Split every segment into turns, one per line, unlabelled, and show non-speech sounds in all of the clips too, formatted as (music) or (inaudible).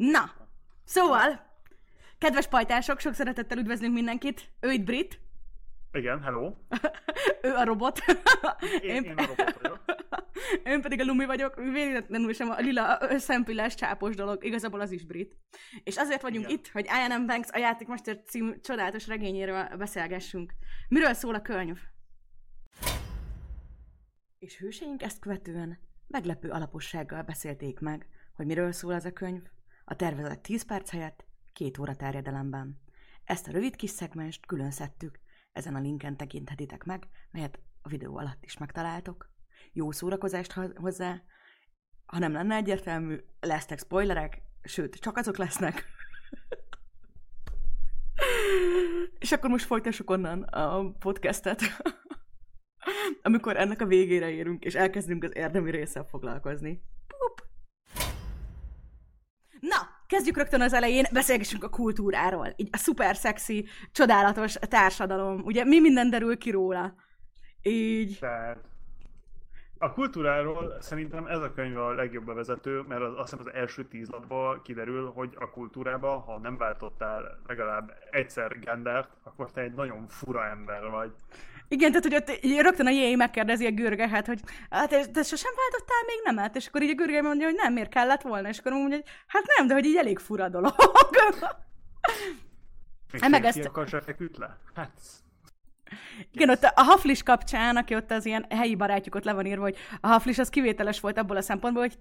Na, szóval, kedves pajtások, sok szeretettel üdvözlünk mindenkit. Ő itt Brit,
Igen, hello. (laughs)
ő a robot.
Én, én a robot vagyok. (laughs)
Én pedig a Lumi vagyok, véletlenül sem a lila szempillás csápos dolog, igazából az is brit. És azért vagyunk
Igen.
itt, hogy I.N.M. Banks a játékmester című csodálatos regényéről beszélgessünk. Miről szól a könyv? És hőseink ezt követően meglepő alapossággal beszélték meg, hogy miről szól ez a könyv, a tervezett 10 perc helyett két óra terjedelemben. Ezt a rövid kis szegmest külön szedtük, ezen a linken tekinthetitek meg, melyet a videó alatt is megtaláltok. Jó szórakozást ho- hozzá, ha nem lenne egyértelmű, lesznek spoilerek, sőt, csak azok lesznek. (laughs) És akkor most folytassuk onnan a podcastet, (laughs) amikor ennek a végére érünk, és elkezdünk az érdemi résszel foglalkozni. Na, kezdjük rögtön az elején, beszélgessünk a kultúráról. Így a szuper szexi, csodálatos társadalom. Ugye mi minden derül ki róla? Így...
Tehát a kultúráról szerintem ez a könyv a legjobb bevezető, mert az, azt hiszem az első tíz lapban kiderül, hogy a kultúrába, ha nem váltottál legalább egyszer gendert, akkor te egy nagyon fura ember vagy.
Igen, tehát hogy ott így rögtön a jéj megkérdezi a Görgehet, hogy hát te, te sosem váltottál még nemet? És akkor így a Görge mondja, hogy nem, miért kellett volna? És akkor mondja, hogy hát nem, de hogy így elég fura dolog.
Még
meg ezt-
feküdt le? Hát,
Igen, ott a Haflis kapcsán, aki ott az ilyen helyi barátjuk, ott le van írva, hogy a Haflis az kivételes volt abból a szempontból, hogy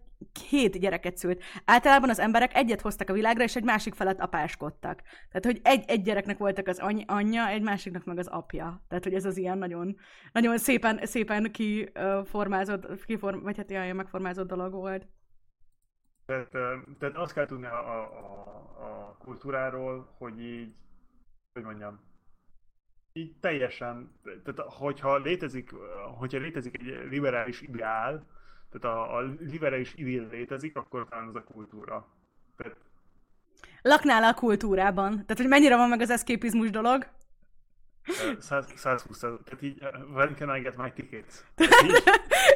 hét gyereket szült. Általában az emberek egyet hoztak a világra, és egy másik felett apáskodtak. Tehát, hogy egy, egy gyereknek voltak az any- anyja, egy másiknak meg az apja. Tehát, hogy ez az ilyen nagyon, nagyon szépen, szépen kiformázott, kiform, vagy hát ilyen megformázott dolog volt.
tehát, tehát azt kell tudni a, a, a, a kultúráról, hogy így, hogy mondjam, így teljesen, tehát hogyha létezik, hogyha létezik egy liberális ideál, tehát a, a liberális ideál létezik, akkor talán az a kultúra. Tehát
Laknál a kultúrában. Tehát, hogy mennyire van meg az eszképizmus dolog.
Ö, 100, 120, tehát így, when can I get my tickets?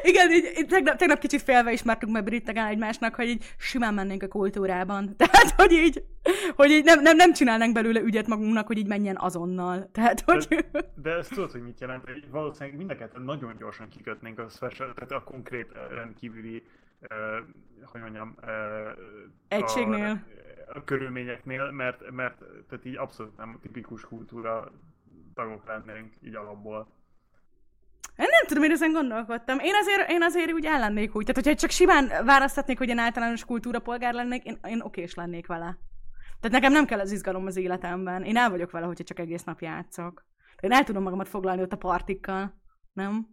Igen, így, így tegnap, tegnap kicsit félve ismertük meg Brittegen egymásnak, hogy így simán mennénk a kultúrában. (laughs) Tehát, hogy így, hogy így nem, nem, nem csinálnánk belőle ügyet magunknak, hogy így menjen azonnal. Tehát, hogy...
De ezt tudod, hogy mit jelent? Hogy valószínűleg mind a ketten nagyon gyorsan kikötnénk a special, tehát a konkrét ö, rendkívüli, uh, hogy mondjam, uh,
Egységnél.
A, a körülményeknél, mert, mert tehát így abszolút nem tipikus kultúra tagok lennénk így alapból.
Én nem tudom, én ezen gondolkodtam. Én azért, én azért úgy ellennék úgy. Tehát, hogyha csak simán választhatnék, hogy én általános kultúrapolgár lennék, én, én okés lennék vele. Tehát nekem nem kell az izgalom az életemben. Én el vagyok vele, hogyha csak egész nap játszok. Én el tudom magamat foglalni ott a partikkal. Nem?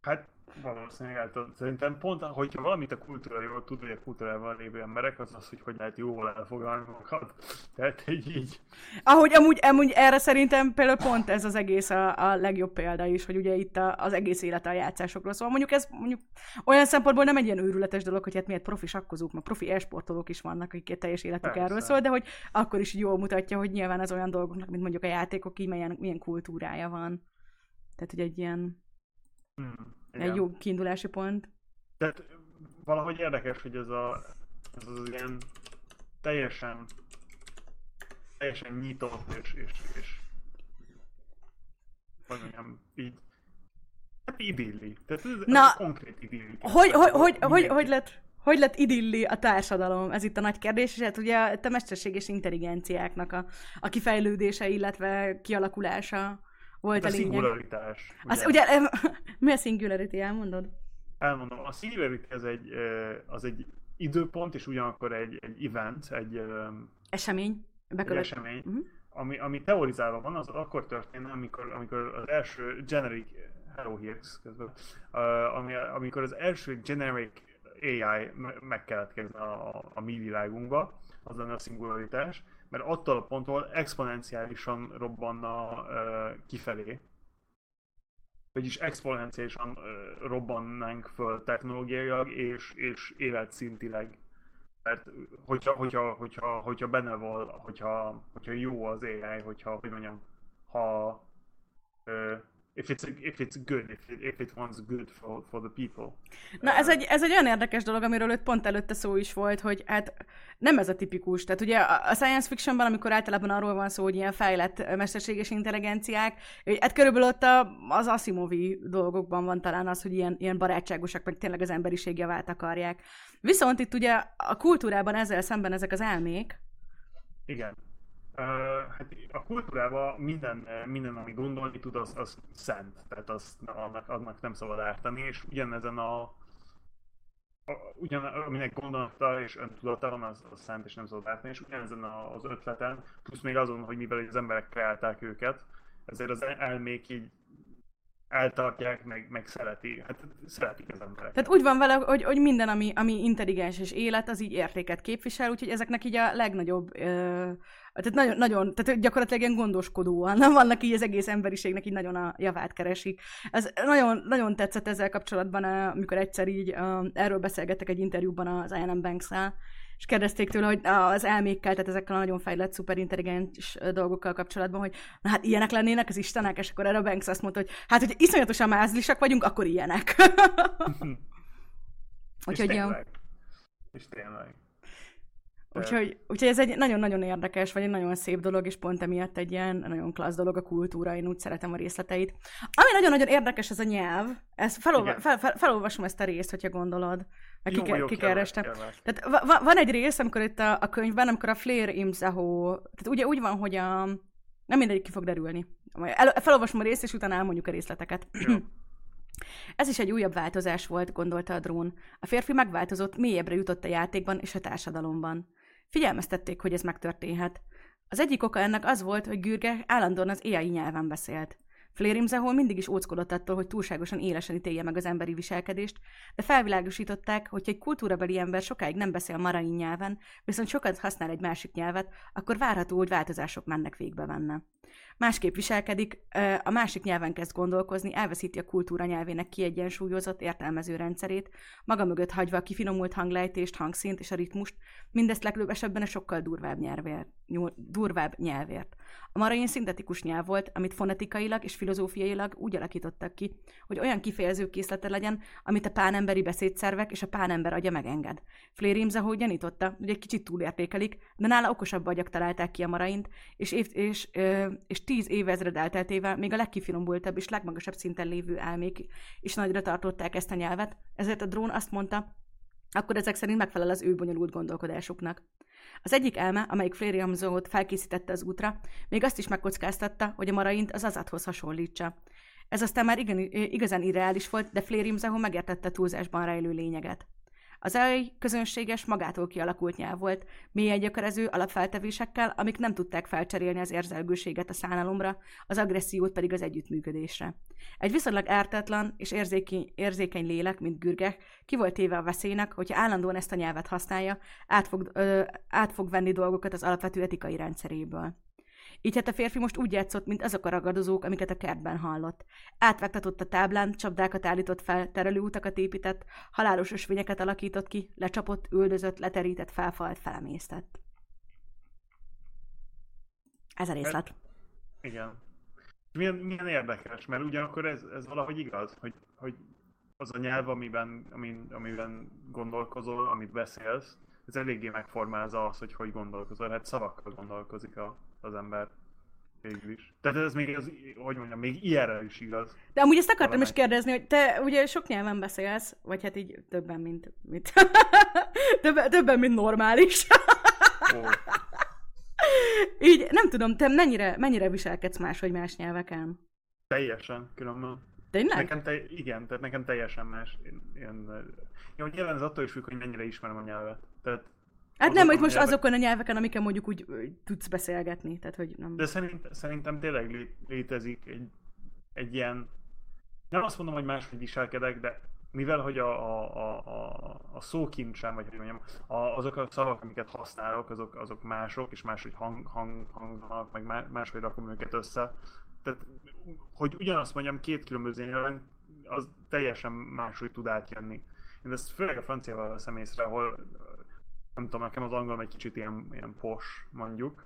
Hát valószínűleg tudom. Szerintem pont, hogyha valamit a kultúráról tud, vagy a kultúrával lévő emberek, az az, hogy hogy lehet jól elfogalni magad. Tehát így, így
Ahogy amúgy, amúgy erre szerintem például pont ez az egész a, a legjobb példa is, hogy ugye itt a, az egész élete a játszásokról szól. Mondjuk ez mondjuk olyan szempontból nem egy ilyen őrületes dolog, hogy hát miért profi sakkozók, meg profi esportolók is vannak, akik teljes életük
Persze.
erről szól, de hogy akkor is jól mutatja, hogy nyilván az olyan dolgoknak, mint mondjuk a játékok, így milyen, milyen kultúrája van. Tehát, hogy egy ilyen
hmm,
egy
igen.
jó kiindulási pont.
Tehát valahogy érdekes, hogy ez, a, ez az ilyen teljesen teljesen nyitott és, és, és hogy mondjam, így hát idilli. Tehát ez,
Na,
ez konkrét idilli.
Hogy, hogy, hogy, hogy, hogy, lett, hogy lett idilli a társadalom? Ez itt a nagy kérdés, és hát ugye a mesterséges intelligenciáknak a, a kifejlődése, illetve kialakulása volt
Hát
a
a
lényeg.
szingularitás.
Az, ugye, (laughs) mi a singularity, elmondod?
Elmondom, a singularity az egy, az egy időpont, és ugyanakkor egy, egy event, egy,
Esemény.
egy
Bekövet.
esemény,
Mhm.
ami, ami teorizálva van, az akkor történne, amikor, amikor az első generic, hello Hirx közben, uh, ami, amikor az első generic AI me- megkeletkezne a, a mi világunkba, az lenne a szingularitás, mert attól a ponttól exponenciálisan robbanna uh, kifelé, vagyis exponenciálisan uh, robbannánk föl technológiailag és, és életszintileg. Mert hogyha, hogyha, hogyha, hogyha benne van, hogyha, hogyha jó az AI, hogyha, hogy mondjam, ha ö, if it's, if it's good, if it, if it wants good for, for the people.
Na ez egy, ez egy olyan érdekes dolog, amiről ott pont előtte szó is volt, hogy hát nem ez a tipikus. Tehát ugye a science fictionban, amikor általában arról van szó, hogy ilyen fejlett mesterséges intelligenciák, hát körülbelül ott az Asimovi dolgokban van talán az, hogy ilyen, ilyen barátságosak, meg tényleg az emberiség javát akarják. Viszont itt ugye a kultúrában ezzel szemben ezek az elmék,
igen. Hát a kultúrában minden, minden, ami gondolni tud, az, az szent. Tehát az, annak, annak nem szabad ártani, és ugyanezen a, a ugyan, aminek gondolata és öntudata van, az, az szent, és nem szabad ártani, és ugyanezen az ötleten, plusz még azon, hogy mivel az emberek kreálták őket, ezért az elmék így eltartják, meg, meg szereti. Hát szeretik az emberek.
Tehát úgy van vele, hogy, hogy minden, ami, ami intelligens és élet, az így értéket képvisel, úgyhogy ezeknek így a legnagyobb, ö, tehát nagyon, nagyon, tehát gyakorlatilag ilyen gondoskodóan, (laughs) vannak így az egész emberiségnek így nagyon a javát keresik. Ez nagyon, nagyon tetszett ezzel kapcsolatban, amikor egyszer így ö, erről beszélgettek egy interjúban az Ian Banks-nál, és kérdezték tőle, hogy az elmékkel, tehát ezekkel a nagyon fejlett, szuperintelligens dolgokkal kapcsolatban, hogy na hát ilyenek lennének az istenek, és akkor erre Banks azt mondta, hogy hát, hogy iszonyatosan mázlisak vagyunk, akkor ilyenek. (laughs)
úgyhogy, és tényleg. És tényleg.
Úgyhogy, úgyhogy ez egy nagyon-nagyon érdekes, vagy egy nagyon szép dolog, és pont emiatt egy ilyen nagyon klassz dolog a kultúra, én úgy szeretem a részleteit. Ami nagyon-nagyon érdekes, ez a nyelv. Ezt felolva, fel, fel, felolvasom ezt a részt, hogyha gondolod. Jó, kikerestem. Tehát va- van egy rész, amikor itt a, a könyvben, amikor a Flair Imzaho, tehát ugye úgy van, hogy a... Nem mindegy, ki fog derülni. El, felolvasom a részt, és utána elmondjuk a részleteket. (clears throat) Ez is egy újabb változás volt, gondolta a drón. A férfi megváltozott, mélyebbre jutott a játékban és a társadalomban. Figyelmeztették, hogy ez megtörténhet. Az egyik oka ennek az volt, hogy Gürge állandóan az AI nyelven beszélt. Flérimzehol mindig is óckodott attól, hogy túlságosan élesen ítélje meg az emberi viselkedést, de felvilágosították, hogy egy kultúrabeli ember sokáig nem beszél marain nyelven, viszont sokat használ egy másik nyelvet, akkor várható, hogy változások mennek végbe benne másképp viselkedik, a másik nyelven kezd gondolkozni, elveszíti a kultúra nyelvének kiegyensúlyozott értelmező rendszerét, maga mögött hagyva a kifinomult hanglejtést, hangszint és a ritmust, mindezt legjobb esetben a sokkal durvább, nyelvért, durvább nyelvért. A marain szintetikus nyelv volt, amit fonetikailag és filozófiailag úgy alakítottak ki, hogy olyan kifejező készlete legyen, amit a pánemberi beszédszervek és a pánember agya megenged. Flérimza, hogy gyanította, hogy egy kicsit túlértékelik, de nála okosabb agyak találták ki a maraint, és, év, és, és tíz évezred elteltével még a legkifinomultabb és legmagasabb szinten lévő elmék is nagyra tartották ezt a nyelvet, ezért a drón azt mondta, akkor ezek szerint megfelel az ő bonyolult gondolkodásuknak. Az egyik elme, amelyik Flériamzót felkészítette az útra, még azt is megkockáztatta, hogy a maraint az azathoz hasonlítsa. Ez aztán már igen, igazán irreális volt, de Flériamzahó megértette túlzásban rejlő lényeget. Az AI közönséges, magától kialakult nyelv volt, mélyen gyökerező alapfeltevésekkel, amik nem tudták felcserélni az érzelgőséget a szánalomra, az agressziót pedig az együttműködésre. Egy viszonylag ártatlan és érzékeny, érzékeny lélek, mint Gürge, ki volt téve a veszélynek, hogyha állandóan ezt a nyelvet használja, át fog, ö, át fog venni dolgokat az alapvető etikai rendszeréből. Így hát a férfi most úgy játszott, mint azok a ragadozók, amiket a kertben hallott. Átvektatott a táblán, csapdákat állított fel, terelőutakat épített, halálos ösvényeket alakított ki, lecsapott, üldözött, leterített, felfalt, felemésztett. Ez a részlet. Hát,
igen. Milyen, milyen érdekes, mert ugyanakkor ez, ez valahogy igaz, hogy, hogy az a nyelv, amiben, amin, amiben gondolkozol, amit beszélsz, ez eléggé megformázza azt, hogy hogy gondolkozol. Hát szavakkal gondolkozik a, az ember végül is. Tehát ez még, az, hogy mondjam, még ilyenre is igaz.
De amúgy ezt akartam is kérdezni, hogy te ugye sok nyelven beszélsz, vagy hát így többen, mint... mint (laughs) többen, többen, mint normális. oh. (laughs) Így nem tudom, te mennyire, mennyire viselkedsz más vagy más nyelveken?
Teljesen, különben.
Tényleg?
Nekem te, igen, tehát nekem teljesen más. Én, én, jó, nyilván ez attól is függ, hogy mennyire ismerem a nyelvet. Tehát
Hát nem, hogy most nyelvek... azokon a nyelveken, amiken mondjuk úgy tudsz beszélgetni, tehát hogy nem...
De szerint, szerintem tényleg létezik egy, egy ilyen... Nem azt mondom, hogy máshogy viselkedek, de mivel hogy a, a, a, a, szókincsem, vagy hogy mondjam, a, azok a szavak, amiket használok, azok, azok mások, és máshogy hang, hang, hangzanak, meg máshogy rakom őket össze. Tehát, hogy ugyanazt mondjam két különböző nyelven, az teljesen máshogy tud átjönni. Én ezt főleg a franciával veszem észre, ahol nem tudom, nekem az angol egy kicsit ilyen, ilyen pos, mondjuk.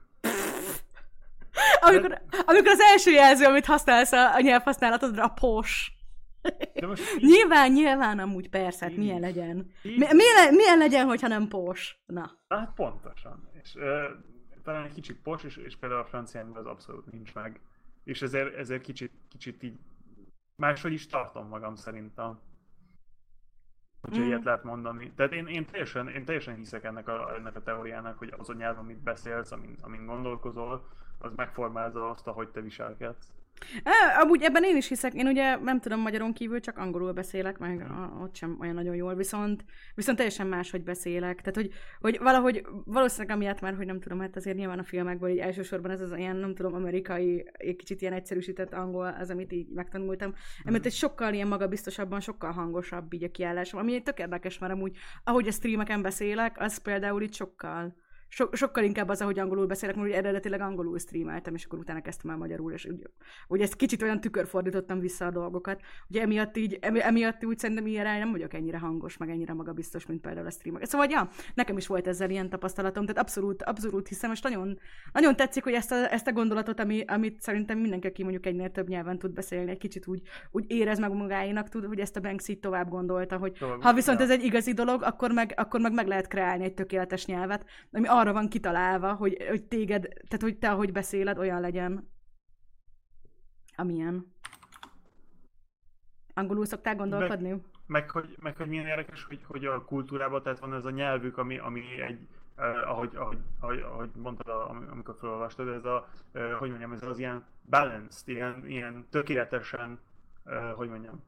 amikor, amikor az első jelző, amit használsz a, a nyelvhasználatodra, a pos.
De most így,
Nyilván, nyilván amúgy persze, hát milyen legyen.
így,
Mi, milyen, milyen legyen, hogyha nem pos? Na.
Hát pontosan. És uh, talán egy kicsit pos, és, és például a francián az abszolút nincs meg. És ezért, ezért kicsit, kicsit így máshogy is tartom magam szerintem. Hogyha
Mm.
ilyet lehet mondani. Tehát én, én, teljesen, én teljesen hiszek ennek a, ennek a teóriának, hogy az a nyelv, amit beszélsz, amin, amin gondolkozol, az megformálza azt, ahogy te viselkedsz.
Á, amúgy ebben én is hiszek, én ugye nem tudom magyaron kívül, csak angolul beszélek, meg ott sem olyan nagyon jól, viszont, viszont teljesen máshogy beszélek. Tehát, hogy, hogy valahogy, valószínűleg amiatt már, hogy nem tudom, hát azért nyilván a filmekből így elsősorban ez az ilyen, nem tudom, amerikai, egy kicsit ilyen egyszerűsített angol, az, amit így megtanultam. Emiatt egy sokkal ilyen magabiztosabban, sokkal hangosabb így a kiállásom, ami tök érdekes, mert amúgy, ahogy a streameken beszélek, az például itt sokkal, so, sokkal inkább az, ahogy angolul beszélek, mert ugye eredetileg angolul streameltem, és akkor utána kezdtem el magyarul, és úgy, úgy ezt kicsit olyan tükörfordítottam vissza a dolgokat. Ugye emiatt így, emi, emiatt úgy szerintem ilyen nem vagyok ennyire hangos, meg ennyire magabiztos, mint például a streamek. Szóval, ja, nekem is volt ezzel ilyen tapasztalatom, tehát abszolút, abszolút hiszem, és nagyon, nagyon tetszik, hogy ezt a, ezt a gondolatot, ami, amit szerintem mindenki, aki mondjuk egynél több nyelven tud beszélni, egy kicsit úgy, úgy érez meg magáénak, tud, hogy ezt a Banksy tovább gondolta, hogy
Tovább-
ha viszont
ja.
ez egy igazi dolog, akkor meg, akkor meg, meg lehet kreálni egy tökéletes nyelvet, ami arra van kitalálva, hogy, hogy téged, tehát hogy te, ahogy beszéled, olyan legyen, amilyen. Angolul szoktál gondolkodni?
Meg hogy, meg hogy milyen érdekes, hogy, hogy a kultúrában tehát van ez a nyelvük, ami, ami egy, eh, ahogy, ahogy, ahogy, ahogy mondtad, amikor felolvastad, ez a, eh, hogy mondjam, ez az ilyen balanced, ilyen, ilyen tökéletesen, eh, hogy mondjam,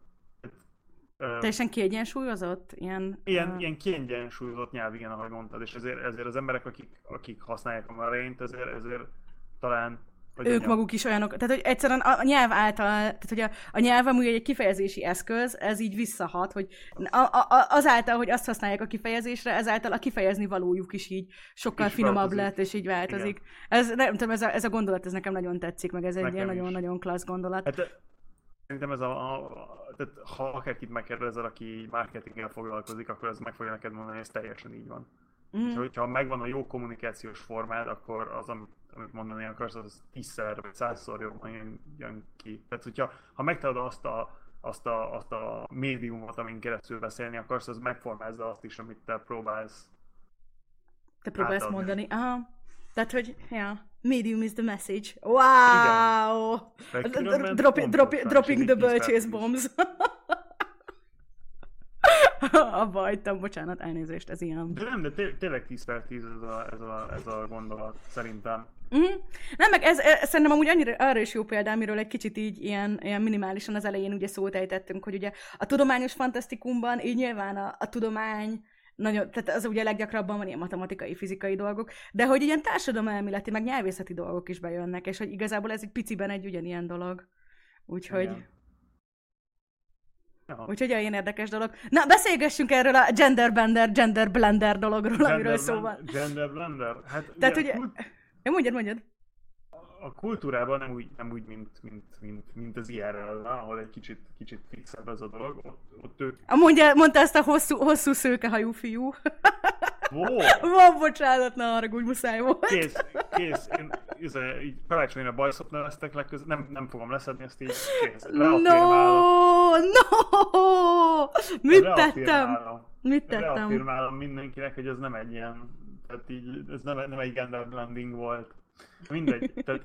Teljesen kiegyensúlyozott? Ilyen,
ilyen,
ö,
ilyen kiegyensúlyozott nyelv, igen, ahogy mondtad, és ezért, ezért az emberek, akik, akik használják a marént, ezért, ezért talán, hogy
ők maguk is olyanok, tehát hogy egyszerűen a nyelv által, tehát hogy a, a nyelv amúgy egy kifejezési eszköz, ez így visszahat, hogy a, a, azáltal, hogy azt használják a kifejezésre, ezáltal a kifejezni valójuk is így sokkal
És
finomabb
változik.
lett, és így változik. Ez, nem tudom, ez a, ez a gondolat, ez nekem nagyon tetszik, meg ez egy
Nekem
ilyen nagyon-nagyon klassz gondolat.
Hát szerintem ez a, a, a tehát ha akárkit megkérdezel, aki marketinggel foglalkozik, akkor az meg fogja neked mondani, hogy ez teljesen így van.
Mm.
És hogyha megvan a jó kommunikációs formád, akkor az, amit, amit mondani akarsz, az tízszer vagy százszor jobban jön, jön ki. Tehát, hogyha ha megtalálod azt a, azt a, azt a médiumot, amin keresztül beszélni akarsz, az megformázza azt is, amit te próbálsz.
Te próbálsz
átadni.
mondani. Aha. Tehát, hogy, ja, medium is the message. Wow! Dropping the
is.
bombs. (laughs) Abba hagytam, bocsánat, elnézést, ez ilyen.
De nem, de té- tényleg 10 per 10 ez a, ez, a, ez a gondolat, szerintem.
Mm. Nem, meg ez, ez szerintem amúgy annyira, arra is jó példa, amiről egy kicsit így ilyen, ilyen minimálisan az elején ugye szót ejtettünk, hogy ugye a tudományos fantasztikumban így nyilván a, a tudomány nagyon, tehát az ugye leggyakrabban van ilyen matematikai, fizikai dolgok, de hogy ilyen társadalomelméleti, meg nyelvészeti dolgok is bejönnek, és hogy igazából ez egy piciben egy ugyanilyen dolog. Úgyhogy,
Igen. Ja.
úgyhogy olyan érdekes dolog. Na, beszélgessünk erről a genderbender, genderblender dologról, amiről szó van.
Gender blender? Hát
Tehát
ugye, kult-
Ja, mondjad, mondjad.
A kultúrában nem úgy, nem úgy mint, mint, mint, mint az IRL, ahol egy kicsit, kicsit fixebb ez a dolog. Ott, ott ők...
Mondja, mondta ezt a hosszú, hosszú szőkehajú fiú.
Ó,
Van, bocsánat, ne arra, úgy muszáj volt.
kész, kész. Én, izé, így karácsonyra bajszot neveztek legközelebb, nem, nem fogom leszedni ezt így. Kész.
No, no! Mit tettem? Mit tettem?
Reaffirmálom mindenkinek, hogy ez nem egy ilyen, tehát így, ez nem, nem egy gender blending volt. Mindegy, tehát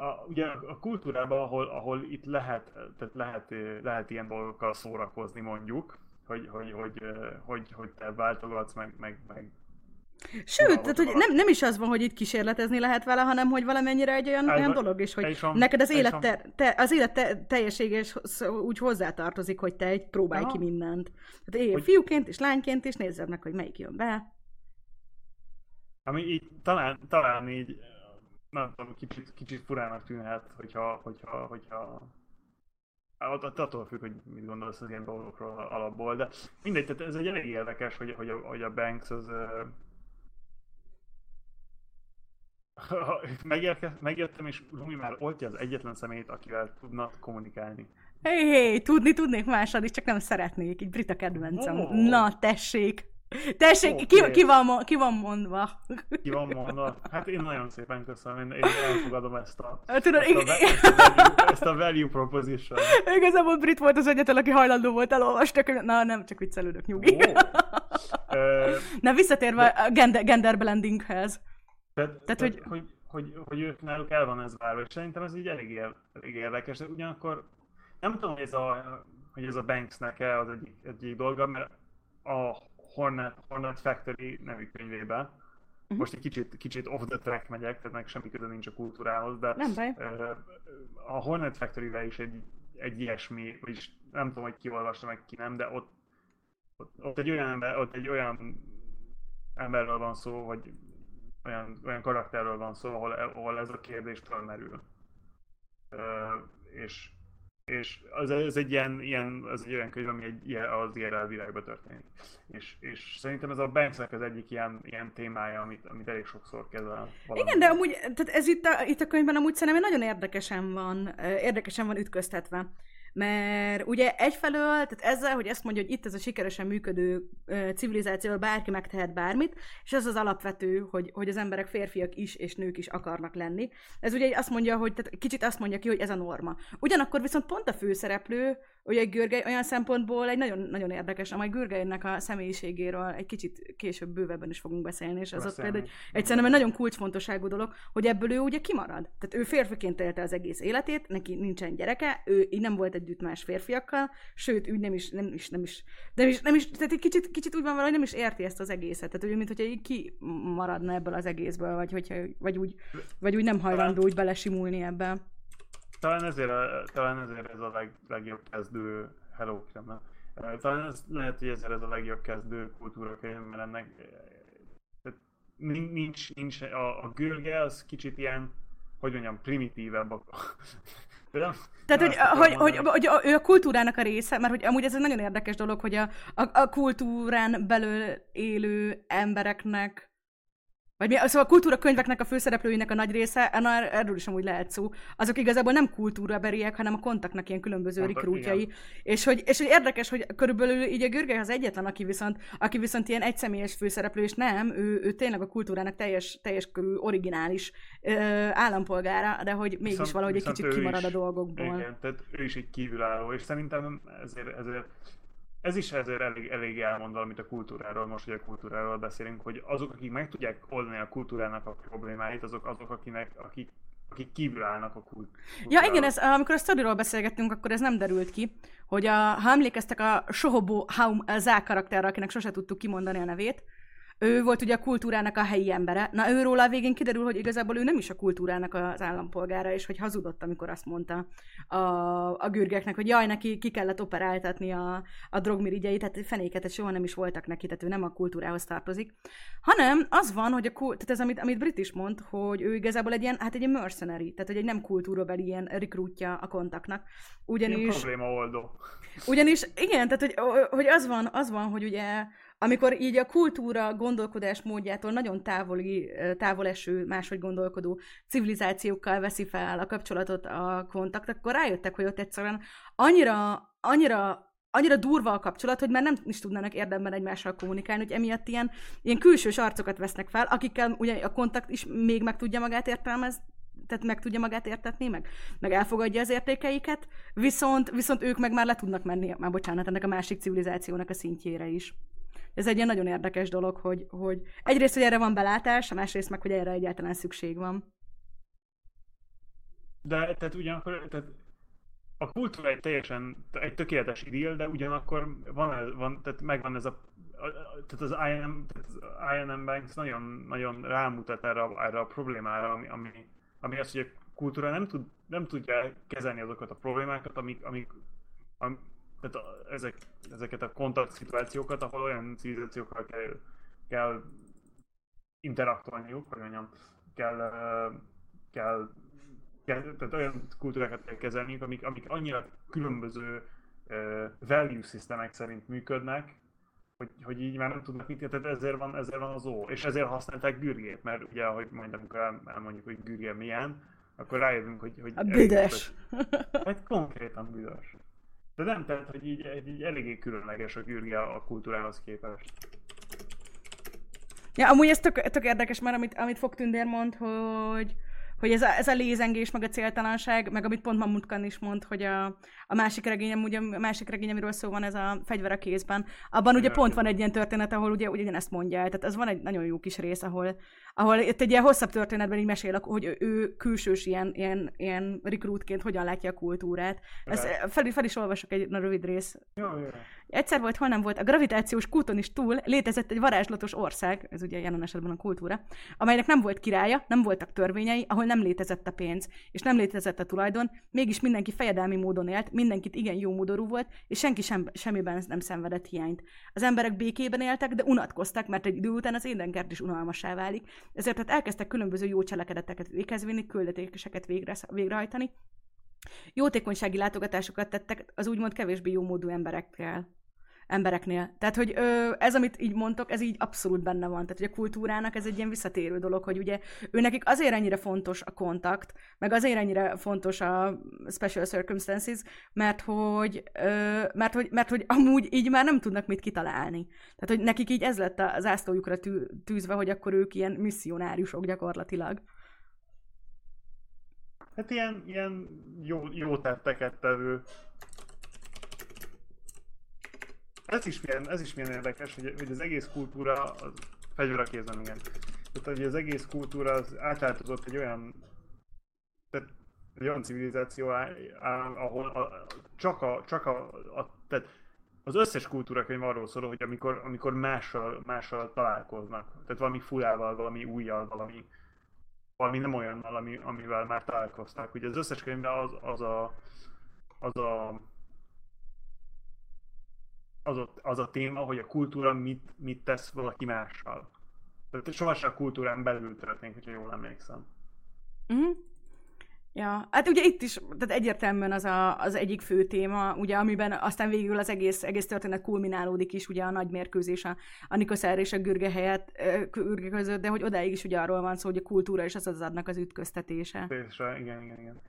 a, ugye a kultúrában, ahol, ahol itt lehet, tehát lehet, eh, lehet ilyen dolgokkal szórakozni mondjuk, hogy, hogy, hogy, hogy, hogy te váltogatsz, meg, meg, meg
Sőt,
Valahogy
tehát, hogy
valami.
nem, nem is az van, hogy itt kísérletezni lehet vele, hanem hogy valamennyire egy olyan, olyan
van.
dolog is, hogy
a-
neked az élet, te, te, az élet te, teljességes úgy hozzátartozik, hogy te egy próbálj
Aha.
ki mindent. Tehát él
Hogy-
fiúként és lányként, és nézzed meg, hogy melyik jön be.
Ami így talán, talán így, nem tudom, kicsit, kicsit furának tűnhet, hogyha, hogyha, hogyha Att- att- attól függ, hogy mit gondolsz az ilyen dolgokról alapból, de mindegy, tehát ez egy elég érdekes, hogy, hogy, a, hogy a Banks az... Megérke, megértem, és Rumi már oltja az egyetlen személyt, akivel tudna kommunikálni.
Hé, hé, tudni tudnék másod is, csak nem szeretnék. Így Brita kedvencem.
Ó.
Na, tessék. Tessék, okay. ki, ki, van, ki van mondva?
Ki van mondva? Hát én nagyon szépen köszönöm, én, én elfogadom ezt a,
Tudod,
ezt, a, ezt, a value, ezt a value proposition.
Igazából Brit volt az egyetlen, aki hajlandó volt elolvasni, na nem, csak viccelődök, nyugi. Oh. Na visszatérve a gender, gender blendinghez.
Tehát, tehát, hogy, hogy, hogy, hogy ők náluk el van ez várva, és szerintem ez így elég, elég érdekes, de ugyanakkor nem tudom, hogy ez a, hogy ez a Banksnek-e az egyik, egyik dolga, mert a Hornet, Hornet Factory nevű könyvében, uh-huh. most egy kicsit, kicsit off the track megyek, tehát meg semmi köze nincs a kultúrához, de
nem baj.
a Hornet Factory-vel is egy, egy ilyesmi, vagyis nem tudom, hogy ki olvasta meg, ki nem, de ott, ott, ott egy olyan ember, ott egy olyan emberről van szó, hogy olyan, olyan karakterről van szó, ahol, ahol ez a kérdés felmerül. és és az, ez egy ilyen, ilyen, az egy olyan könyv, ami egy, ilyen, az IRL világban történik. És, és szerintem ez a Banksnek az egyik ilyen, ilyen témája, amit, amit elég sokszor kezel.
Valami. Igen, de amúgy, tehát ez itt a, itt a könyvben amúgy szerintem nagyon érdekesen van, érdekesen van ütköztetve. Mert ugye egyfelől, tehát ezzel, hogy ezt mondja, hogy itt ez a sikeresen működő civilizáció, bárki megtehet bármit, és ez az alapvető, hogy, hogy az emberek férfiak is és nők is akarnak lenni. Ez ugye azt mondja, hogy tehát kicsit azt mondja ki, hogy ez a norma. Ugyanakkor viszont pont a főszereplő, ugye Görgely olyan szempontból egy nagyon, nagyon érdekes, majd Görgelynek a személyiségéről egy kicsit később bővebben is fogunk beszélni, és az ott például egy, egy szerintem egy nagyon kulcsfontosságú dolog, hogy ebből ő ugye kimarad. Tehát ő férfiként élte az egész életét, neki nincsen gyereke, ő így nem volt együtt más férfiakkal, sőt, úgy nem is, nem is, nem is, nem is, nem is tehát egy kicsit, kicsit úgy van vele, hogy nem is érti ezt az egészet. Tehát úgy, mint hogyha így kimaradna ebből az egészből, vagy, hogyha, vagy, úgy, vagy úgy nem hajlandó úgy belesimulni ebbe.
Talán ezért, talán ezért ez a leg, legjobb kezdő Hello nem? Talán ez lehet, hogy ezért ez a legjobb kezdő kultúra könyv, mert ennek nincs, nincs a, a gürge az kicsit ilyen, hogy mondjam, primitívebb. (laughs)
Nem, Tehát, hogy, hogy, hogy, hogy, hogy, ő a kultúrának a része, mert hogy amúgy ez egy nagyon érdekes dolog, hogy a, a, a kultúrán belül élő embereknek vagy mi, szóval a kultúrakönyveknek a főszereplőinek a nagy része, erről is amúgy lehet szó, azok igazából nem kultúraberiek, hanem a kontaknak ilyen különböző rikrútjai. És hogy, és hogy érdekes, hogy körülbelül így a Görgely az egyetlen, aki viszont, aki viszont ilyen egyszemélyes főszereplő, és nem, ő, ő tényleg a kultúrának teljes, teljes körül originális ö, állampolgára, de hogy mégis viszont, valahogy viszont egy kicsit kimarad is, a dolgokból.
Igen, tehát ő is egy kívülálló, és szerintem ezért, ezért ez is ezért elég, elég elmond valamit a kultúráról, most, hogy a kultúráról beszélünk, hogy azok, akik meg tudják oldani a kultúrának a problémáit, azok azok, akinek, akik, akik kívül állnak a kultúráról.
Ja igen, ez, amikor a sztoriról beszélgettünk, akkor ez nem derült ki, hogy a, ha emlékeztek a Sohobo Haum Zá karakterre, akinek sose tudtuk kimondani a nevét, ő volt ugye a kultúrának a helyi embere. Na őról a végén kiderül, hogy igazából ő nem is a kultúrának az állampolgára, és hogy hazudott, amikor azt mondta a, a gürgeknek, hogy jaj, neki ki kellett operáltatni a, a drogmirigyeit, tehát fenéket, soha nem is voltak neki, tehát ő nem a kultúrához tartozik. Hanem az van, hogy a, tehát ez, amit, amit Brit is mond, hogy ő igazából egy ilyen, hát egy mercenary, tehát hogy egy nem kultúrabeli ilyen rekrútja a kontaknak.
Ugyanis... Ilyen probléma oldó.
Ugyanis, igen, tehát hogy, hogy az van, az van, hogy ugye amikor így a kultúra gondolkodás módjától nagyon távoli, távol eső, máshogy gondolkodó civilizációkkal veszi fel a kapcsolatot a kontakt, akkor rájöttek, hogy ott egyszerűen annyira, annyira annyira durva a kapcsolat, hogy már nem is tudnának érdemben egymással kommunikálni, hogy emiatt ilyen, ilyen külsős arcokat vesznek fel, akikkel ugye a kontakt is még meg tudja magát értelmezni, tehát meg tudja magát értetni, meg, meg elfogadja az értékeiket, viszont, viszont ők meg már le tudnak menni, már bocsánat, ennek a másik civilizációnak a szintjére is ez egy ilyen nagyon érdekes dolog, hogy, hogy egyrészt, hogy erre van belátás, a másrészt meg, hogy erre egyáltalán szükség van.
De tehát ugyanakkor, tehát a kultúra egy teljesen, egy tökéletes idill, de ugyanakkor van, van tehát megvan ez a, tehát az INM, tehát az INM Banks nagyon, nagyon rámutat erre, erre a problémára, ami, ami, ami az, hogy a kultúra nem, tud, nem tudja kezelni azokat a problémákat, amik, amik tehát a, ezek, ezeket a kontakt szituációkat, ahol olyan civilizációkkal kell, kell interaktolniuk, hogy mondjam, kell, kell, kell, tehát olyan kultúrákat kell kezelniük, amik, amik annyira különböző uh, value systemek szerint működnek, hogy, hogy így már nem tudnak mit, tehát ezért van, ezért van az ó. És ezért használták gürgét, mert ugye, ahogy majd amikor elmondjuk, hogy gürge milyen, akkor rájövünk, hogy... hogy
a büdös.
Hát konkrétan büdös. De nem, tehát, hogy így, így eléggé különleges a Gürge a kultúrához képest.
Ja, amúgy ez tök, tök érdekes, mert amit, amit Fogtündér mond, hogy, hogy ez a, ez a lézengés, meg a céltalanság, meg amit pont Mamutkan is mond, hogy a, a másik regény, ugye a másik regény, amiről szó van, ez a fegyver a kézben, abban ugye pont van egy ilyen történet, ahol ugye ugyanezt mondja el, tehát az van egy nagyon jó kis rész, ahol, ahol itt egy ilyen hosszabb történetben így mesél, hogy ő külsős ilyen, ilyen, ilyen rekrútként hogyan látja a kultúrát. Ezt fel, fel is olvasok egy na, rövid rész.
Jó, jó.
Egyszer volt, hol nem volt, a gravitációs kúton is túl létezett egy varázslatos ország, ez ugye jelen esetben a kultúra, amelynek nem volt királya, nem voltak törvényei, ahol nem létezett a pénz, és nem létezett a tulajdon, mégis mindenki fejedelmi módon élt, mindenkit igen jó módorú volt, és senki sem, semmiben nem szenvedett hiányt. Az emberek békében éltek, de unatkoztak, mert egy idő után az édenkert is unalmassá válik, ezért hát elkezdtek különböző jó cselekedeteket végezvinni, küldetéseket végre, végrehajtani, Jótékonysági látogatásokat tettek az úgymond kevésbé jó módú emberekkel embereknél. Tehát, hogy ö, ez, amit így mondtok, ez így abszolút benne van. Tehát, hogy a kultúrának ez egy ilyen visszatérő dolog, hogy ugye ő nekik azért ennyire fontos a kontakt, meg azért ennyire fontos a special circumstances, mert hogy, ö, mert hogy, mert hogy amúgy így már nem tudnak mit kitalálni. Tehát, hogy nekik így ez lett az ászlójukra tű, tűzve, hogy akkor ők ilyen misszionáriusok gyakorlatilag.
Hát ilyen, ilyen jó, jó tetteket tevő ez is milyen, ez is milyen érdekes, hogy, hogy az egész kultúra, az fegyver a kézen, igen. Tehát, hogy az egész kultúra az átváltozott egy olyan, tehát egy olyan civilizáció, ahol a, csak, a, csak a, a, tehát az összes kultúrakönyv arról szól, hogy amikor, amikor mással, mással találkoznak, tehát valami furával, valami újjal, valami, valami nem olyan, ami, amivel már találkoztak. Ugye az összes könyvben az, az a, az a az a, az a téma, hogy a kultúra mit, mit tesz valaki mással. Tehát sohasem a kultúrán belül történik, hogyha jól emlékszem.
Mm. Ja, hát ugye itt is, tehát egyértelműen az a, az egyik fő téma, ugye, amiben aztán végül az egész, egész történet kulminálódik is, ugye a nagy mérkőzés a, a Nikoszer és a Gürge helyett, Gürge között, de hogy odáig is ugye arról van szó, hogy a kultúra és az az adnak az ütköztetése.
igen, igen, igen.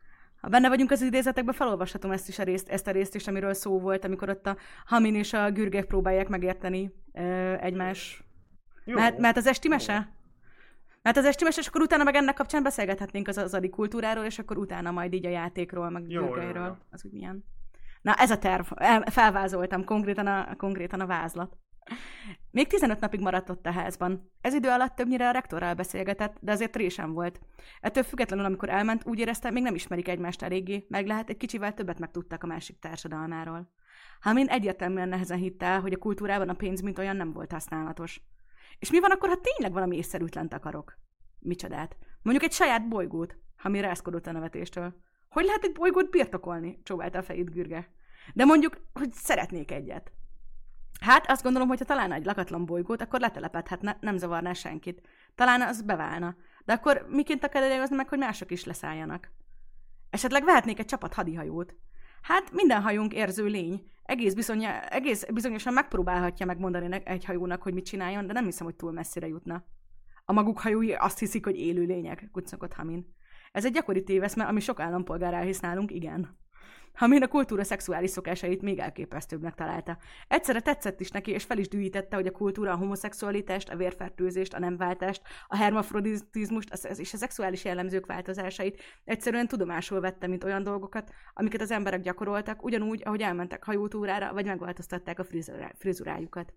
Ha benne vagyunk az idézetekben, felolvashatom ezt is a részt, ezt a részt is, amiről szó volt, amikor ott a Hamin és a Gürgek próbálják megérteni ö, egymás. Jó. Mert, mert az esti mese? Mert az esti mese, és akkor utána meg ennek kapcsán beszélgethetnénk az azadi kultúráról, és akkor utána majd így a játékról, meg jó, Gürgeiről. Jó, jó. Az úgy milyen. Na, ez a terv. Felvázoltam konkrétan a, konkrétan a vázlat. Még 15 napig maradt ott a házban. Ez idő alatt többnyire a rektorral beszélgetett, de azért résem volt. Ettől függetlenül, amikor elment, úgy érezte, még nem ismerik egymást eléggé, meg lehet egy kicsivel többet megtudtak a másik társadalmáról. Hamin egyértelműen nehezen hitte el, hogy a kultúrában a pénz mint olyan nem volt használatos. És mi van akkor, ha tényleg valami észszerűtlent akarok? Micsodát? Mondjuk egy saját bolygót, ha mi rászkodott a nevetéstől. Hogy lehet egy bolygót birtokolni? Csóválta a fejét Gürge. De mondjuk, hogy szeretnék egyet. Hát azt gondolom, hogy ha találna egy lakatlan bolygót, akkor letelepedhetne, nem zavarná senkit. Talán az beválna. De akkor miként akadályozni meg, hogy mások is leszálljanak? Esetleg vehetnék egy csapat hadihajót. Hát minden hajónk érző lény. Egész, bizony, egész bizonyosan megpróbálhatja megmondani egy hajónak, hogy mit csináljon, de nem hiszem, hogy túl messzire jutna. A maguk hajói azt hiszik, hogy élő lények, kucnokott Hamin. Ez egy gyakori téveszme, ami sok állampolgár elhisz nálunk, igen. Hamin a kultúra szexuális szokásait még elképesztőbbnek találta. Egyszerre tetszett is neki, és fel is dühítette, hogy a kultúra a homoszexualitást, a vérfertőzést, a nemváltást, a hermafrodizmust és a szexuális jellemzők változásait egyszerűen tudomásul vette, mint olyan dolgokat, amiket az emberek gyakoroltak, ugyanúgy, ahogy elmentek hajótúrára, vagy megváltoztatták a frizurájukat.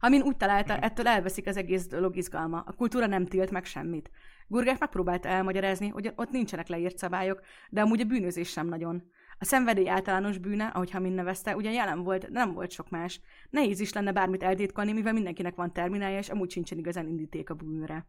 Hamin úgy találta, ettől elveszik az egész dolog izgalma. A kultúra nem tilt meg semmit. Gurgák megpróbálta elmagyarázni, hogy ott nincsenek leírt szabályok, de amúgy a bűnözés sem nagyon. A szenvedély általános bűne, ahogy Hamin nevezte, ugye jelen volt, de nem volt sok más. Nehéz is lenne bármit eltétkolni, mivel mindenkinek van terminálja, és amúgy sincsen igazán indíték a bűnre.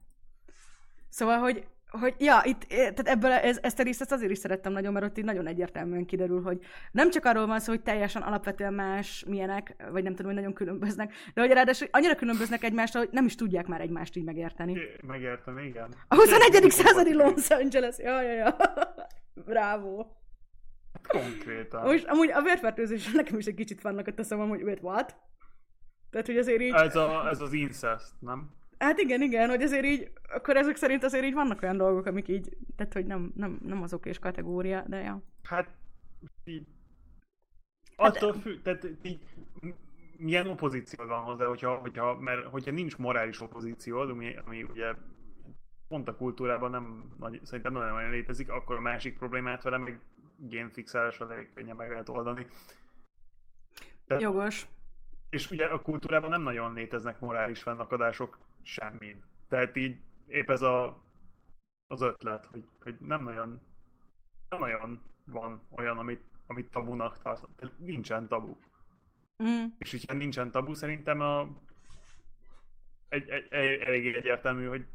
Szóval, hogy hogy ja, itt, eh, tehát ebből ez, ezt a részt ezt azért is szerettem nagyon, mert ott így nagyon egyértelműen kiderül, hogy nem csak arról van szó, hogy teljesen alapvetően más milyenek, vagy nem tudom, hogy nagyon különböznek, de hogy ráadásul annyira különböznek egymástól, hogy nem is tudják már egymást így megérteni.
Megérteni, igen.
A 21. századi Los Angeles, ja, ja, ja. Bravo.
Konkrétan.
Most amúgy a vérfertőzés nekem is egy kicsit vannak a teszem, hogy wait, what? Tehát, hogy azért így...
Ez, a, ez az incest, nem?
Hát igen, igen, hogy azért így, akkor ezek szerint azért így vannak olyan dolgok, amik így, tehát hogy nem, nem, nem azok és kategória, de ja.
Hát így, hát attól függ, tehát így, milyen opozíció van hozzá, hogyha, hogyha, mert hogyha nincs morális opozíció, ami, ami ugye pont a kultúrában nem nagy, szerintem nagyon nagyon létezik, akkor a másik problémát vele meg génfixálással elég könnyen meg lehet oldani.
De, Jogos.
És ugye a kultúrában nem nagyon léteznek morális fennakadások semmin. Tehát így épp ez a, az ötlet, hogy, hogy nem nagyon nem nagyon van olyan, amit, amit tabunak tart. Nincsen tabu. Mm. És hogyha nincsen tabu, szerintem a, egy, egy, egy, elég egyértelmű, hogy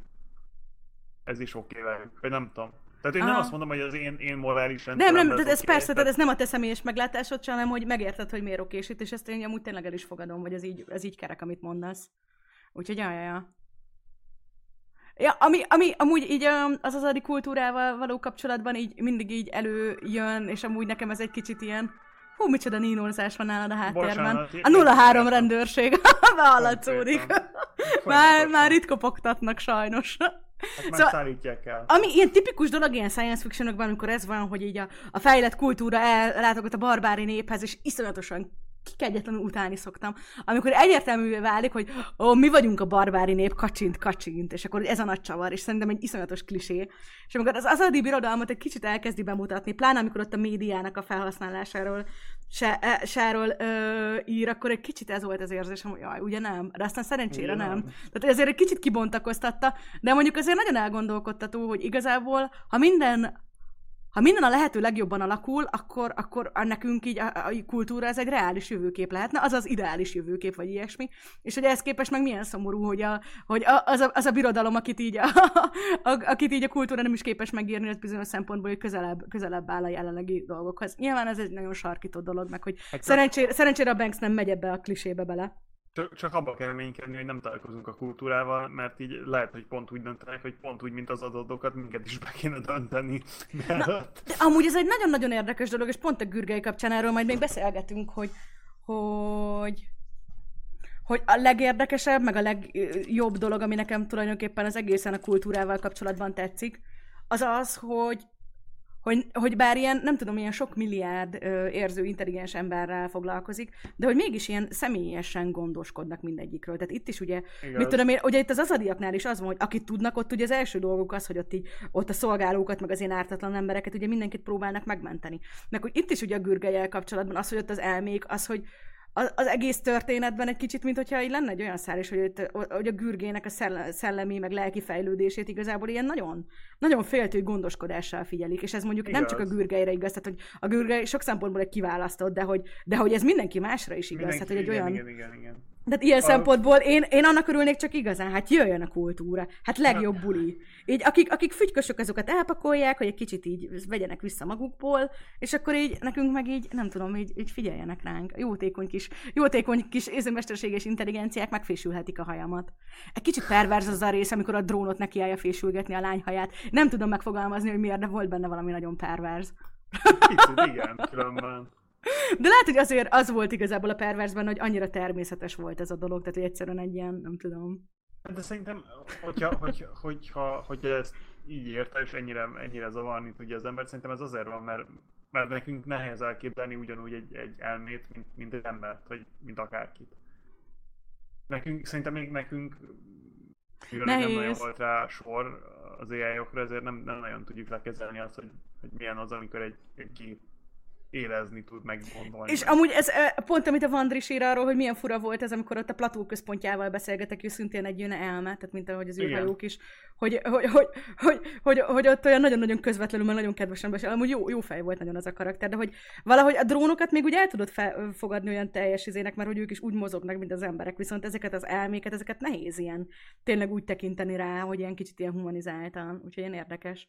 ez is oké okay vagy nem tudom. Tehát én Aha. nem azt mondom, hogy az én, én morális
Nem, nem, tehát ez okay, persze, tehát ez nem a te személyes meglátásod, sem, hanem hogy megérted, hogy miért okésít, és ezt én amúgy tényleg el is fogadom, hogy ez így, ez így kerek, amit mondasz. Úgyhogy jaj, jaj, Ja, ami, ami amúgy így az azadi kultúrával való kapcsolatban így mindig így előjön, és amúgy nekem ez egy kicsit ilyen, hú, micsoda nínózás van nálad a háttérben. a 03 rendőrség, (laughs) behallatszódik. már, már itt kopogtatnak sajnos.
Hát már szóval, szállítják el.
Ami ilyen tipikus dolog ilyen science fictionokban, amikor ez van, hogy így a, a fejlett kultúra ellátogat a barbári néphez, és iszonyatosan kikegyetlenül utálni szoktam, amikor egyértelművé válik, hogy ó, mi vagyunk a barbári nép, kacsint, kacsint, és akkor ez a nagy csavar, és szerintem egy iszonyatos klisé. És amikor az azadi birodalmat egy kicsit elkezdi bemutatni, pláne amikor ott a médiának a felhasználásáról se, e, sáról ö, ír, akkor egy kicsit ez volt az érzésem, hogy jaj, ugye nem, de aztán szerencsére ugye nem. nem. Tehát ezért egy kicsit kibontakoztatta, de mondjuk azért nagyon elgondolkodtató, hogy igazából, ha minden ha minden a lehető legjobban alakul, akkor, akkor nekünk így a, a kultúra ez egy reális jövőkép lehetne, az az ideális jövőkép, vagy ilyesmi. És hogy ehhez képest meg milyen szomorú, hogy, a, hogy a, az, a, az a birodalom, akit így a, (laughs) a, akit így a kultúra nem is képes megírni, az bizonyos szempontból, hogy közelebb, közelebb áll a jelenlegi dolgokhoz. Nyilván ez egy nagyon sarkított dolog, meg hogy hát szerencsére, szerencsére a Banks nem megy ebbe a klisébe bele.
Csak, csak abba kell reménykedni, hogy nem találkozunk a kultúrával, mert így lehet, hogy pont úgy döntenek, hogy pont úgy, mint az adatokat, minket is be kéne dönteni.
Na, de amúgy ez egy nagyon-nagyon érdekes dolog, és pont a Gürgely kapcsán erről majd még beszélgetünk, hogy, hogy hogy a legérdekesebb, meg a legjobb dolog, ami nekem tulajdonképpen az egészen a kultúrával kapcsolatban tetszik, az az, hogy hogy, hogy bár ilyen, nem tudom, ilyen sok milliárd ö, érző, intelligens emberrel foglalkozik, de hogy mégis ilyen személyesen gondoskodnak mindegyikről. Tehát itt is ugye, Igaz. mit tudom én, ugye itt az azadiaknál is az van, hogy akit tudnak, ott ugye az első dolguk az, hogy ott, így, ott a szolgálókat, meg az én ártatlan embereket ugye mindenkit próbálnak megmenteni. Meg hogy itt is ugye a gürgelyel kapcsolatban az, hogy ott az elmék, az, hogy az, az egész történetben egy kicsit, mint hogyha így lenne egy olyan szár is, hogy, hogy a gürgének a szellemi, meg lelki fejlődését igazából ilyen nagyon, nagyon féltő gondoskodással figyelik, és ez mondjuk igaz. nem csak a gürgeire igaz, tehát hogy a gürgely sok szempontból egy kiválasztott, de hogy, de hogy ez mindenki másra is igaz, mindenki, tehát hogy egy igen, olyan... Igen, igen, igen. Tehát ilyen a... szempontból én, én annak örülnék csak igazán, hát jöjjön a kultúra, hát legjobb buli. Így akik, akik fügykösök, azokat elpakolják, hogy egy kicsit így vegyenek vissza magukból, és akkor így nekünk meg így, nem tudom, így, így figyeljenek ránk. Jótékony kis, jótékony kis mesterséges intelligenciák megfésülhetik a hajamat. Egy kicsit perverz az a rész, amikor a drónot nekiállja fésülgetni a lány haját. Nem tudom megfogalmazni, hogy miért, de volt benne valami nagyon perverz.
Kicsit, igen, különben.
De lehet, hogy azért az volt igazából a perverzben, hogy annyira természetes volt ez a dolog, tehát hogy egyszerűen egy ilyen, nem tudom.
De szerintem, hogyha, hogy, hogyha, hogyha ezt így érte, és ennyire, ennyire zavarni tudja az ember, szerintem ez azért van, mert, mert nekünk nehéz elképzelni ugyanúgy egy, egy elmét, mint, mint egy embert, vagy mint akárkit. Nekünk, szerintem még nekünk, mivel nem nagyon volt rá sor az ai ezért nem, nem nagyon tudjuk lekezelni azt, hogy, hogy milyen az, amikor egy, egy gép érezni tud, meggondolni.
És meg. amúgy ez pont, amit a Vandris ír arról, hogy milyen fura volt ez, amikor ott a Plató központjával beszélgetek, és szintén egy jön elme, tehát mint ahogy az űrhajók is, hogy, hogy, hogy, hogy, hogy, hogy, ott olyan nagyon-nagyon közvetlenül, mert nagyon kedvesen beszél, amúgy jó, jó fej volt nagyon az a karakter, de hogy valahogy a drónokat még úgy el tudod fe, fogadni olyan teljes izének, mert hogy ők is úgy mozognak, mint az emberek, viszont ezeket az elméket, ezeket nehéz ilyen tényleg úgy tekinteni rá, hogy ilyen kicsit ilyen humanizáltan, úgyhogy ilyen érdekes.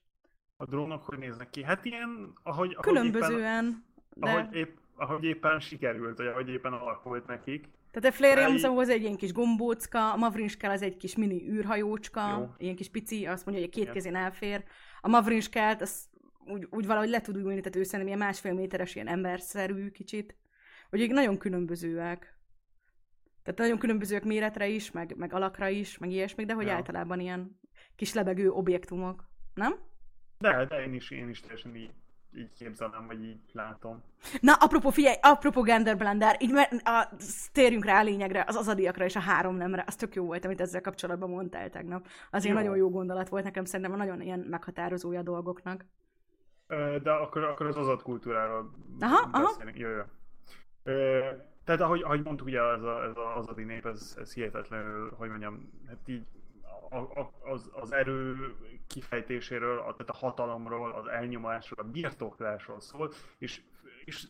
A drónok hogy néznek ki? Hát ilyen, ahogy... ahogy
Különbözően. Éppen
de... Ahogy, épp, ahogy éppen sikerült, vagy ahogy éppen alakult nekik.
Tehát a Flarium Eli... az egy ilyen kis gombócka, a Mavrinskál az egy kis mini űrhajócska, Jó. ilyen kis pici, azt mondja, hogy két kezén elfér. A Mavrinskát az úgy, úgy valahogy le tud ülni, tehát ő szerintem ilyen másfél méteres, ilyen emberszerű kicsit. Hogy nagyon különbözőek. Tehát nagyon különbözőek méretre is, meg, meg alakra is, meg ilyesmi, de hogy ja. általában ilyen kis lebegő objektumok. Nem?
De, de én is, én is teljesen így így képzelem, vagy így látom.
Na, apropó, figyelj, apropó Gender Blender, így mert a, térjünk rá a lényegre, az azadiakra és a három nemre, az tök jó volt, amit ezzel kapcsolatban mondtál tegnap. Az jó. nagyon jó gondolat volt nekem, szerintem nagyon ilyen meghatározója a dolgoknak.
De akkor, akkor az azad kultúráról
aha, aha.
Jó, jó. Tehát ahogy, ahogy mondtuk, ugye ez, a, ez az azadi nép, ez, ez hihetetlenül, hogy mondjam, hát így az, az erő kifejtéséről, a, tehát a hatalomról, az elnyomásról, a birtoklásról szól, és, és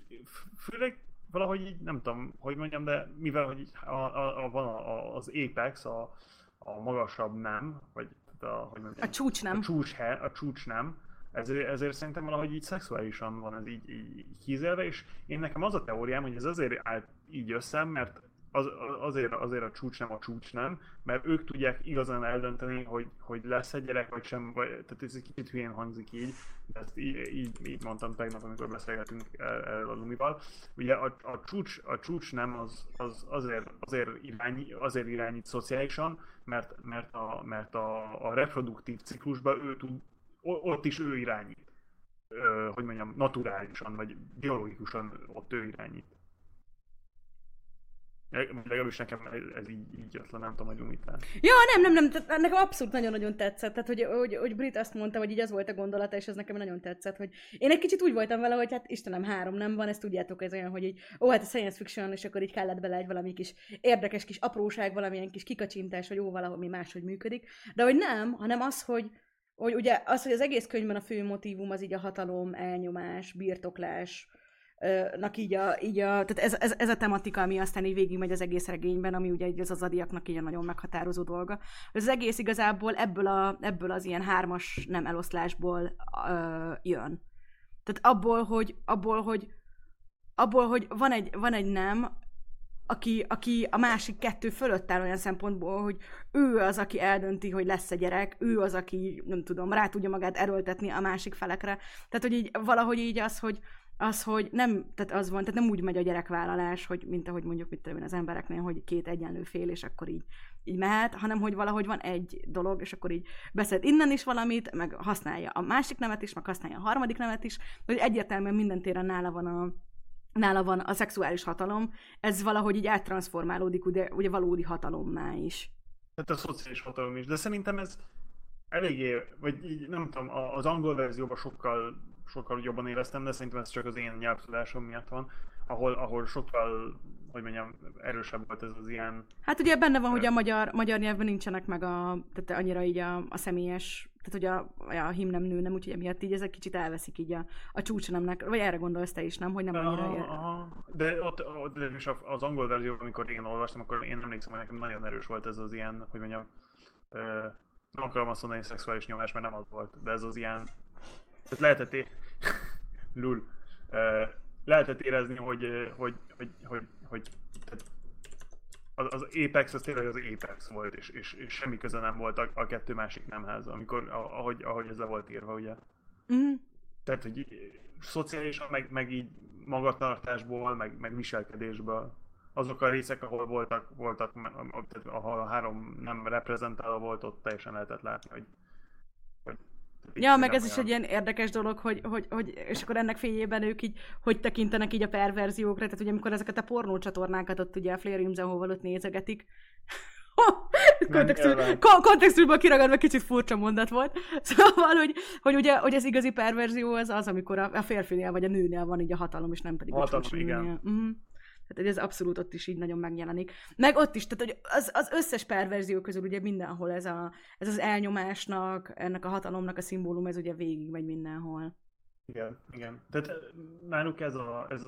főleg valahogy így, nem tudom, hogy mondjam, de mivel hogy a, a, a, van a, a, az Apex, a, a magasabb nem, vagy a, hogy mondjam,
a csúcs nem.
A csúcs, he, a csúcs nem, ezért, ezért szerintem valahogy így szexuálisan van ez így, így hízelve, és én nekem az a teóriám, hogy ez azért állt így össze, mert az, azért, azért a csúcs nem a csúcs nem, mert ők tudják igazán eldönteni, hogy, hogy lesz egy gyerek, vagy sem, vagy, tehát ez egy kicsit hülyén hangzik így, de ezt így, így, így mondtam tegnap, amikor beszélgetünk erről a Lumival. Ugye a, a, csúcs, a csúcs nem az, az azért, azért, irányi, azért irányít szociálisan, mert, mert, a, mert a, a reproduktív ciklusban ő tud, ott is ő irányít. Ö, hogy mondjam, naturálisan, vagy biológikusan ott ő irányít. Legalábbis nekem ez így, így jött le, nem tudom, hogy mit
Ja, nem, nem, nem, tehát nekem abszolút nagyon-nagyon tetszett, tehát hogy, hogy, hogy Brit azt mondta, hogy így az volt a gondolata, és ez nekem nagyon tetszett, hogy én egy kicsit úgy voltam vele, hogy hát Istenem, három nem van, ezt tudjátok, ez olyan, hogy így, ó, hát a science fiction, és akkor így kellett bele egy valami kis érdekes kis apróság, valamilyen kis kikacsintás, hogy ó, valami máshogy működik, de hogy nem, hanem az, hogy, hogy ugye az, hogy az egész könyvben a fő motivum az így a hatalom, elnyomás, birtoklás, nak így a, így a tehát ez, ez, ez, a tematika, ami aztán így végigmegy az egész regényben, ami ugye az az adiaknak így a nagyon meghatározó dolga. Az egész igazából ebből, a, ebből az ilyen hármas nem eloszlásból ö, jön. Tehát abból, hogy, abból, hogy abból, hogy van egy, van egy nem, aki, aki a másik kettő fölött áll olyan szempontból, hogy ő az, aki eldönti, hogy lesz a gyerek, ő az, aki, nem tudom, rá tudja magát erőltetni a másik felekre. Tehát, hogy így valahogy így az, hogy, az, hogy nem, tehát az van, tehát nem úgy megy a gyerekvállalás, hogy mint ahogy mondjuk mit tudom az embereknél, hogy két egyenlő fél, és akkor így, így mehet, hanem hogy valahogy van egy dolog, és akkor így beszed innen is valamit, meg használja a másik nevet is, meg használja a harmadik nevet is, hogy egyértelműen minden téren nála van a, nála van a szexuális hatalom, ez valahogy így áttransformálódik ugye, ugye valódi hatalommá is.
Tehát a szociális hatalom is, de szerintem ez eléggé, vagy így nem tudom, az angol verzióban sokkal sokkal jobban éreztem, de szerintem ez csak az én nyelvtudásom miatt van, ahol, ahol sokkal hogy mondjam, erősebb volt ez az ilyen...
Hát ugye benne van, hogy a magyar, magyar nyelvben nincsenek meg a, tehát annyira így a, a személyes, tehát hogy a, a hím nem nő, nem, úgyhogy emiatt így ezek kicsit elveszik így a, a csúcsnemnek, vagy erre gondolsz te is, nem, hogy nem annyira... Aha,
aha. De ott, ott és az angol verzióban, amikor én olvastam, akkor én emlékszem, hogy nekem nagyon erős volt ez az ilyen, hogy mondjam, nem akarom azt mondani, hogy szexuális nyomás, mert nem az volt, de ez az ilyen tehát lehetett, é... (laughs) Lul. Lehetett érezni, hogy, hogy, hogy, hogy, hogy az, az Apex az tényleg az Apex volt, és, és, és semmi köze nem volt a, a kettő másik nemhez, amikor, ahogy, ahogy ez le volt írva, ugye. Mm. Tehát, hogy szociálisan, meg, meg így magatartásból, meg, meg viselkedésből. Azok a részek, ahol voltak, voltak ahol a három nem reprezentálva volt, ott teljesen lehetett látni, hogy, hogy
Ja, meg ez olyan. is egy ilyen érdekes dolog, hogy, hogy, hogy, és akkor ennek fényében ők így, hogy tekintenek így a perverziókra, tehát ugye amikor ezeket a pornócsatornákat ott ugye a Flare hova ott nézegetik, (laughs) kontextus, kontextusból kiragadva kicsit furcsa mondat volt. (laughs) Szóval, hogy, hogy ugye hogy az igazi perverzió az az, amikor a, a férfinél vagy a nőnél van így a hatalom, és nem pedig a
hatalom, igen.
Uh-huh. Tehát ez abszolút ott is így nagyon megjelenik. Meg ott is, tehát hogy az, az összes perverzió közül ugye mindenhol ez, a, ez az elnyomásnak, ennek a hatalomnak a szimbólum, ez ugye végig megy mindenhol.
Igen, igen. Tehát eh, náluk ez, a, ez,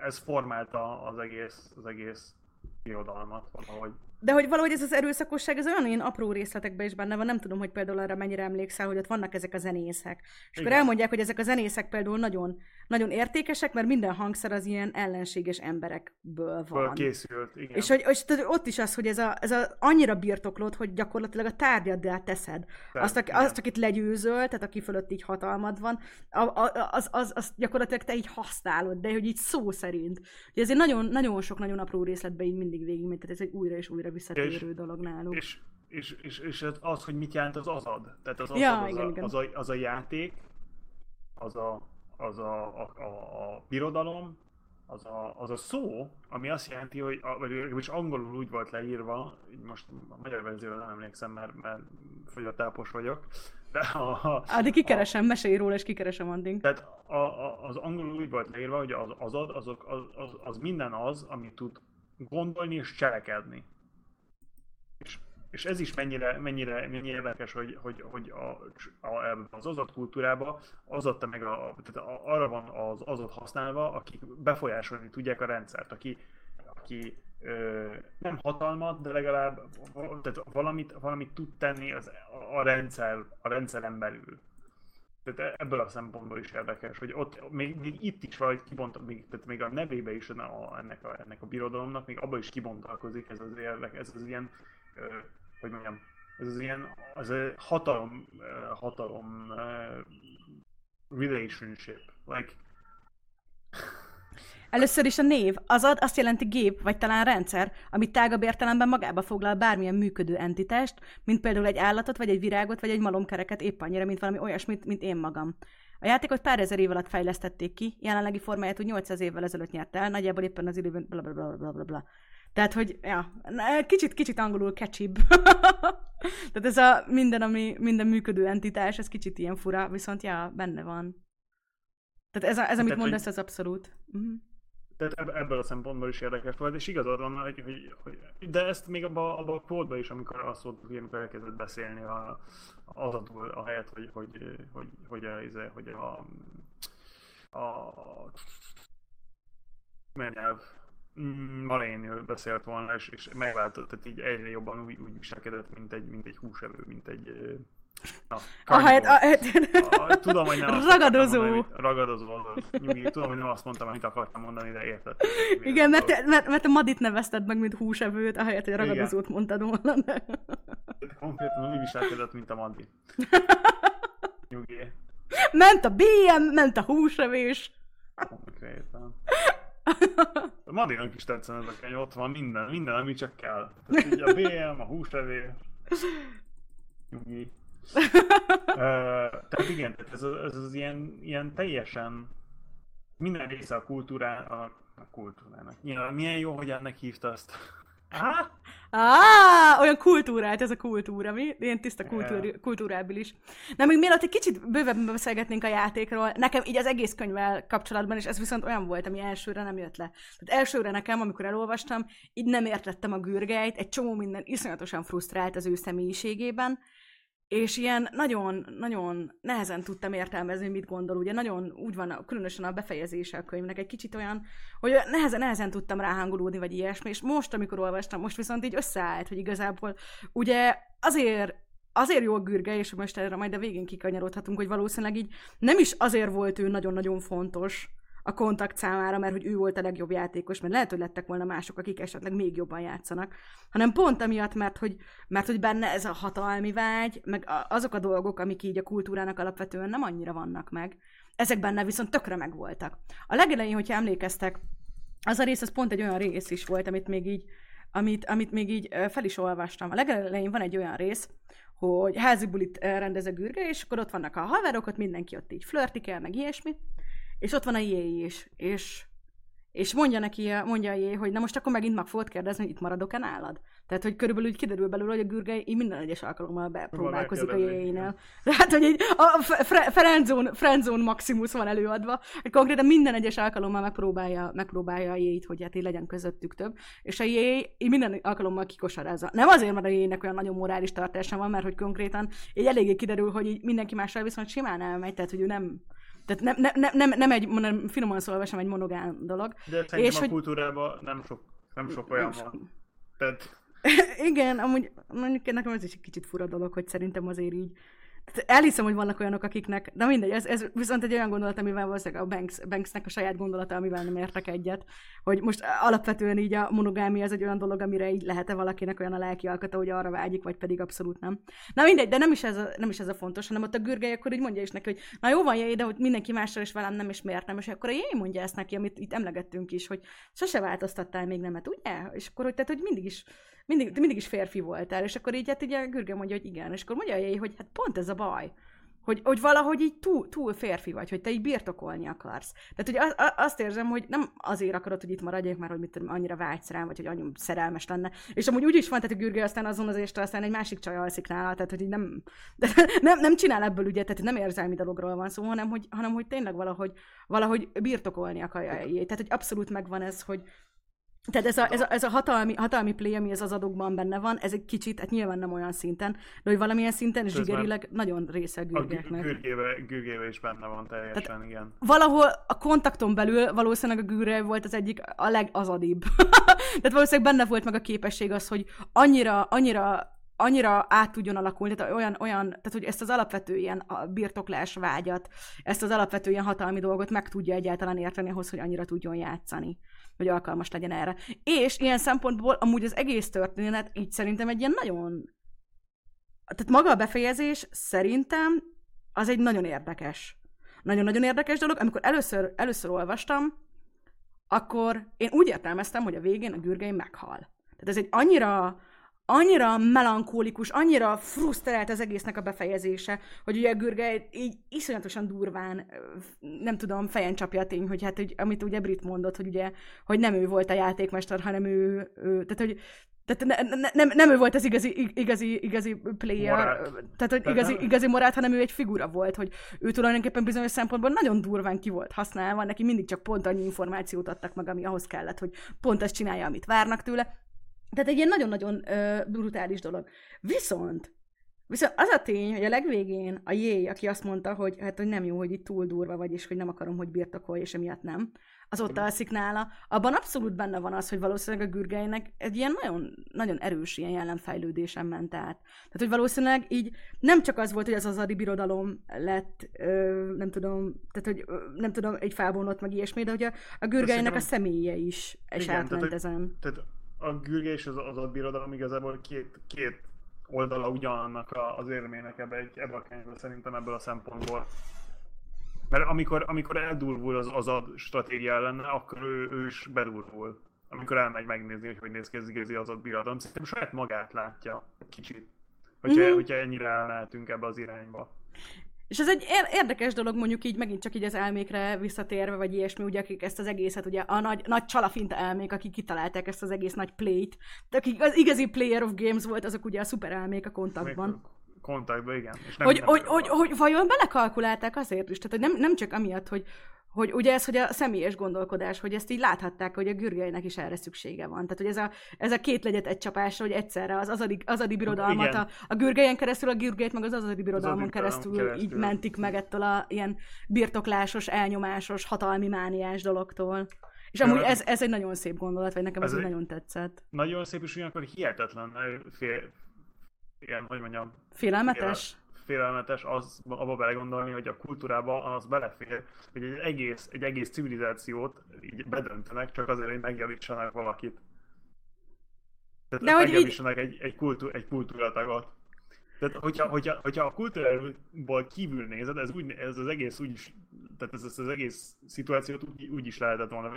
ez formálta az egész, az egész irodalmat valahogy.
De hogy valahogy ez az erőszakosság, ez olyan ilyen apró részletekben is benne van, nem tudom, hogy például arra mennyire emlékszel, hogy ott vannak ezek a zenészek. És Igen. akkor elmondják, hogy ezek a zenészek például nagyon, nagyon értékesek, mert minden hangszer az ilyen ellenséges emberekből van.
készült, igen.
És hogy és ott is az, hogy ez a, ez a annyira birtoklod, hogy gyakorlatilag a tárgyaddá teszed. azt, aki, azt, akit legyőzöl, tehát aki fölött így hatalmad van, az, az, az gyakorlatilag te így használod, de hogy így szó szerint. Ugye ezért nagyon, nagyon sok, nagyon apró részletben így mindig végig, tehát ez egy újra és újra visszatérő és, dolog náluk.
És, és, és, és az, hogy mit jelent az azad. Tehát az, azad, ja, az, igen, a, igen. Az, a, az a játék, az a, az a, a, a, a birodalom, az a, az a szó, ami azt jelenti, hogy, vagy legalábbis angolul úgy volt leírva, így most a magyar verzióra nem emlékszem, mert, mert fogyatápos vagyok, de a,
a, Addig kikeresem, a, mesélj róla, és kikeresem addig.
Tehát a, a, az angolul úgy volt leírva, hogy az, az, az, az, az, az minden az, amit tud gondolni és cselekedni. És, ez is mennyire, mennyire, mennyire érdekes, hogy, hogy, hogy a, a, az azot kultúrában az adta meg, a, tehát arra van az azot használva, akik befolyásolni tudják a rendszert, aki, aki ö, nem hatalmat, de legalább tehát valamit, valamit tud tenni az, a, rendszer, a rendszeren belül. Tehát e, ebből a szempontból is érdekes, hogy ott még, még itt is valahogy kibont, még, tehát még a nevébe is a, ennek, a, ennek a birodalomnak, még abban is kibontalkozik ez az érdek, ez az ilyen, hogy mondjam, ez az ilyen, az a hatalom, hatalom uh, relationship, like
Először is a név, azad azt jelenti gép, vagy talán rendszer, ami tágabb értelemben magába foglal bármilyen működő entitást, mint például egy állatot, vagy egy virágot, vagy egy malomkereket épp annyira, mint valami olyasmit, mint én magam. A játékot pár ezer év alatt fejlesztették ki, jelenlegi formáját úgy 800 évvel ezelőtt nyerte el, nagyjából éppen az időben bla bla bla bla bla bla. Tehát, hogy ja, kicsit, kicsit angolul catchybb. Tehát ez a minden, ami, minden működő entitás, ez kicsit ilyen fura, viszont ja, benne van. Tehát ez, a, ez amit Tehát, mondasz, ez abszolút. Uh-huh
tehát ebből a szempontból is érdekes volt, és igazad van, hogy, hogy, hogy de ezt még abban abba a kódban is, amikor azt volt, hogy amikor elkezdett beszélni a, az a, a helyet, hogy, hogy, hogy, hogy, a, izé, hogy a, a, a Malénről beszélt volna, és, és megváltott, tehát így egyre jobban úgy, úgy viselkedett, mint egy, mint egy húsevő, mint egy
Na, Ahelyett, a,
a, tudom, hogy nem
ragadozó.
Mondani, ragadozó, nyugi, tudom, hogy nem azt mondtam, amit akartam mondani, de érted.
Igen, mert, te, mert, mert te Madit nevezted meg, mint húsevőt, ahelyett, hogy ragadozót Igen. mondtad volna. De...
Konkrétan úgy viselkedett, mint a Madi. Nyugi.
Ment a BM, ment a húsevés.
Konkrétan. A Madinak is tetszene ez a könyv, ott van minden, minden, ami csak kell. Tehát így a (laughs) BM, a húsevés. Nyugi (laughs) tehát igen, tehát ez, ez az ilyen, ilyen teljesen minden része a kultúrá, a, kultúrának. Milyen, milyen jó, hogy ennek hívta azt.
Ah! Ah, olyan kultúrát ez a kultúra, mi? Ilyen tiszta kultúr, kultúrábilis. Na, még mielőtt egy kicsit bővebben beszélgetnénk a játékról, nekem így az egész könyvvel kapcsolatban, és ez viszont olyan volt, ami elsőre nem jött le. Tehát elsőre nekem, amikor elolvastam, így nem értettem a gürgelyt, egy csomó minden iszonyatosan frusztrált az ő személyiségében, és ilyen nagyon, nagyon nehezen tudtam értelmezni, mit gondol. Ugye nagyon úgy van, különösen a befejezése a könyvnek egy kicsit olyan, hogy nehezen, nehezen tudtam ráhangolódni, vagy ilyesmi, és most, amikor olvastam, most viszont így összeállt, hogy igazából ugye azért azért jó a gürge, és most erre majd a végén kikanyarodhatunk, hogy valószínűleg így nem is azért volt ő nagyon-nagyon fontos, a kontakt számára, mert hogy ő volt a legjobb játékos, mert lehet, hogy lettek volna mások, akik esetleg még jobban játszanak, hanem pont amiatt, mert hogy, mert hogy benne ez a hatalmi vágy, meg azok a dolgok, amik így a kultúrának alapvetően nem annyira vannak meg, ezek benne viszont tökre megvoltak. A legelején, hogyha emlékeztek, az a rész, az pont egy olyan rész is volt, amit még így, amit, amit még így fel is olvastam. A legelején van egy olyan rész, hogy házi bulit rendez a gürge, és akkor ott vannak a haverok, ott mindenki ott így flörtikel, meg ilyesmi, és ott van a Jé is, és, és mondja neki, mondja a Jé, hogy na most akkor megint meg fogod kérdezni, hogy itt maradok-e nálad? Tehát, hogy körülbelül úgy kiderül belőle, hogy a Gürgely így minden egyes alkalommal bepróbálkozik a jéjénél. Tehát, hogy így a friendzone, friendzone maximus van előadva, hogy konkrétan minden egyes alkalommal megpróbálja, megpróbálja a jéjt, hogy hát így legyen közöttük több, és a jéj így minden alkalommal kikosarázza. Nem azért, mert a jéjnek olyan nagyon morális tartása van, mert hogy konkrétan így eléggé kiderül, hogy így mindenki mással viszont simán elmegy, tehát hogy ő nem, tehát nem, nem, nem, nem, nem egy, mondom, finoman szólva sem egy monogám dolog.
De szerintem és a hogy... kultúrában nem sok, nem sok olyan nem van. Tehát... (laughs)
Igen, amúgy mondjuk nekem ez is egy kicsit fura dolog, hogy szerintem azért így Elhiszem, hogy vannak olyanok, akiknek, de mindegy, ez, ez viszont egy olyan gondolat, amivel valószínűleg a Banks, Banksnek a saját gondolata, amivel nem értek egyet, hogy most alapvetően így a monogámia ez egy olyan dolog, amire így lehet-e valakinek olyan a lelki alkata, hogy arra vágyik, vagy pedig abszolút nem. Na mindegy, de nem is ez a, nem is ez a fontos, hanem ott a gürgely akkor így mondja is neki, hogy na jó van, jé, de hogy mindenki mással is velem nem, és miért nem, és akkor a jé mondja ezt neki, amit itt emlegettünk is, hogy sose változtattál még nemet, ugye? És akkor hogy, tehát, hogy mindig is mindig, mindig is férfi voltál, és akkor így hát ugye Gürge mondja, hogy igen, és akkor mondja hogy hát pont ez a baj, hogy, hogy valahogy így túl, túl férfi vagy, hogy te így birtokolni akarsz. Tehát, hogy az, azt érzem, hogy nem azért akarod, hogy itt maradjak, mert hogy mit tudom, annyira vágysz rám, vagy hogy annyira szerelmes lenne. És amúgy úgy is van, tehát a Gürgő aztán azon az este aztán egy másik csaj alszik nála, tehát hogy így nem, de (laughs) nem, nem csinál ebből ügyet, tehát nem érzelmi dologról van szó, hanem hogy, hanem hogy tényleg valahogy, valahogy birtokolni akarja. Tehát, hogy abszolút megvan ez, hogy, tehát ez a, ez a, ez a hatalmi, hatalmi play, ami ez az adokban benne van, ez egy kicsit, hát nyilván nem olyan szinten, de hogy valamilyen szinten zsigerileg nagyon része a gürgeknek.
A gürgébe, gürgébe is benne van teljesen, Tehát igen.
Valahol a kontakton belül valószínűleg a gürge volt az egyik a legazadibb. (laughs) Tehát valószínűleg benne volt meg a képesség az, hogy annyira, annyira annyira át tudjon alakulni, tehát olyan, olyan, tehát hogy ezt az alapvető ilyen a birtoklás vágyat, ezt az alapvető ilyen hatalmi dolgot meg tudja egyáltalán érteni ahhoz, hogy annyira tudjon játszani hogy alkalmas legyen erre. És ilyen szempontból amúgy az egész történet így szerintem egy ilyen nagyon... Tehát maga a befejezés szerintem az egy nagyon érdekes. Nagyon-nagyon érdekes dolog. Amikor először, először olvastam, akkor én úgy értelmeztem, hogy a végén a Gürgely meghal. Tehát ez egy annyira annyira melankólikus, annyira frusztrált az egésznek a befejezése, hogy ugye a Gürge így iszonyatosan durván, nem tudom, fejen csapja a tény, hogy hát, hogy, amit ugye Brit mondott, hogy ugye, hogy nem ő volt a játékmester, hanem ő, ő tehát, hogy tehát ne, ne, nem, nem ő volt az igazi, igazi, igazi player, morát. tehát hogy igazi, igazi morát, hanem ő egy figura volt, hogy ő tulajdonképpen bizonyos szempontból nagyon durván ki volt használva, neki mindig csak pont annyi információt adtak meg, ami ahhoz kellett, hogy pont azt csinálja, amit várnak tőle, tehát egy ilyen nagyon-nagyon ö, brutális dolog. Viszont, viszont az a tény, hogy a legvégén a Jé, aki azt mondta, hogy hát hogy nem jó, hogy itt túl durva vagy, és hogy nem akarom, hogy birtokolj, és emiatt nem, az ott alszik nála, abban abszolút benne van az, hogy valószínűleg a Gürgeinek egy ilyen nagyon, nagyon erős ilyen jellemfejlődésen ment át. Tehát, hogy valószínűleg így nem csak az volt, hogy az azadi birodalom lett, ö, nem tudom, tehát, hogy ö, nem tudom, egy felvonott meg ilyesmi, de hogy a, a Gürgeinek a személye is, és átment tehát, ezen.
Tehát a gürge és az adott birodalom igazából két, két oldala ugyanannak az érmének ebbe, egy, ebbe a könyvbe szerintem ebből a szempontból. Mert amikor, amikor eldurvul az azad stratégia ellen, akkor ő, ő is bedurvul. Amikor elmegy megnézni, hogy hogy néz ki az igazi azad birodalom, szerintem saját magát látja kicsit. Hogyha, mm-hmm. hogyha ennyire elmehetünk ebbe az irányba.
És ez egy érdekes dolog, mondjuk így megint csak így az elmékre visszatérve, vagy ilyesmi, ugye, akik ezt az egészet, ugye a nagy, nagy csalafinta elmék, akik kitalálták ezt az egész nagy play-t, de akik az igazi player of games volt, azok ugye a szuper elmék a kontaktban.
Kontaktban, igen.
És nem hogy, hogy, hogy, hogy, vajon belekalkulálták azért is, tehát hogy nem, nem csak amiatt, hogy, hogy ugye ez, hogy a személyes gondolkodás, hogy ezt így láthatták, hogy a Gürgelynek is erre szüksége van. Tehát, hogy ez a, ez a két legyet egy csapásra, hogy egyszerre az azadi, azadi birodalmat, a, a Gürgelyen keresztül, a Gürgelyt meg az azadi birodalmon az keresztül, keresztül így mentik meg ettől a ilyen birtoklásos, elnyomásos, hatalmi mániás dologtól. És amúgy ez, ez egy nagyon szép gondolat, vagy nekem ez, ez nagyon tetszett.
Nagyon szép, és ugyanakkor hihetetlen fél, ilyen, hogy mondjam...
Félelmetes?
Fél, félelmetes az abba belegondolni, hogy a kultúrába az belefér, hogy egy egész, egy egész civilizációt így bedöntenek csak azért, hogy megjavítsanak valakit. Tehát De megjavítsanak így... egy, egy, kultú, egy kultúratagot. Tehát, hogyha, hogyha, hogyha a kultúrából kívül nézed, ez, úgy, ez az egész úgy is, tehát ez, ez az egész szituációt úgy, úgy is lehetett volna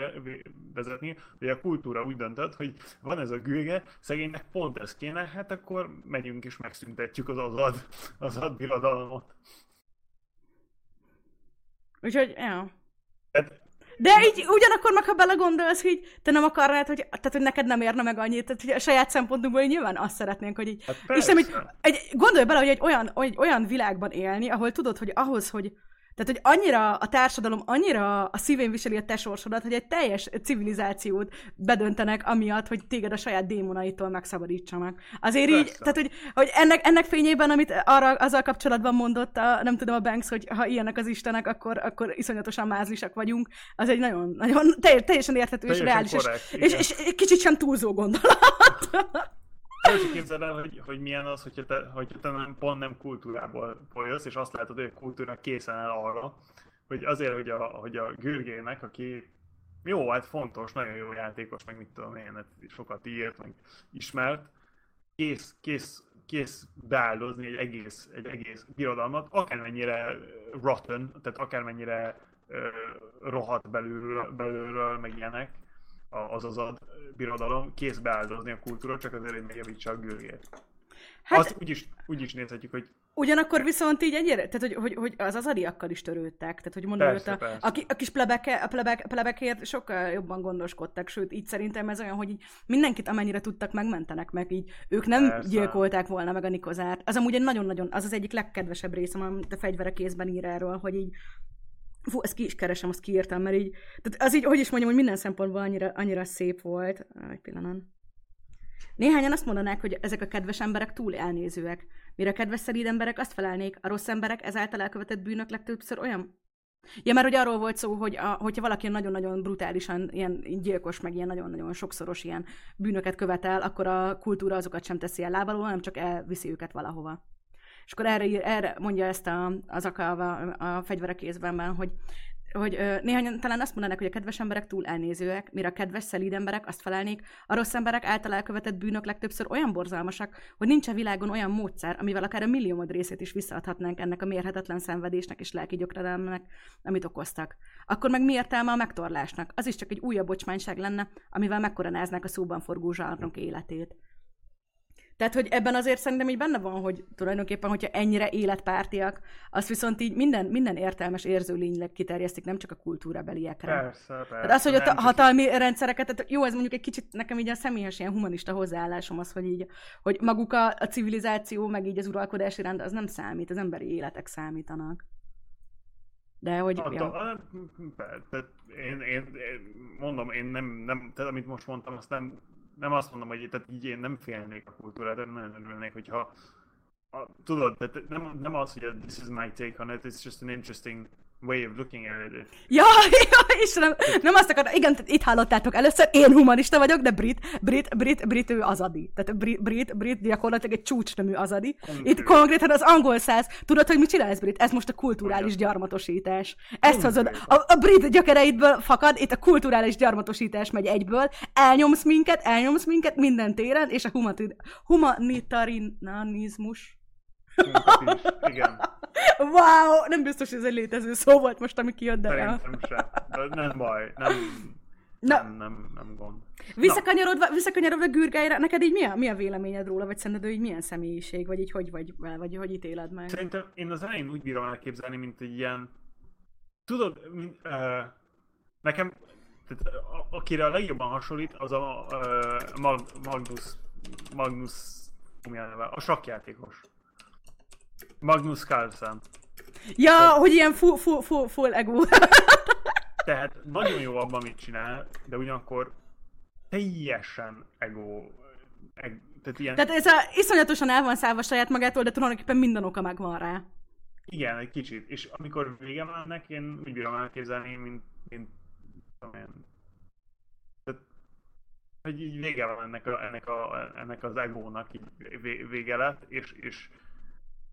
vezetni, hogy a kultúra úgy döntött, hogy van ez a gőge, szegénynek pont ez kéne, hát akkor megyünk és megszüntetjük az azad, azad birodalmat.
Úgyhogy, ja. Tehát de így ugyanakkor meg, ha belegondolsz, hogy te nem akarnád, hogy, tehát, hogy neked nem érne meg annyit, tehát hogy a saját szempontunkból hogy nyilván azt szeretnénk, hogy így... Hát Isten, hogy egy, gondolj bele, hogy egy olyan, egy olyan világban élni, ahol tudod, hogy ahhoz, hogy tehát, hogy annyira a társadalom, annyira a szívén viseli a te sorsodat, hogy egy teljes civilizációt bedöntenek amiatt, hogy téged a saját démonaitól megszabadítsanak. Azért Persze. így, tehát, hogy, hogy ennek, ennek fényében, amit arra, azzal kapcsolatban mondott, a, nem tudom, a Banks, hogy ha ilyenek az istenek, akkor, akkor iszonyatosan mázlisak vagyunk, az egy nagyon, nagyon teljesen érthető teljesen és reális, korrekt, és, és, és, kicsit sem túlzó gondolat. (laughs)
Úgy képzeld el, hogy, hogy milyen az, hogyha te, hogyha te nem, pont nem kultúrából folysz, és azt látod, hogy a kultúra készen el arra, hogy azért, hogy a, hogy a Gürgének, aki jó, hát fontos, nagyon jó játékos, meg mit tudom én, hát sokat írt, meg ismert, kész, kész, kész beáldozni egy egész, egy egész birodalmat, akármennyire rotten, tehát akármennyire uh, rohadt belülről, belülről, meg ilyenek, az az a birodalom kész beáldozni a kultúra, csak azért, hogy megjavítsa a gőgét. Hát... Azt úgy is, úgy is nézhetjük, hogy
Ugyanakkor viszont így ennyire, tehát hogy, hogy, hogy az azadiakkal is törődtek, tehát hogy mondom,
Persze,
a,
persze.
a, a kis plebeke, a plebek, plebekért sokkal jobban gondoskodtak, sőt, így szerintem ez olyan, hogy így mindenkit amennyire tudtak megmentenek meg, így ők nem
Persze.
gyilkolták volna meg a Nikozát. Az amúgy egy nagyon-nagyon, az az egyik legkedvesebb részem, amit a fegyverek kézben ír erről, hogy így Fú, ezt ki is keresem, azt kiírtam, mert így, tehát az így, hogy is mondjam, hogy minden szempontból annyira, annyira szép volt. Egy pillanat. Néhányan azt mondanák, hogy ezek a kedves emberek túl elnézőek. Mire a kedves szelíd emberek azt felelnék, a rossz emberek ezáltal elkövetett bűnök legtöbbször olyan? Ja, mert ugye arról volt szó, hogy a, hogyha valaki nagyon-nagyon brutálisan ilyen gyilkos, meg ilyen nagyon-nagyon sokszoros ilyen bűnöket követel, akkor a kultúra azokat sem teszi el lábalól, hanem csak elviszi őket valahova. És akkor erre, erre mondja ezt a, az akalva a fegyverek kézben, hogy hogy néhányan talán azt mondanák, hogy a kedves emberek túl elnézőek, mire a kedves, szelíd emberek azt felelnék, a rossz emberek által elkövetett bűnök legtöbbször olyan borzalmasak, hogy nincs a világon olyan módszer, amivel akár a milliómod részét is visszaadhatnánk ennek a mérhetetlen szenvedésnek és lelki gyökredelmnek, amit okoztak. Akkor meg mi értelme a megtorlásnak? Az is csak egy újabb bocsmányság lenne, amivel mekkoronáznák a szóban forgó életét. Tehát, hogy ebben azért szerintem így benne van, hogy tulajdonképpen, hogyha ennyire életpártiak, azt viszont így minden, minden értelmes érzőlényleg kiterjesztik, nem csak a kultúrabeliekre.
Persze, persze.
Tehát az, hogy a ta-
csak-
hatalmi rendszereket, tehát jó, ez mondjuk egy kicsit nekem így a személyes ilyen humanista hozzáállásom az, hogy így, hogy maguk a, a civilizáció, meg így az uralkodási rend, az nem számít, az emberi életek számítanak. De hogy...
Hát,
ja.
a- persze, tehát én, én, én, mondom, én nem, nem, tehát amit most mondtam, azt nem, nem azt mondom, hogy tehát így én nem félnék a kultúrát, én nagyon örülnék, hogyha a, tudod, tehát nem, nem az, hogy a, this is my take on it, it's just an interesting way of looking at it.
Ja, (laughs) ja, Istenem, nem azt akartam, igen, tehát itt hallottátok először, én humanista vagyok, de brit, brit, brit, brit ő azadi. Tehát brit, brit, brit gyakorlatilag egy csúcsnemű azadi. Itt
Konkrét.
konkrétan az angol száz. Tudod, hogy mit csinálsz, brit? Ez most a kulturális
Hogyan?
gyarmatosítás. Ezt hozod.
Konkrétan.
A, a brit gyökereidből fakad, itt a kulturális gyarmatosítás megy egyből. Elnyomsz minket, elnyomsz minket minden téren, és a humati-
igen,
Wow, nem biztos, hogy ez egy létező szó volt most, ami kijött, de...
szerintem se. De nem baj, nem,
Na,
nem, nem, nem gond.
Visszakanyarodva, visszakanyarodva Gürgályra, neked így mi a, mi a véleményed róla, vagy szerinted ő így milyen személyiség, vagy így hogy vagy vele, vagy hogy ítéled meg?
Szerintem én az elején úgy bírom elképzelni, mint egy ilyen... Tudod, mint, uh, nekem, tehát, a, akire a legjobban hasonlít, az a uh, Mag, Magnus, Magnus, mi a neve? A sakkjátékos. Magnus Carlsen.
Ja, hogy ilyen full, full, full, full ego. (laughs)
Tehát nagyon jó abban, mit csinál, de ugyanakkor teljesen ego, eg, tehát ilyen,
Tehát ez a, iszonyatosan el van szállva saját magától, de tulajdonképpen minden oka megvan rá.
igen, egy kicsit. És amikor vége van ennek, én úgy bírom elképzelni, mint, mint én, tehát, hogy így vége van ennek, a, ennek, a, ennek az egónak, így vé- vége lett, és, és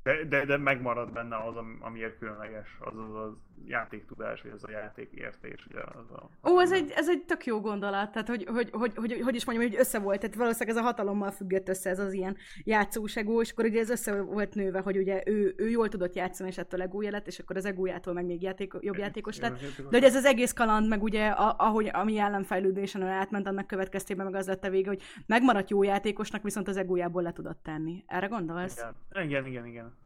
de, de, de megmarad benne az, ami- amiért különleges, az az a játéktudás, vagy az a játékértés, ugye az a...
Ó, ez egy, ez egy tök jó gondolat, tehát hogy, hogy, hogy, hogy, hogy is mondjam, hogy össze volt, tehát valószínűleg ez a hatalommal függött össze ez az ilyen játszós ego, és akkor ugye ez össze volt nőve, hogy ugye ő, ő jól tudott játszani, és ettől egója lett, és akkor az egójától meg még játék, jobb játékos lett. De hogy ez az egész kaland, meg ugye, a, ahogy ami ellenfejlődésen ő átment, annak következtében meg az lett a vége, hogy megmaradt jó játékosnak, viszont az egójából le tudott tenni. Erre gondolsz?
Igen, igen, igen. igen.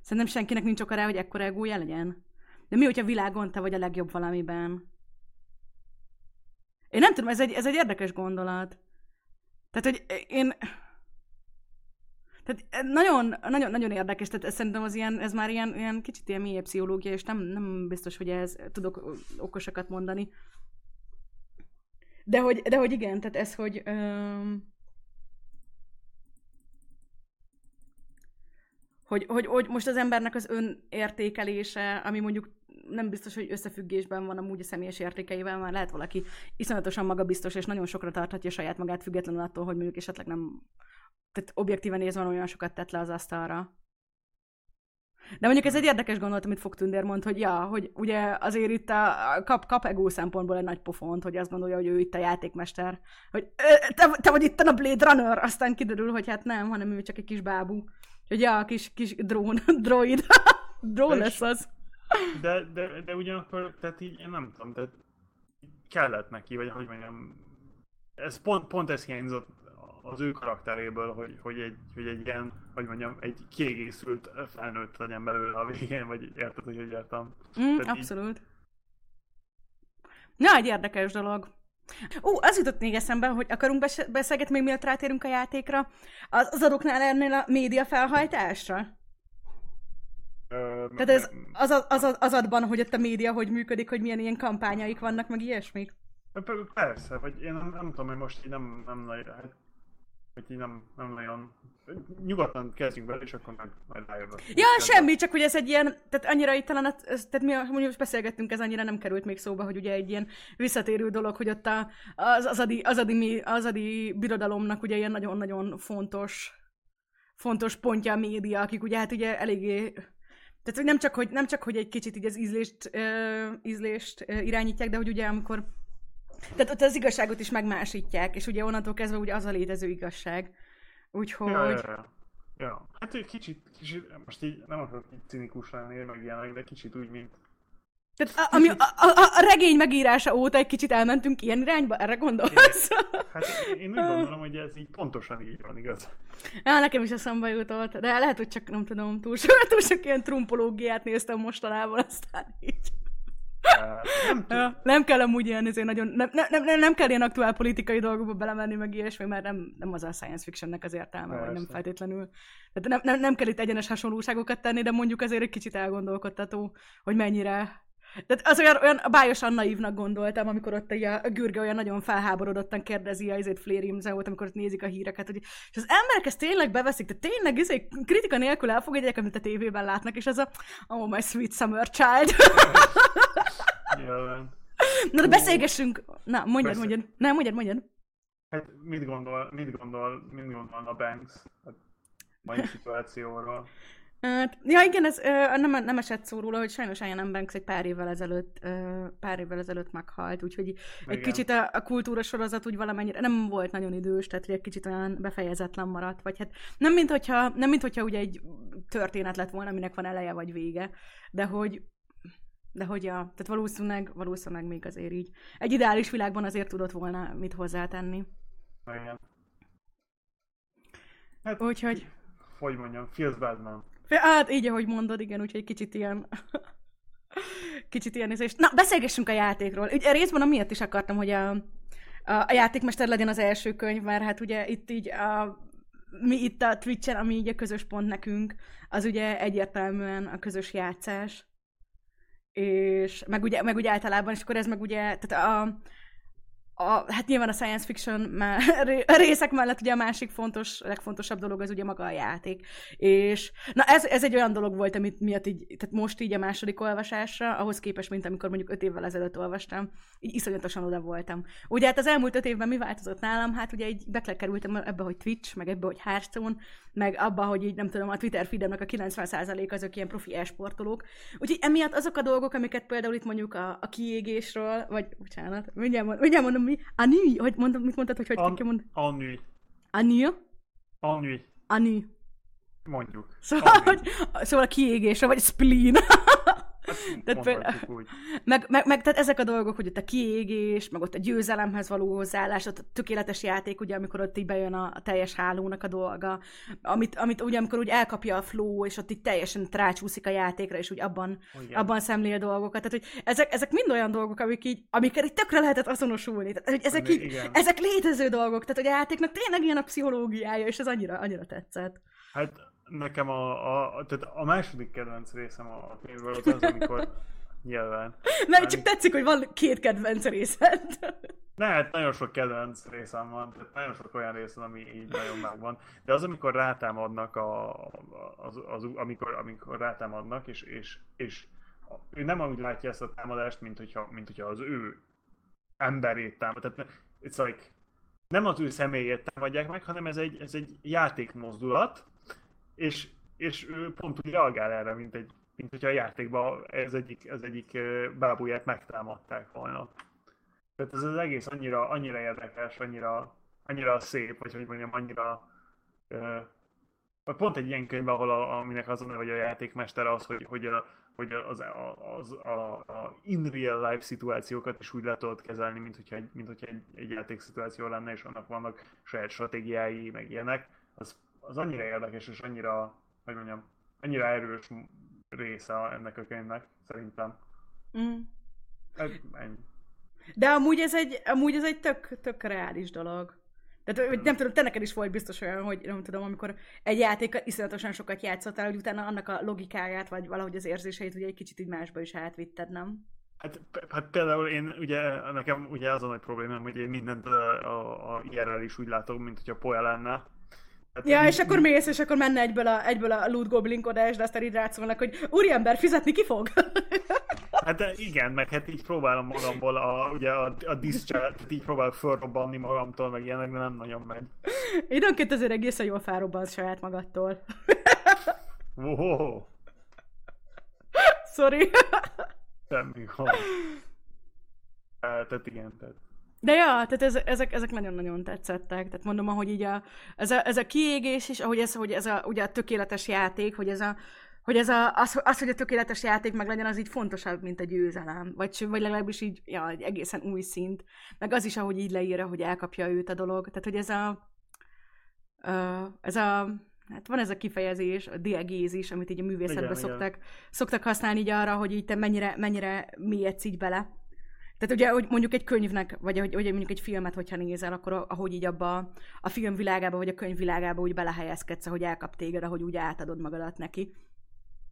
Szerintem senkinek nincs oka rá, hogy ekkora egója legyen. De mi, hogyha világon te vagy a legjobb valamiben? Én nem tudom, ez egy, ez egy érdekes gondolat. Tehát, hogy én... Tehát nagyon, nagyon, nagyon érdekes, tehát ez szerintem az ilyen, ez már ilyen, ilyen kicsit ilyen mélyebb pszichológia, és nem, nem biztos, hogy ez tudok okosakat mondani. De hogy, de hogy igen, tehát ez, hogy... Öm, hogy, hogy, hogy most az embernek az önértékelése, ami mondjuk nem biztos, hogy összefüggésben van amúgy a személyes értékeivel, mert lehet valaki iszonyatosan magabiztos, és nagyon sokra tarthatja saját magát, függetlenül attól, hogy mondjuk esetleg nem, tehát objektíven nézve olyan sokat tett le az asztalra. De mondjuk ez egy érdekes gondolat, amit Fog Tündér mond, hogy ja, hogy ugye azért itt a, a kap, kap ego szempontból egy nagy pofont, hogy azt gondolja, hogy ő itt a játékmester, hogy "Ö, te, te vagy itt a Blade Runner, aztán kiderül, hogy hát nem, hanem ő csak egy kis bábú. Hogy ja, kis, kis drón, (laughs) droid. (laughs) drón lesz az.
De, de, de ugyanakkor, tehát így, én nem tudom, tehát kellett neki, vagy hogy mondjam, ez pont, pont ez hiányzott az ő karakteréből, hogy, hogy, egy, hogy egy ilyen, hogy mondjam, egy kiegészült felnőtt legyen belőle a végén, vagy érted, hogy hogy értem.
Mm, abszolút. Így... Na, egy érdekes dolog. Ú, az jutott még eszembe, hogy akarunk beszélgetni még mielőtt rátérünk a játékra, az, az adoknál ennél a média felhajtásra? Tehát ez az, az, az, az adban, hogy ott a média hogy működik, hogy milyen ilyen kampányaik vannak, meg ilyesmik?
Persze, vagy én nem, nem tudom, hogy most így nem, nem nagyon, hát, hogy így nem, nem nagyon nyugodtan kezdjünk bele, és akkor meg majd rájövök.
Ja, semmi, csak hogy ez egy ilyen, tehát annyira itt talán, tehát mi mondjuk most beszélgettünk, ez annyira nem került még szóba, hogy ugye egy ilyen visszatérő dolog, hogy ott a, az, az, adi, az, adi, az adi birodalomnak ugye ilyen nagyon-nagyon fontos, fontos pontja a média, akik ugye hát ugye eléggé tehát nem csak, hogy, nem csak, hogy egy kicsit így az ízlést, uh, ízlést uh, irányítják, de hogy ugye amikor tehát ott az igazságot is megmásítják, és ugye onnantól kezdve ugye az a létező igazság. Úgyhogy... Ja, ja,
ja. ja. hát egy kicsit, kicsit, most így nem akarok így cinikus lenni, meg ilyenek, de kicsit úgy, mint
tehát a, ami, a, a, a regény megírása óta egy kicsit elmentünk ilyen irányba, erre gondolsz?
Hát én úgy gondolom, hogy ez így pontosan így van, igaz?
Ja, nekem is eszembe jutott, de lehet, hogy csak nem tudom, túl sok, (laughs) túl sok ilyen trumpológiát néztem mostanában, aztán így. Nem, (laughs) ja, nem kell amúgy ilyen, ezért nagyon, nem, nem, nem, nem kell ilyen aktuál politikai dolgokba belemenni, meg ilyesmi, mert nem, nem az a science fictionnek az értelme, vagy nem feltétlenül. Tehát nem, nem, nem kell itt egyenes hasonlóságokat tenni, de mondjuk azért egy kicsit elgondolkodtató, hogy mennyire tehát az olyan, olyan bájosan naívnak gondoltam, amikor ott a, a Gürge olyan nagyon felháborodottan kérdezi a izét Flérimzeót, amikor ott nézik a híreket, hogy és az emberek ezt tényleg beveszik, tehát tényleg izé, kritika nélkül elfogadják, amit a tévében látnak, és az a oh my sweet summer child. Na de beszélgessünk. Na, mondjad, mondjad. Nem, mondjad, mondjad.
Hát mit gondol, mit gondol, mit gondol a Banks a mai szituációról?
Hát, ja igen, ez nem, nem esett szó róla, hogy sajnos Ian Banks egy pár évvel ezelőtt, pár évvel ezelőtt meghalt, úgyhogy igen. egy kicsit a, a kultúra sorozat úgy valamennyire nem volt nagyon idős, tehát hogy egy kicsit olyan befejezetlen maradt, vagy hát nem mint hogyha, nem mint hogyha ugye egy történet lett volna, aminek van eleje vagy vége, de hogy de hogy ja, tehát valószínűleg, valószínűleg még azért így. Egy ideális világban azért tudott volna mit hozzátenni.
Igen.
Hát, Úgyhogy...
Hogy mondjam, feels bad man.
Hát így, ahogy mondod, igen, úgyhogy kicsit ilyen... (laughs) kicsit ilyen és Na, beszélgessünk a játékról. Ugye részben amiatt is akartam, hogy a, a, játékmester legyen az első könyv, mert hát ugye itt így a, mi itt a Twitch-en, ami így a közös pont nekünk, az ugye egyértelműen a közös játszás. És meg ugye, meg ugye általában, és akkor ez meg ugye, tehát a, a, hát nyilván a science fiction (laughs) részek mellett ugye a másik fontos, legfontosabb dolog az ugye maga a játék. És na ez, ez egy olyan dolog volt, amit miatt így, tehát most így a második olvasásra, ahhoz képest, mint amikor mondjuk öt évvel ezelőtt olvastam, így iszonyatosan oda voltam. Ugye hát az elmúlt öt évben mi változott nálam? Hát ugye így beklekerültem ebbe, hogy Twitch, meg ebbe, hogy Hearthstone, meg abba, hogy így nem tudom, a Twitter feedemnek a 90% azok ilyen profi esportolók. Úgyhogy emiatt azok a dolgok, amiket például itt mondjuk a, a kiégésről, vagy bocsánat, mindjárt, mindjárt mondom mi, Anü, hogy mondom, mit mondtad, hogy hogy An- kell mondani?
Anü.
Anü?
Anü.
Anü.
Mondjuk.
Szóval, hogy, szóval a kiégésre, vagy spleen. (laughs) tehát például, úgy. Meg, meg, meg, tehát ezek a dolgok, hogy ott a kiégés, meg ott a győzelemhez való hozzáállás, ott a tökéletes játék, ugye, amikor ott így bejön a, a teljes hálónak a dolga, amit, amit ugye, amikor úgy elkapja a flow, és ott így teljesen rácsúszik a játékra, és úgy abban, abban szemlél dolgokat. Tehát, hogy ezek, ezek mind olyan dolgok, amik így, amikkel így tökre lehetett azonosulni. Tehát, hogy ezek, így, ezek létező dolgok, tehát, hogy a játéknak tényleg ilyen a pszichológiája, és ez annyira, annyira tetszett.
Hát nekem a, a, tehát a második kedvenc részem a könyvből az az, amikor (laughs) nyilván.
Mert csak tetszik, hogy van két kedvenc részed.
Ne, hát nagyon sok kedvenc részem van, tehát nagyon sok olyan rész ami így nagyon megvan. De az, amikor rátámadnak, a, az, az, amikor, amikor rátámadnak, és, és, és ő nem úgy látja ezt a támadást, mint hogyha, mint hogyha az ő emberét támad. Tehát it's like, nem az ő személyét támadják meg, hanem ez egy, ez egy játékmozdulat, és, és ő pont úgy reagál erre, mint, egy, mint hogyha a játékban ez egyik, ez egyik bábúját megtámadták volna. Tehát ez az egész annyira, annyira érdekes, annyira, annyira szép, vagy hogy mondjam, annyira vagy pont egy ilyen könyv, ahol a, aminek az a neve, hogy a játékmester az, hogy, hogy, a, hogy az, az, a, a in real life szituációkat is úgy le tudod kezelni, mint hogyha, mint hogyha egy, egy játékszituáció lenne, és annak vannak saját stratégiái, meg ilyenek, az, az annyira érdekes, és annyira, hogy mondjam, annyira erős része ennek a könyvnek, szerintem. Mm.
Ennyi. De amúgy ez egy, amúgy ez egy tök, tök reális dolog. Tehát hogy nem tudom, te neked is volt biztos olyan, hogy nem tudom, amikor egy játék iszonyatosan sokat játszottál, hogy utána annak a logikáját, vagy valahogy az érzéseit ugye egy kicsit így másba is átvitted, nem?
Hát, hát például én ugye, nekem ugye az a nagy problémám, hogy én mindent a, a, a IRL is úgy látom, mint hogyha poja lenne.
Hát ja, és akkor mész, és akkor menne egyből a, egyből a loot goblinkodás, de aztán így rátszolnak, hogy úriember, fizetni ki fog? (laughs)
Hát de igen, meg hát így próbálom magamból a, ugye a, a diszcsát, így próbálok fölrobbanni magamtól, meg ilyenek, de nem nagyon megy.
Időnként azért egészen jól felrobbansz saját magadtól. (laughs)
Wow.
Sorry.
Semmi gond. (laughs) Tehát igen, tehát
de ja, tehát ez, ezek, ezek nagyon-nagyon tetszettek. Tehát mondom, ahogy így a, ez, a, ez a kiégés is, ahogy ez, hogy ez a, ugye a tökéletes játék, hogy ez a, hogy ez a, az, az, hogy a tökéletes játék meg legyen, az így fontosabb, mint a győzelem. Vagy, vagy legalábbis így, ja, egy egészen új szint. Meg az is, ahogy így leírja, hogy elkapja őt a dolog. Tehát, hogy ez a, uh, ez a, hát van ez a kifejezés, a diegézis, amit így a művészetben igen, szoktak, igen. szoktak használni így arra, hogy így te mennyire, mennyire mélyedsz így bele. Tehát ugye, hogy mondjuk egy könyvnek, vagy hogy, hogy mondjuk egy filmet, hogyha nézel, akkor ahogy így abba a film világába, vagy a könyv világába úgy belehelyezkedsz, hogy elkap téged, ahogy úgy átadod magadat neki.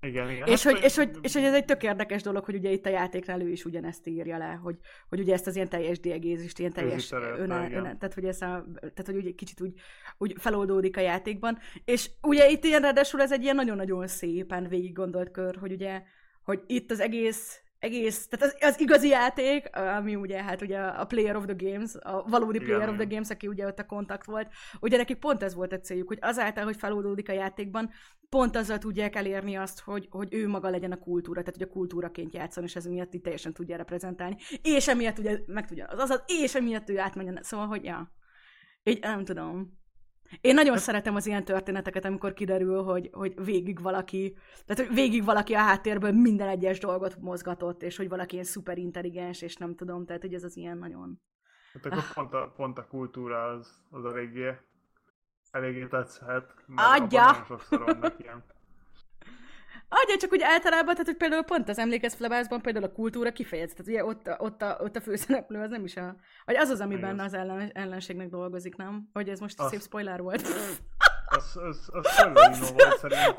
Igen, igen.
És, hát, hogy, és, hogy, és hogy ez egy tök érdekes dolog, hogy ugye itt a játéknál ő is ugyanezt írja le, hogy, hogy ugye ezt az ilyen teljes diegézist, ilyen teljes öne, öne, tehát hogy ez a, tehát hogy úgy kicsit úgy, úgy feloldódik a játékban. És ugye itt ilyen ráadásul ez egy ilyen nagyon-nagyon szépen végig gondolt kör, hogy ugye, hogy itt az egész egész, tehát az, az igazi játék, ami ugye hát ugye a Player of the Games, a valódi Player Igen. of the Games, aki ugye ott a kontakt volt, ugye nekik pont ez volt a céljuk, hogy azáltal, hogy feloldódik a játékban, pont azzal tudják elérni azt, hogy, hogy ő maga legyen a kultúra, tehát hogy a kultúraként játszon, és ez miatt így teljesen tudja reprezentálni. És emiatt ugye meg tudja az azaz, és emiatt ő átmenjen. Szóval, hogy ja. Így nem tudom. Én nagyon hát... szeretem az ilyen történeteket, amikor kiderül, hogy, hogy végig valaki, tehát hogy végig valaki a háttérből minden egyes dolgot mozgatott, és hogy valaki ilyen szuper intelligens, és nem tudom, tehát hogy ez az ilyen nagyon...
Hát akkor ah. pont, a, pont a kultúra az, az eléggé, eléggé tetszhet.
Adja!
sokszor vannak ilyen
Adja, csak úgy általában, tehát hogy például pont az emlékez Flebászban például a kultúra kifejez, tehát ugye ott, a, ott, a, ott a főszereplő az nem is a... Vagy az az, ami benne az ellen, ellenségnek dolgozik, nem? Hogy ez most az, szép spoiler volt.
Az, (laughs) az, az Pellerino volt szerintem.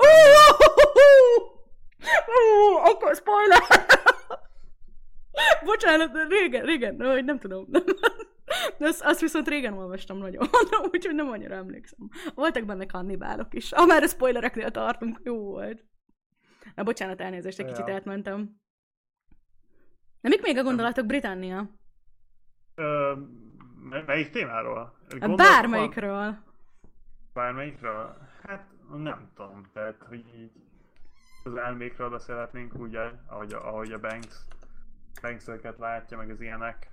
Akkor spoiler! Bocsánat, régen, régen, hogy nem tudom. De azt, azt viszont régen olvastam nagyon, úgyhogy nem annyira emlékszem. Voltak benne kannibálok is. Ha már a spoilereknél tartunk, jó volt. Na, bocsánat, elnézést, egy ja. kicsit átmentem. Na, mik még a gondolatok Britannia?
Ö, melyik témáról?
Gondolat, Bármelyikről.
Bármelyikről? Hát nem tudom, tehát, hogy így az elmékről beszélhetnénk úgy, ahogy, ahogy a Banks, Banks látja, meg az ilyenek.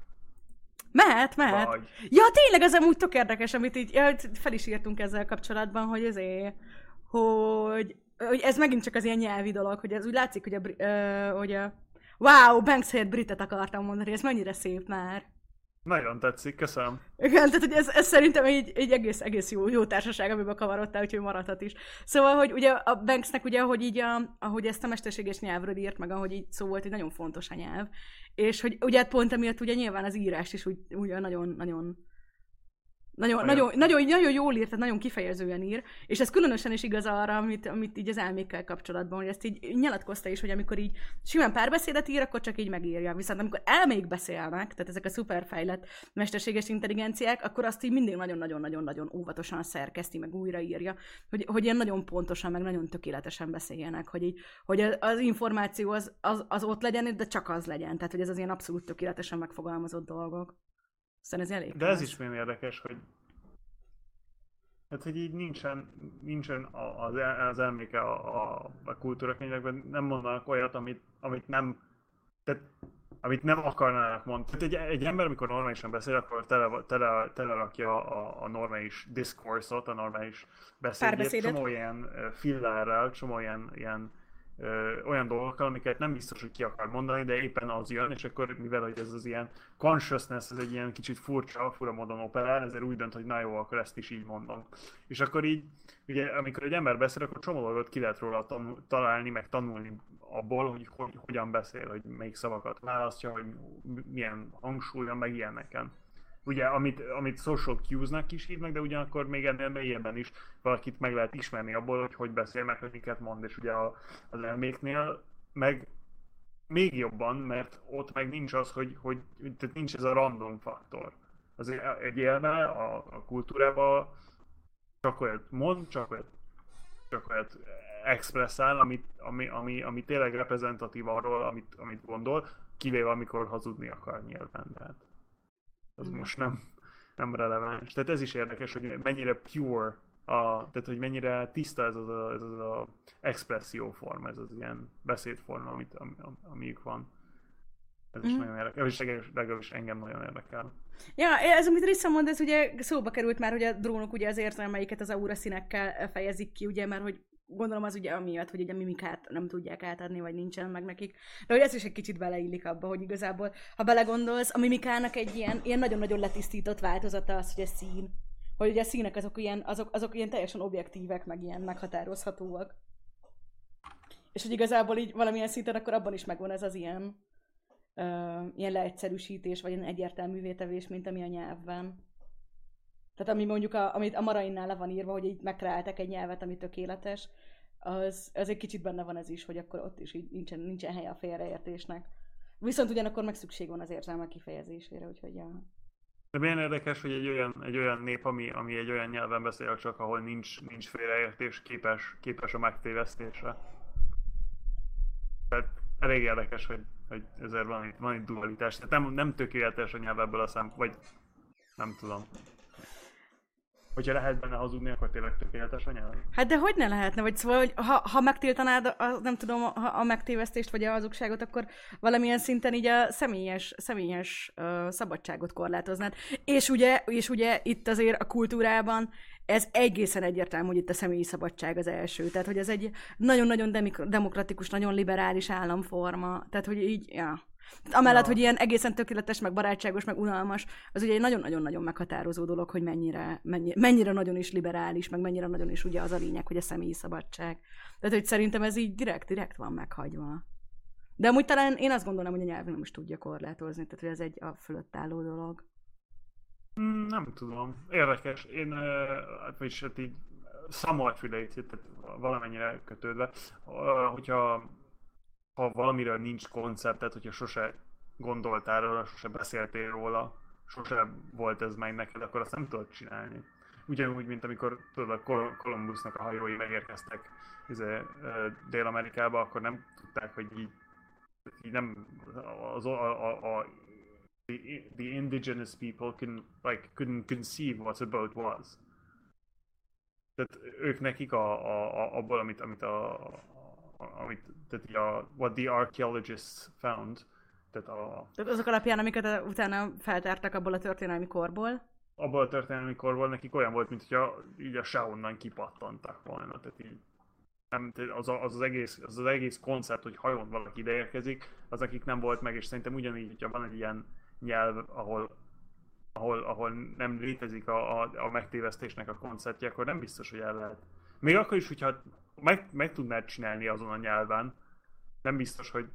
Mehet, mehet. Vagy... Ja, tényleg ez amúgy tök érdekes, amit így ja, fel is írtunk ezzel kapcsolatban, hogy ezért, hogy hogy ez megint csak az ilyen nyelvi dolog, hogy ez úgy látszik, hogy a, uh, hogy a wow, Banks helyett britet akartam mondani, ez mennyire szép már.
Nagyon tetszik, köszönöm.
Igen, tehát hogy ez, ez szerintem egy, egy egész, egész jó, jó társaság, amiben kavarodtál, úgyhogy maradhat is. Szóval, hogy ugye a Banksnek ugye, ahogy így a, ahogy ezt a mesterséges nyelvről írt, meg ahogy így szó volt, hogy nagyon fontos a nyelv. És hogy ugye pont emiatt ugye nyilván az írás is úgy, ugye nagyon, nagyon nagyon, nagyon, nagyon, nagyon jól ír, tehát nagyon kifejezően ír, és ez különösen is igaz arra, amit, amit így az elmékkel kapcsolatban, hogy ezt így nyilatkozta is, hogy amikor így simán párbeszédet ír, akkor csak így megírja. Viszont amikor elmék beszélnek, tehát ezek a szuperfejlett mesterséges intelligenciák, akkor azt így mindig nagyon-nagyon-nagyon-nagyon óvatosan szerkeszti, meg újraírja, hogy, hogy ilyen nagyon pontosan, meg nagyon tökéletesen beszéljenek, hogy, így, hogy az információ az, az, az ott legyen, de csak az legyen. Tehát, hogy ez az ilyen abszolút tökéletesen megfogalmazott dolgok. Aztán ez elég.
De ez is milyen érdekes, hogy Hát, hogy így nincsen, nincsen az, az elméke a, a, a kultúrakönyvekben, nem mondanak olyat, amit, amit nem, tehát amit nem akarnának mondani. Tehát egy, egy ember, amikor normálisan beszél, akkor tele, tele, telerakja a, a normális discourse-ot, a normális beszédét, csomó ilyen fillárral, csomó ilyen, ilyen ö, olyan dolgokkal, amiket nem biztos, hogy ki akar mondani, de éppen az jön, és akkor mivel hogy ez az ilyen consciousness, ez egy ilyen kicsit furcsa, fura módon operál, ezért úgy dönt, hogy na jó, akkor ezt is így mondom. És akkor így, ugye amikor egy ember beszél, akkor csomó dolgot ki lehet róla találni, meg tanulni abból, hogy, hogy hogyan beszél, hogy melyik szavakat választja, hogy milyen hangsúlya, meg ilyeneken ugye, amit, amit social cues-nak is hívnak, de ugyanakkor még ennél mélyebben is valakit meg lehet ismerni abból, hogy hogy beszél, meg hogy miket mond, és ugye a, az elméknél meg még jobban, mert ott meg nincs az, hogy, hogy tehát nincs ez a random faktor. Az egy élme a, a kultúrában csak olyat mond, csak olyat, csak olyat expresszál, amit, ami, ami, ami tényleg reprezentatív arról, amit, amit gondol, kivéve amikor hazudni akar nyilván. Tehát az mm. most nem, nem releváns. Tehát ez is érdekes, hogy mennyire pure, a, tehát hogy mennyire tiszta ez az a, ez az a expresszió forma, ez az ilyen beszédforma, amit, ami, amiük van. Ez is mm. nagyon érdekes, és legalábbis engem nagyon érdekel.
Ja, ez, amit Rissa mond, ez ugye szóba került már, hogy a drónok ugye az érzelmeiket az aura színekkel fejezik ki, ugye, mert hogy gondolom az ugye amiatt, hogy ugye mimikát nem tudják átadni, vagy nincsen meg nekik. De hogy ez is egy kicsit beleillik abba, hogy igazából, ha belegondolsz, a mimikának egy ilyen, ilyen nagyon-nagyon letisztított változata az, hogy a szín. Hogy ugye a színek azok ilyen, azok, azok ilyen teljesen objektívek, meg ilyen meghatározhatóak. És hogy igazából így valamilyen szinten akkor abban is megvan ez az ilyen, uh, ilyen leegyszerűsítés, vagy ilyen egyértelművé tevés, mint ami a nyelvben. Tehát ami mondjuk, a, amit a marainnál le van írva, hogy így megtaláltak egy nyelvet, ami tökéletes, az, az egy kicsit benne van ez is, hogy akkor ott is így nincsen, nincsen helye a félreértésnek. Viszont ugyanakkor meg szükség van az érzelmek kifejezésére, úgyhogy ja.
De milyen érdekes, hogy egy olyan, egy olyan nép, ami, ami egy olyan nyelven beszél csak, ahol nincs, nincs félreértés, képes, képes a megtévesztésre. Tehát elég érdekes, hogy, hogy ezért van itt, van itt dualitás. Tehát nem, nem tökéletes a nyelv ebből a szem, vagy nem tudom hogyha lehet benne hazudni, akkor tényleg tökéletes a nyelv?
Hát de hogy ne lehetne? Vagy szóval, hogy ha, ha megtiltanád a, nem tudom, a, a megtévesztést vagy a hazugságot, akkor valamilyen szinten így a személyes, személyes uh, szabadságot korlátoznád. És ugye, és ugye itt azért a kultúrában ez egészen egyértelmű, hogy itt a személyi szabadság az első. Tehát, hogy ez egy nagyon-nagyon demokratikus, nagyon liberális államforma. Tehát, hogy így, ja. Amellett, ja. hogy ilyen egészen tökéletes, meg barátságos, meg unalmas, az ugye egy nagyon-nagyon-nagyon meghatározó dolog, hogy mennyire, mennyire, mennyire nagyon is liberális, meg mennyire nagyon is ugye az a lényeg, hogy a személyi szabadság. Tehát, hogy szerintem ez így direkt-direkt van meghagyva. De amúgy talán én azt gondolom, hogy a nyelv nem is tudja korlátozni, tehát hogy ez egy a fölött álló dolog.
Mm, nem tudom. Érdekes. Én, hát vagyis hát így tehát valamennyire kötődve, hogyha ha valamiről nincs konceptet, hogyha sose gondoltál róla, sose beszéltél róla, sose volt ez meg neked, akkor azt nem tudod csinálni. Ugyanúgy, mint amikor tudod, a Columbusnak a hajói megérkeztek izé, Dél-Amerikába, akkor nem tudták, hogy így, így nem az, a, a, a the, the indigenous people can, like, couldn't conceive what a boat was. Tehát ők nekik a, a, a, abból, amit, amit a, amit, tehát a, what the archaeologists found, tehát a...
Tehát azok alapján, amiket utána feltártak abból a történelmi korból?
Abból a történelmi korból nekik olyan volt, mint hogyha így a Shaonnan kipattantak volna, tehát így nem, az, az, az, egész, az, az egész koncept, hogy hajón valaki ideérkezik, az akik nem volt meg, és szerintem ugyanígy, hogyha van egy ilyen nyelv, ahol, ahol, ahol nem létezik a, a, a megtévesztésnek a konceptje, akkor nem biztos, hogy el lehet. Még akkor is, hogyha meg, meg tudnád csinálni azon a nyelven, nem biztos, hogy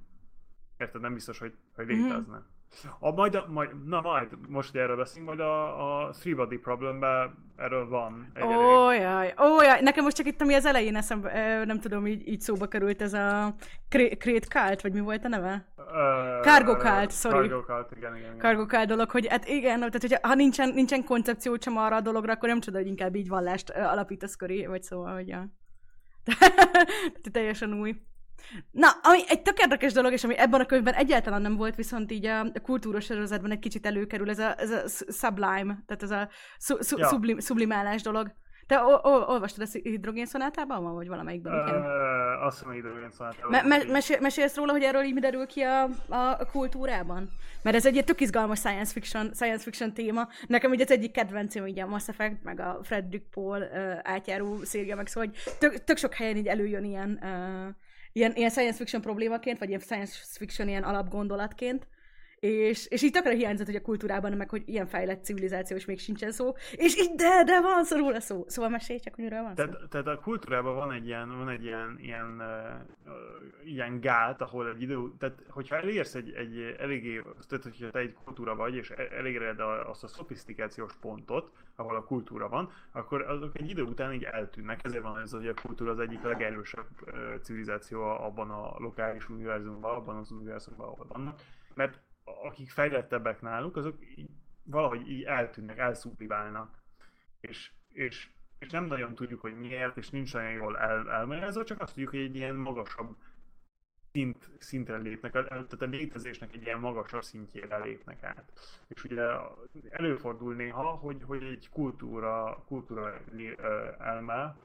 érted, nem biztos, hogy, hogy mhm. létezne. Mm-hmm. A, majd, a, majd, na majd, most hogy erről beszélünk, majd a, a Three Body Problemben erről van
egy Ó, jaj, ó, jaj, nekem most csak itt, ami az elején eszembe, nem tudom, így, így szóba került ez a Crate Cult, vagy mi volt a neve? Uh, Cargo Cult, sorry.
Cargo Cult, igen, igen. igen.
Cargo Cult dolog, hogy hát igen, tehát hogyha, ha nincsen, nincsen koncepció sem arra a dologra, akkor nem csoda, hogy inkább így vallást alapítasz köré, vagy szóval, hogy ja. Teljesen új. Na, ami egy tök érdekes dolog, és ami ebben a könyvben egyáltalán nem volt, viszont így a, a kultúros sorozatban egy kicsit előkerül, ez a, ez a sublime, tehát ez a su, su, ja. sublim, sublimálás dolog. Te o- o- olvastad ezt hidrogénszonátában van, vagy valamelyikben?
Uh, azt hiszem hidrogénszonátában.
Me- me- mesél, mesélsz róla, hogy erről így mi derül ki a, a, kultúrában? Mert ez egy tök izgalmas science fiction, science fiction téma. Nekem ugye az egyik kedvencem ugye a Mass Effect, meg a Frederick Paul uh, átjáró szérge, meg szóval, hogy tök, tök sok helyen így előjön ilyen, uh, ilyen, ilyen science fiction problémaként, vagy ilyen science fiction ilyen alapgondolatként. És, és így tökre hiányzott, hogy a kultúrában, meg hogy ilyen fejlett civilizáció is még sincsen szó. És így de, de van szó róla szó. Szóval mesélj csak, hogy miről van
szó. Tehát, tehát a kultúrában van egy ilyen, van egy ilyen, ilyen, uh, ilyen gát, ahol egy idő, tehát hogyha elérsz egy, egy eléggé, tehát hogyha te egy kultúra vagy, és e, eléred azt a szofisztikációs pontot, ahol a kultúra van, akkor azok egy idő után így eltűnnek. Ezért van ez, hogy a kultúra az egyik legerősebb uh, civilizáció abban a lokális univerzumban, abban az univerzumban, ahol vannak. Mert akik fejlettebbek náluk, azok így, valahogy így eltűnnek, elszublimálnak. És, és, és nem nagyon tudjuk, hogy miért, és nincs olyan jól el, elmagyarázva, csak azt tudjuk, hogy egy ilyen magasabb szint, szintre lépnek, tehát a létezésnek egy ilyen magasabb szintjére lépnek át. És ugye előfordul néha, hogy, hogy egy kultúra, kultúra elme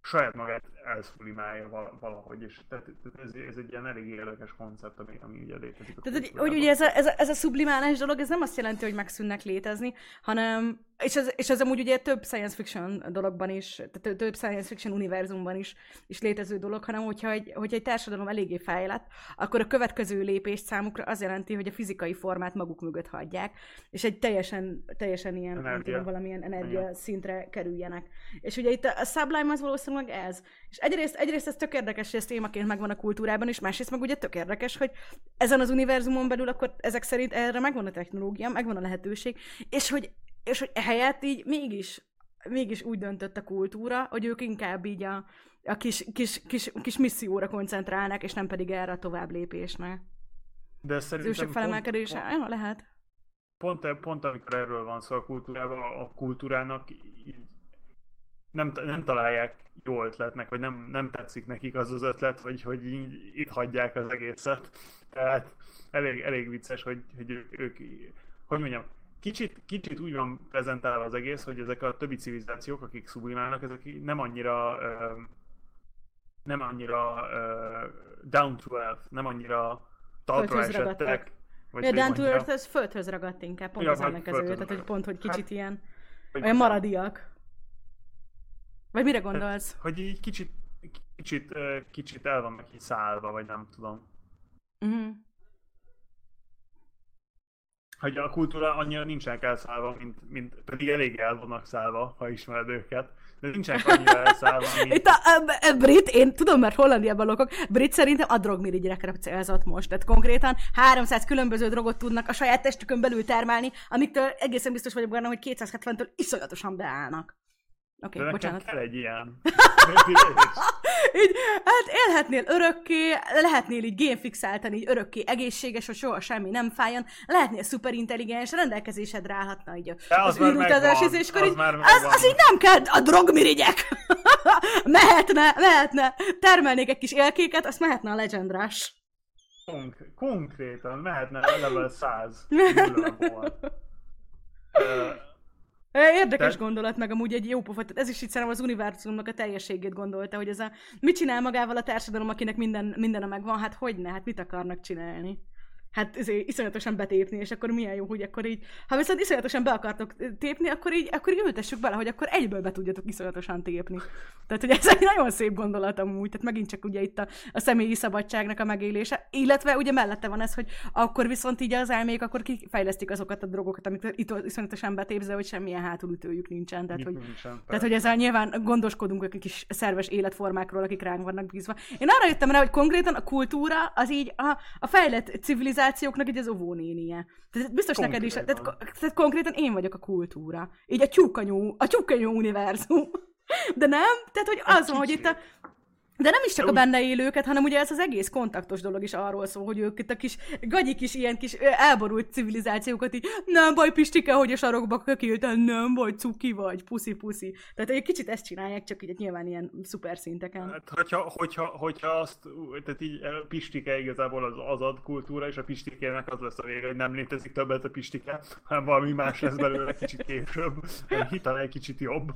saját magát elszublimálja valahogy, és tehát, tehát ez, ez, egy ilyen elég érdekes koncept, ami, ami ugye létezik.
Tehát, hogy ugye ez a, ez, a, ez a sublimálás dolog, ez nem azt jelenti, hogy megszűnnek létezni, hanem és ez, és ez amúgy ugye több science fiction dologban is, tehát több science fiction univerzumban is, is létező dolog, hanem hogyha egy, hogyha egy társadalom eléggé fejlett, akkor a következő lépés számukra az jelenti, hogy a fizikai formát maguk mögött hagyják, és egy teljesen, teljesen ilyen, energia. tudom, valamilyen energia Igen. szintre kerüljenek. És ugye itt a Sublime az valószínűleg ez. És egyrészt, egyrészt ez tök érdekes, hogy ez témaként megvan a kultúrában, és másrészt meg ugye tök érdekes, hogy ezen az univerzumon belül akkor ezek szerint erre megvan a technológia, megvan a lehetőség, és hogy és hogy ehelyett így mégis, mégis úgy döntött a kultúra, hogy ők inkább így a, a kis, kis, kis, kis misszióra koncentrálnak, és nem pedig erre a tovább lépésnek.
De szerintem...
Az felemelkedése, pont, ja, lehet.
Pont, pont amikor erről van szó a kultúrában, a kultúrának így nem, nem találják jó ötletnek, vagy nem, nem tetszik nekik az az ötlet, hogy, hogy így, itt hagyják az egészet. Tehát elég, elég vicces, hogy, hogy ők, hogy mondjam, kicsit, kicsit úgy van prezentálva az egész, hogy ezek a többi civilizációk, akik sublimálnak, ezek nem annyira nem annyira down to earth, nem annyira talpra esettek.
Vagy ja, down to earth, ez földhöz ragadt inkább, pont ja, az ellenkező, tehát hogy pont, hogy kicsit hát, ilyen olyan maradiak. Vagy mire gondolsz?
Hát, hogy így kicsit, kicsit, kicsit el van neki szállva, vagy nem tudom.
Uh-huh
hogy a kultúra annyira nincsenek elszállva, mint, mint pedig elég el vannak szállva, ha ismered őket. De nincsenek annyira elszállva, mint...
Itt a, a, a, brit, én tudom, mert Hollandiában lakok, brit szerintem a drogmirigyekre célzott most. Tehát konkrétan 300 különböző drogot tudnak a saját testükön belül termelni, amiktől egészen biztos vagyok benne, hogy 270-től iszonyatosan beállnak.
Oké, okay, bocsánat. kell egy ilyen. (laughs)
így, hát élhetnél örökké, lehetnél így génfixáltan, így örökké egészséges, hogy soha semmi nem fájjon, lehetnél szuperintelligens, rendelkezésedre állhatna így
a, az, az űrutazás, akkor
így, az, az, így nem kell, a drogmirigyek! (laughs) mehetne, mehetne, termelnék egy kis élkéket, azt mehetne a legendrás.
Konk- konkrétan mehetne level 100 (laughs)
Érdekes Te... gondolat, meg amúgy egy jó pofa. Ez is itt szerintem az univerzumnak a teljességét gondolta, hogy ez a mit csinál magával a társadalom, akinek minden, minden megvan, hát hogy ne, hát mit akarnak csinálni hát ezért iszonyatosan betépni, és akkor milyen jó, hogy akkor így, ha viszont iszonyatosan be akartok tépni, akkor így, akkor így ültessük bele, hogy akkor egyből be tudjatok iszonyatosan tépni. Tehát, hogy ez egy nagyon szép gondolat amúgy, tehát megint csak ugye itt a, a személyi szabadságnak a megélése, illetve ugye mellette van ez, hogy akkor viszont így az elmék, akkor kifejlesztik azokat a drogokat, amit itt iszonyatosan betépzve, hogy semmilyen hátulütőjük nincsen. Tehát, hogy, nincsen, tehát, hogy ezzel nyilván gondoskodunk a kis szerves életformákról, akik ránk vannak bízva. Én arra jöttem rá, hogy konkrétan a kultúra az így a, a fejlett civilizáció civilizációknak így az óvónénie. Tehát biztos konkrétan. neked is, tehát, tehát konkrétan én vagyok a kultúra. Így a tyúkanyú, a tyúkanyú univerzum. De nem? Tehát, hogy az van, hogy itt a, De nem is csak a benne élőket, hanem ugye ez az egész kontaktos dolog is arról szól, hogy ők itt a kis gagyik is ilyen kis elborult civilizációkat így, nem baj Pistike, hogy a sarokba kökéltél, nem baj cuki vagy, puszi-puszi. Tehát egy kicsit ezt csinálják, csak így nyilván ilyen szuper szinteken.
Hát, hogyha, hogyha, hogyha azt, tehát így Pistike igazából az azad kultúra, és a Pistikének az lesz a vége, hogy nem létezik többet a Pistike, hanem valami más lesz belőle kicsit később, hitel egy kicsit jobb.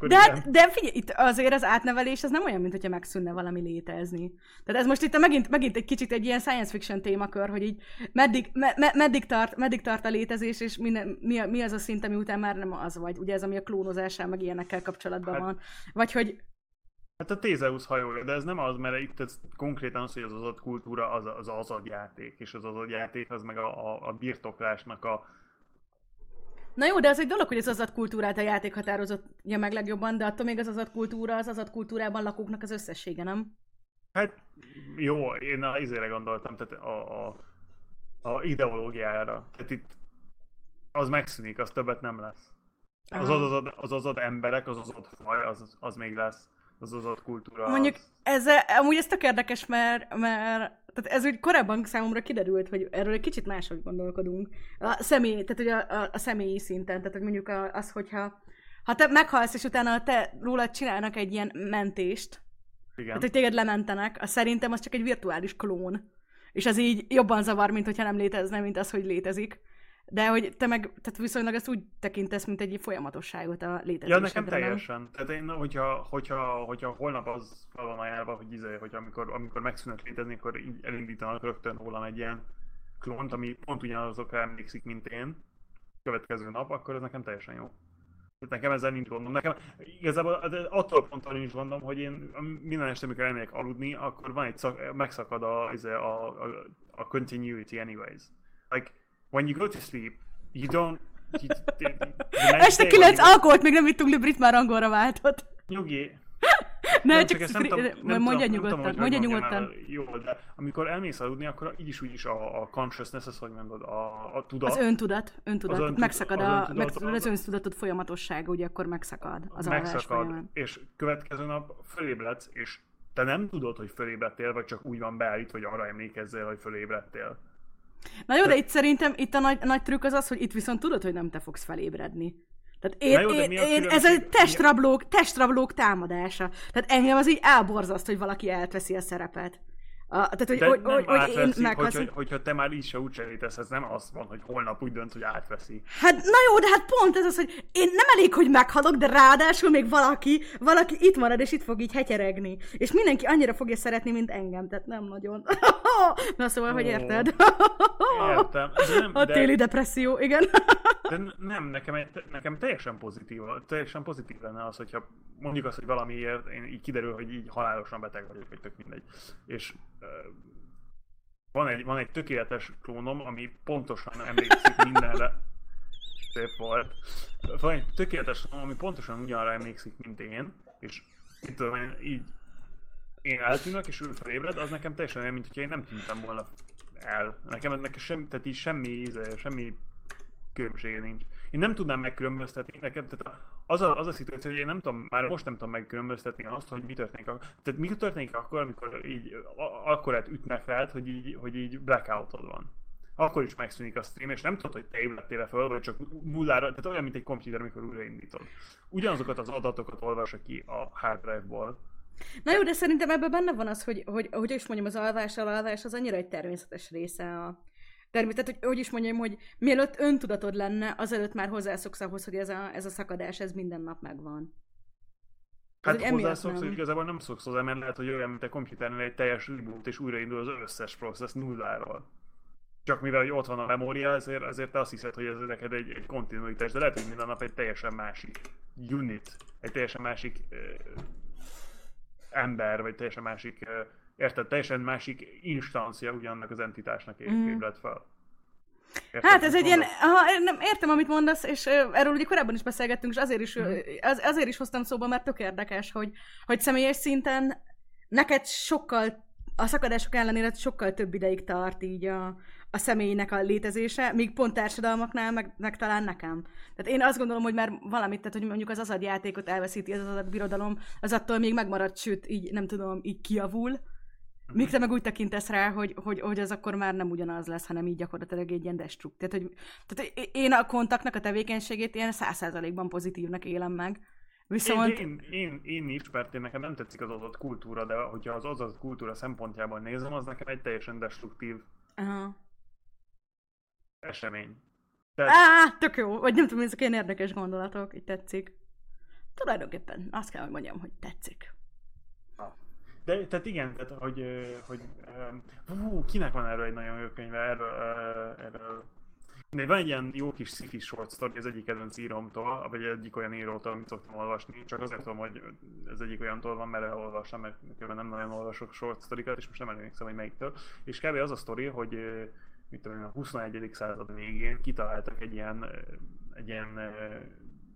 De, hát, de figyelj, itt azért az átnevelés az nem olyan, mint hogyha megszűnne tudna valami létezni. Tehát ez most itt megint, megint egy kicsit egy ilyen science fiction témakör, hogy így meddig, me, me, meddig, tart, meddig tart a létezés, és mi, mi, mi az a szint, ami után már nem az vagy. Ugye ez, ami a klónozással, meg ilyenekkel kapcsolatban hát, van. Vagy hogy
Hát a Tézeusz hajója, de ez nem az, mert itt ez konkrétan az, hogy az azad kultúra az az azadjáték, és az azadjáték az meg a, a, a birtoklásnak a,
Na jó, de az egy dolog, hogy az azad kultúrát a játék határozottja meg legjobban, de attól még az azad kultúra az azad kultúrában lakóknak az összessége, nem?
Hát jó, én a izére gondoltam, tehát a, a, a ideológiára. Tehát itt az megszűnik, az többet nem lesz. Az az, az, az, az, az emberek, az az az faj, az, az még lesz. Az az kultúra.
Mondjuk ez, amúgy ez tök érdekes, mert, mert tehát ez úgy korábban számomra kiderült, hogy erről egy kicsit máshogy gondolkodunk. A személy, tehát hogy a, a, a személyi szinten, tehát hogy mondjuk az, hogyha ha te meghalsz, és utána te rólad csinálnak egy ilyen mentést, Igen. tehát hogy téged lementenek, az szerintem az csak egy virtuális klón. És az így jobban zavar, mint hogyha nem létezne, mint az, hogy létezik. De hogy te meg, tehát viszonylag ezt úgy tekintesz, mint egy folyamatosságot a létezésedre.
Ja, nekem teljesen. Nem? Tehát én, hogyha, hogyha, hogyha holnap az van ajánlva, hogy, izé, hogy amikor, amikor megszűnök létezni, akkor így elindítanak rögtön rólam egy ilyen klónt, ami pont ugyanazokra emlékszik, mint én, következő nap, akkor ez nekem teljesen jó. Tehát nekem ezzel nincs gondom. Nekem igazából attól ponttól nincs gondom, hogy én minden este, amikor elmegyek aludni, akkor van egy szak, megszakad a, izé, a, a, a continuity anyways. Like, when you go to sleep, you don't... You,
the, the (laughs) este kilenc alkoholt még nem ittunk, Librit már angolra váltott.
Nyugi. (laughs)
Ne, nem, csak, csak ezt nem tudom, mondja nyugodtan, tudom, mondja nyugodtan.
Jó, de amikor elmész aludni, akkor így is úgy is a, a consciousness, az hogy mondod, a, a tudat.
Az öntudat, öntudat, az öntudat megszakad az, a, öntudat, meg, az öntudatod folyamatossága, ugye akkor megszakad az
Megszakad, és következő nap fölébredsz, és te nem tudod, hogy fölébredtél, vagy csak úgy van beállít, hogy arra emlékezzél, hogy fölébredtél.
Na jó, de itt szerintem itt a nagy, nagy trükk az az, hogy itt viszont tudod, hogy nem te fogsz felébredni. Tehát én, jó, én, én, ez egy testrablók, testrablók támadása. Tehát engem az így elborzaszt, hogy valaki elteszi a szerepet. A, tehát, hogy, hogy, hogy, hogy én meghasz...
hogyha, hogyha te már így se úgy cserítesz, ez nem az van, hogy holnap úgy dönt, hogy átveszi.
Hát na jó, de hát pont ez az, hogy én nem elég, hogy meghalok, de ráadásul még valaki, valaki itt marad, és itt fog így hetyeregni. És mindenki annyira fogja szeretni, mint engem, tehát nem nagyon. (laughs) na szóval, hogy érted?
Értem. Nem,
a téli de... depresszió, igen.
de nem, nekem, nekem teljesen pozitív, teljesen pozitív lenne az, hogyha mondjuk azt, hogy valamiért én így kiderül, hogy így halálosan beteg vagyok, vagy tök mindegy. És van egy, van egy tökéletes klónom, ami pontosan emlékszik mindenre. Szép volt. Van egy tökéletes klónom, ami pontosan ugyanarra emlékszik, mint én, és itt tudom én, így én eltűnök, és ő felébred, az nekem teljesen olyan, mint hogyha én nem tűntem volna el. Nekem, nekem semmi, tehát így semmi, semmi különbsége nincs. Én nem tudnám megkülönböztetni nekem, tehát az a, az a szituáció, hogy én nem tudom, már most nem tudom megkülönböztetni azt, hogy mi történik, tehát mi történik akkor, amikor így akkorát ütnek fel, hogy így, hogy így blackoutod van. Akkor is megszűnik a stream, és nem tudod, hogy te ébredtél föl, vagy csak nullára, tehát olyan, mint egy komputer, amikor újraindítod. Ugyanazokat az adatokat olvassa ki a hard drive-ból,
Na jó, de szerintem ebben benne van az, hogy, hogy, hogy is mondjam, az alvás, alvás az annyira egy természetes része a, Természetesen, hogy, hogy is mondjam, hogy mielőtt öntudatod lenne, azelőtt már hozzászoksz ahhoz, hogy ez a, ez a szakadás, ez minden nap megvan.
Hát ez, hozzászoksz, hogy igazából nem szoksz hozzá, mert lehet, hogy olyan, mint a komputernél egy teljes reboot, és újraindul az összes process nulláról. Csak mivel hogy ott van a memória, ezért, ezért te azt hiszed, hogy ez neked egy, egy kontinuitás, de lehet, hogy minden nap egy teljesen másik unit, egy teljesen másik uh, ember, vagy teljesen másik uh, Érted? Teljesen másik instancia ugyanannak az entitásnak mm. ébredt fel.
Érted, hát ez egy ilyen, aha, nem, értem, amit mondasz, és erről ugye korábban is beszélgettünk, és azért is, mm. az, azért is hoztam szóba, mert tök érdekes, hogy, hogy személyes szinten neked sokkal a szakadások ellenére sokkal több ideig tart így a, a személynek a létezése, míg pont társadalmaknál meg, meg talán nekem. Tehát én azt gondolom, hogy már valamit, tehát hogy mondjuk az azad játékot elveszíti az azad birodalom, az attól még megmarad, sőt, így nem tudom, így kiavul, Míg te meg úgy tekintesz rá, hogy, hogy, hogy az akkor már nem ugyanaz lesz, hanem így gyakorlatilag egy ilyen destrukt. Tehát, hogy, tehát én a kontaktnak a tevékenységét ilyen száz százalékban pozitívnak élem meg.
Viszont... Én, én, én, én is, mert én nekem nem tetszik az adott kultúra, de hogyha az adott kultúra szempontjából nézem, az nekem egy teljesen destruktív Aha. esemény.
Tehát... Á, tök jó. Vagy nem tudom, ezek ilyen érdekes gondolatok, így tetszik. Tulajdonképpen azt kell, hogy mondjam, hogy tetszik.
De, tehát igen, tehát, hogy, hogy hú, kinek van erről egy nagyon jó könyve, erről, erről de van egy ilyen jó kis sci short story az egyik kedvenc íromtól, vagy egyik olyan írótól, amit szoktam olvasni, csak azért tudom, hogy ez egyik olyantól van, mert elolvastam, mert különben nem nagyon olvasok short story és most nem emlékszem, hogy melyiktől. És kb. az a sztori, hogy mit tudom, a 21. század végén kitaláltak egy ilyen, egy ilyen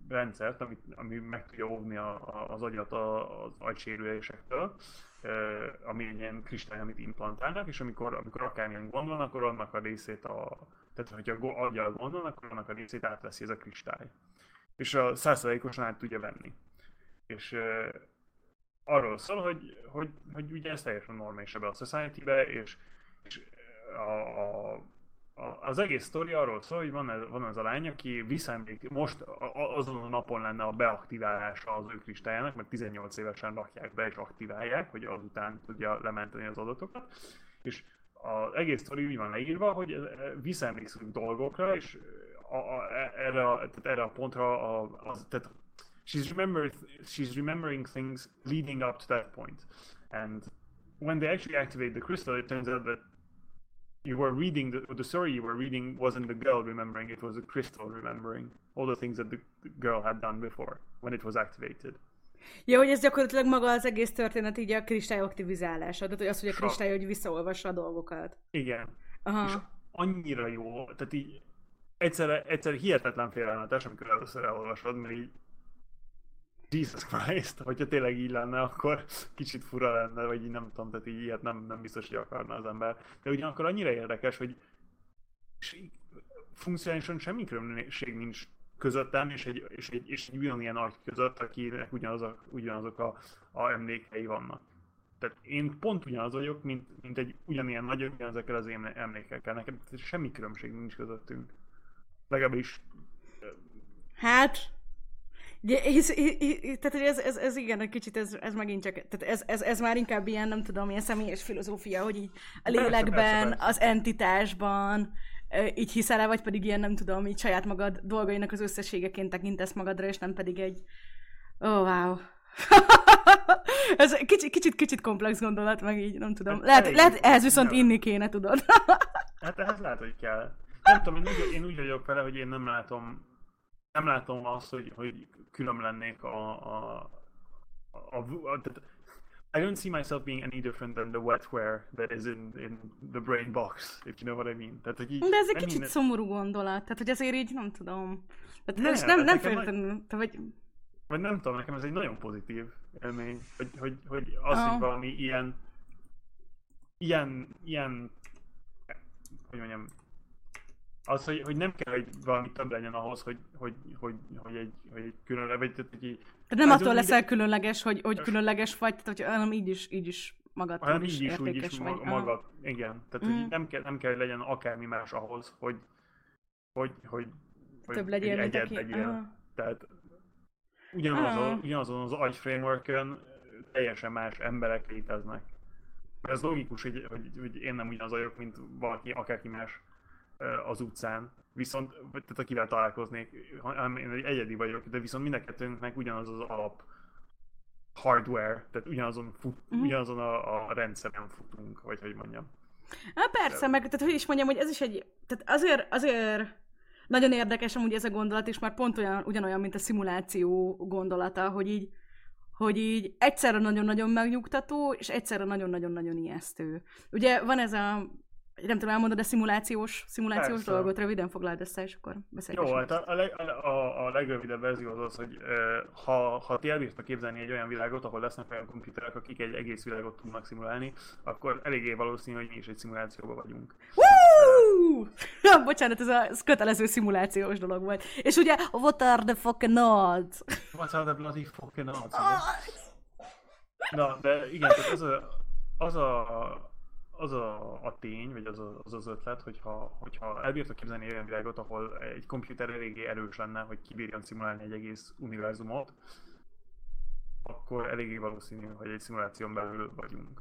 rendszert, ami, ami meg tudja óvni a, a, az agyat az agysérülésektől, ami egy kristály, amit implantálnak, és amikor, amikor akármilyen gond van, akkor annak a részét a, tehát hogyha aggyal gond van, akkor annak a részét átveszi ez a kristály. És a százszerzalékosan át tudja venni. És uh, arról szól, hogy, hogy, hogy ugye ez teljesen normális ebbe a society-be, és, és a, a az egész sztori arról szól, hogy van ez, van ez a lány, aki visszaemlék, most azon a napon lenne a beaktiválása az ő kristályának, mert 18 évesen rakják be és aktiválják, hogy azután tudja lementeni az adatokat. És az egész sztori úgy van leírva, hogy visszaemlékszünk dolgokra, és a, a, erre, a, tehát erre a pontra a, az, tehát she's, remember, she's remembering things leading up to that point. And when they actually activate the crystal, it turns out that you were reading the, the story you were reading wasn't the girl remembering it was the crystal remembering all the things that the, the girl had done before when it was activated
Ja, hogy ez gyakorlatilag maga az egész történet így a kristály aktivizálása, tehát hogy az, hogy a kristály hogy visszaolvassa a dolgokat.
Igen. Aha. És annyira jó, tehát így egyszerre, egyszerre hihetetlen félelmetes, amikor először elolvasod, mert így Jesus Christ, hogyha tényleg így lenne, akkor kicsit fura lenne, vagy így nem tudom, tehát így ilyet nem, nem biztos, hogy akarna az ember. De ugyanakkor annyira érdekes, hogy funkcionálisan semmi különbség nincs közöttem, és egy, és egy, és egy ugyanilyen agy között, akinek ugyanazok, ugyanazok a, a emlékei vannak. Tehát én pont ugyanaz vagyok, mint, mint egy ugyanilyen nagy, ugyanezekkel az én emlékekkel. Nekem semmi különbség nincs közöttünk. Legalábbis...
Hát, Hisz, hisz, tehát hogy ez, ez, ez, igen, egy kicsit ez, ez megint csak, tehát ez, ez, ez már inkább ilyen, nem tudom, ilyen személyes filozófia, hogy így a lélekben, persze, persze, az entitásban, így hiszel vagy pedig ilyen, nem tudom, így saját magad dolgainak az összességeként tekintesz magadra, és nem pedig egy, ó, oh, wow. (laughs) Ez kicsit, kicsit, kicsit komplex gondolat, meg így, nem tudom. Hát lehet, lehet ehhez viszont inni kéne, tudod.
hát ehhez lehet, hogy kell. Nem tudom, én úgy, én úgy vagyok vele, hogy én nem látom nem látom azt, hogy, hogy külön lennék a, a, a, a, a I don't see myself being any different than the wetware that is in, in the brain box, if you know what I mean. Tehát, hogy
így, De ez egy kicsit minden... szomorú gondolat, tehát hogy azért így nem tudom. Tehát nem, ez nem, nem feltétlenül, te vagy...
Vagy nem tudom, nekem ez egy nagyon pozitív élmény, hogy, hogy, hogy az, oh. hogy valami ilyen, ilyen, ilyen, hogy mondjam, az, hogy, hogy nem kell, hogy valami több legyen ahhoz, hogy, hogy, hogy, hogy egy, hogy egy különleges, vagy hogy
nem attól leszel különleges, hogy, hogy különleges vagy, tehát hogy, hanem így is, így is magad hanem
is, így is, úgy is vagy. magad, igen. Tehát, mm. hogy nem kell, nem kell, hogy legyen akármi más ahhoz, hogy, hogy, hogy, hogy
több legyél, mint
egyet legyél. Tehát ugyanazon, ugyanazon az agy frameworkön teljesen más emberek léteznek. Ez logikus, hogy, hogy, hogy én nem ugyanaz vagyok, mint valaki, akárki más az utcán, viszont, tehát akivel találkoznék, én egy egyedi vagyok, de viszont mind a kettőnknek ugyanaz az alap hardware, tehát ugyanazon, fut, mm. ugyanazon a, a rendszeren futunk, vagy hogy mondjam.
Há, persze, de... meg tehát hogy is mondjam, hogy ez is egy, tehát azért, azért nagyon érdekes amúgy ez a gondolat, és már pont olyan, ugyanolyan, mint a szimuláció gondolata, hogy így, hogy így egyszerre nagyon-nagyon megnyugtató, és egyszerre nagyon-nagyon-nagyon ijesztő. Ugye van ez a nem tudom, elmondod a szimulációs, szimulációs Persze. dolgot, röviden foglald össze, és akkor
beszéljünk. Jó, hát a, a, a, a legrövidebb verzió az az, hogy ha, ha ti elbírtak képzelni egy olyan világot, ahol lesznek olyan komputerek, akik egy egész világot tudnak szimulálni, akkor eléggé valószínű, hogy mi is egy szimulációban vagyunk.
Woo! Ja, (laughs) bocsánat, ez a ez kötelező szimulációs dolog volt. És ugye, what are the fucking odds?
What are the bloody fucking odds? Na, de igen, tehát az a, az a az a, a tény, vagy az a, az, az ötlet, hogyha, hogyha elbírtak képzelni olyan világot, ahol egy komputer eléggé erős lenne, hogy kibírjon szimulálni egy egész univerzumot, akkor eléggé valószínű, hogy egy szimuláción belül vagyunk.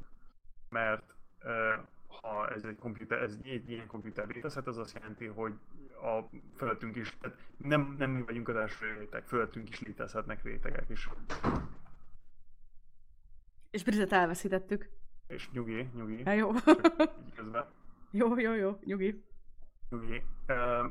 Mert ha ez egy komputer, ez egy ilyen komputer létezhet, az azt jelenti, hogy a fölöttünk is, tehát nem, nem mi vagyunk az első réteg, fölöttünk is létezhetnek rétegek is.
És Britet elveszítettük.
És nyugi, nyugi.
Ja, jó.
közben.
Jó, jó, jó, nyugi.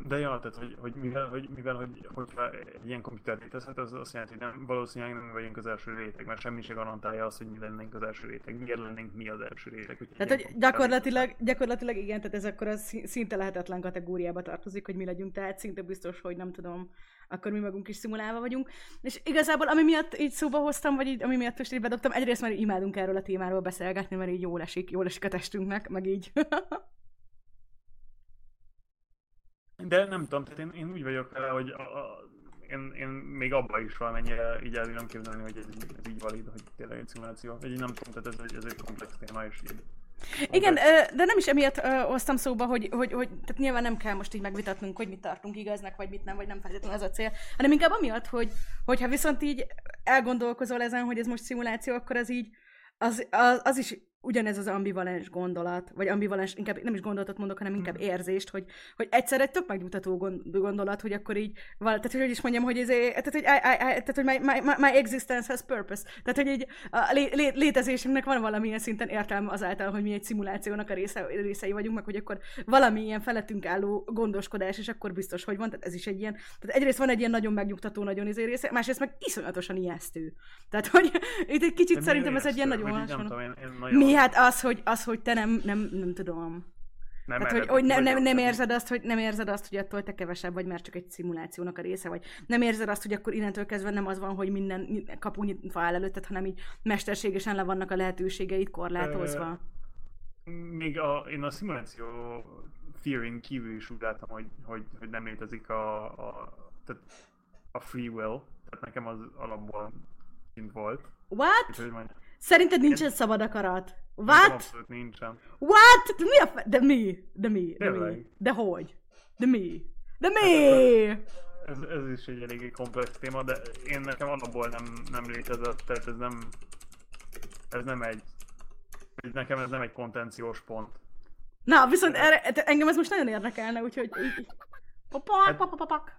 De ja, tehát, hogy, hogy mivel, hogy, mivel hogy, hogyha egy ilyen komputer létezhet, az azt jelenti, hogy nem, valószínűleg nem vagyunk az első réteg, mert semmi se garantálja azt, hogy mi lennénk az első réteg. Miért lennénk mi az első réteg? Hogy
tehát, hogy gyakorlatilag, gyakorlatilag igen, tehát ez akkor az szinte lehetetlen kategóriába tartozik, hogy mi legyünk, tehát szinte biztos, hogy nem tudom, akkor mi magunk is szimulálva vagyunk. És igazából, ami miatt így szóba hoztam, vagy így, ami miatt most így bedobtam, egyrészt már imádunk erről a témáról beszélgetni, mert így jól esik, jól esik a testünknek, meg így. (laughs)
De nem tudom, tehát én, én úgy vagyok vele, hogy a, a, én, én még abba is valamennyire így el nem képzelni, hogy ez, ez így valid, hogy tényleg egy szimuláció. Vagy így nem tudom, tehát ez, ez egy komplex téma, és így
igen, de nem is emiatt hoztam szóba, hogy, hogy, hogy tehát nyilván nem kell most így megvitatnunk, hogy mit tartunk igaznak, vagy mit nem, vagy nem feltétlenül ez a cél, hanem inkább amiatt, hogy hogyha viszont így elgondolkozol ezen, hogy ez most szimuláció, akkor az így, az, az, az is ugyanez az ambivalens gondolat, vagy ambivalens, inkább nem is gondolatot mondok, hanem inkább hmm. érzést, hogy, hogy egyszer egy tök megnyugtató gondolat, hogy akkor így, tehát hogy, hogy is mondjam, hogy, ez, tehát, hogy, I, I, I, tehát, hogy my, my, my, existence has purpose. Tehát, hogy így a lé, lé, létezésünknek van valamilyen szinten értelme azáltal, hogy mi egy szimulációnak a része, részei vagyunk, meg hogy akkor valamilyen felettünk álló gondoskodás, és akkor biztos, hogy van. Tehát ez is egy ilyen, tehát egyrészt van egy ilyen nagyon megnyugtató, nagyon izé része, másrészt meg iszonyatosan ijesztő. Tehát, hogy itt egy kicsit De szerintem ez egy ilyen nagyon hasonló hát az, hogy, az, hogy te nem, nem, nem tudom. Nem, hát, hogy, hogy nem, nem, nem, érzed azt, hogy nem érzed azt, hogy attól te kevesebb vagy, mert csak egy szimulációnak a része vagy. Nem érzed azt, hogy akkor innentől kezdve nem az van, hogy minden kapu nyitva áll előtted, hanem így mesterségesen le vannak a lehetőségeid korlátozva.
még a, én a szimuláció theory kívül is úgy látom, hogy, hogy, hogy nem létezik a, a, tehát a free will, tehát nekem az alapból kint volt.
What? Úgy, hogy Szerinted nincsen szabad akarat? What?
Abszolút nincsen.
What? De mi a fe... De mi? De mi? De mi? De hogy? De mi? De mi?
Ez, ez is egy eléggé komplex téma, de én nekem alapból nem, nem létezett, tehát ez nem... Ez nem egy... Nekem ez nem egy kontenciós pont.
Na, viszont erre, engem ez most nagyon érdekelne, úgyhogy... Papak, hát... papak,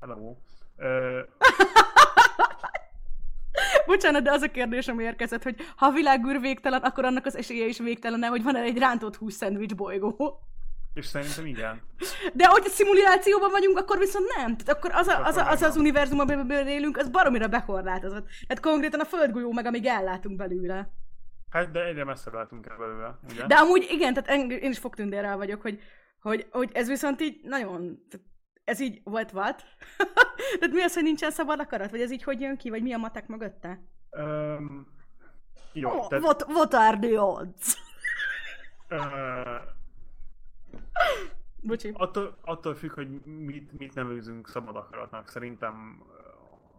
Hello. (laughs) (laughs)
Bocsánat, de az a kérdés, ami érkezett, hogy ha a világűr végtelen, akkor annak az esélye is végtelen, hogy van egy rántott hús szendvics bolygó.
És szerintem igen.
De hogy a szimulációban vagyunk, akkor viszont nem. Tehát akkor az a, az, a, az, az univerzum, amiben élünk, az baromira bekorlátozott. Hát konkrétan a földgolyó meg, amíg ellátunk belőle.
Hát de egyre messzebb látunk el belőle, ugye?
De amúgy igen, tehát én is fogtündérrel vagyok, hogy, hogy, hogy ez viszont így nagyon, tehát ez így volt what? (laughs) Tehát mi az, hogy nincsen szabad akarat? Vagy ez így hogy jön ki? Vagy mi a matek mögötte?
Um, jó,
oh, tehát... what, what are the odds?
uh, Bocsi. Attól, attól függ, hogy mit, mit nevezünk szabad akaratnak. Szerintem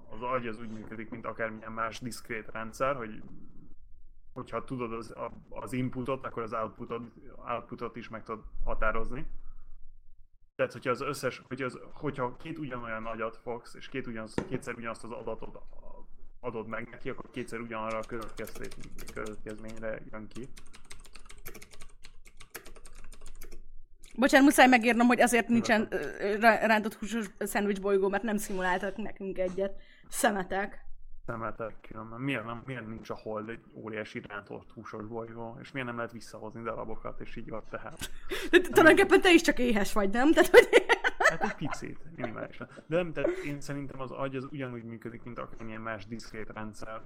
az agy az úgy működik, mint akármilyen más diszkrét rendszer, hogy hogyha tudod az, az inputot, akkor az outputot, outputot is meg tudod határozni. Tehát, hogyha az összes, hogyha, az, hogyha két ugyanolyan agyat fogsz, és két ugyanaz, kétszer ugyanazt az adatot adod meg neki, akkor kétszer ugyanarra a következményre jön ki.
Bocsánat, muszáj megírnom, hogy azért nincsen rántott húsos szendvics bolygó, mert nem szimuláltak nekünk egyet. Szemetek
szemetek különben. Miért, nem, miért nincs a hold egy óriási rántott húsos bolygó, és miért nem lehet visszahozni darabokat, és így van tehát.
De tulajdonképpen te is csak éhes vagy, nem? Tehát, hogy...
Hát egy picit, minimálisan. De nem, tehát én szerintem az agy az ugyanúgy működik, mint akármilyen más diszkrét rendszer.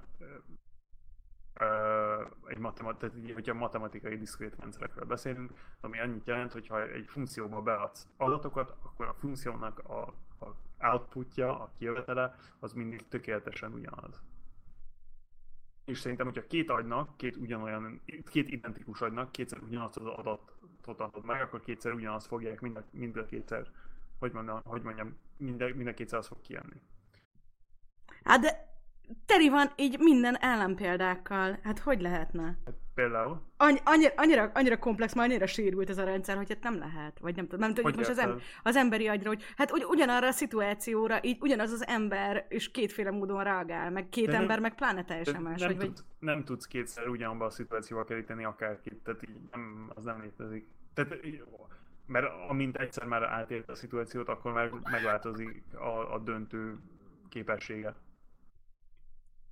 egy matematik, tehát hogyha matematikai diszkrét rendszerekről beszélünk, ami annyit jelent, hogy ha egy funkcióba beadsz adatokat, akkor a funkciónak a, a outputja, a kijövetele, az mindig tökéletesen ugyanaz. És szerintem, hogyha két agynak, két ugyanolyan, két identikus agynak kétszer ugyanazt az adatot adod meg, akkor kétszer ugyanazt fogják mind a, mind a kétszer, hogy mondjam, hogy mondjam mind, mind a kétszer az fog kijönni.
Hát de teri van így minden ellenpéldákkal. Hát hogy lehetne? Hát
például?
Annyi, annyira, annyira, annyira komplex, már annyira sérült ez a rendszer, hogy hát nem lehet. Vagy nem tudom, nem tudom, most az, em, az emberi agyra, hogy hát ugy, ugyanarra a szituációra, így ugyanaz az ember, és kétféle módon reagál, meg két de ember, nem, meg pláne teljesen más.
Nem, vagy, tud, vagy... nem tudsz kétszer ugyanabba a szituációval keríteni akárkit, tehát így nem, az nem létezik. Tehát mert amint egyszer már átért a szituációt, akkor már megváltozik a, a döntő képessége.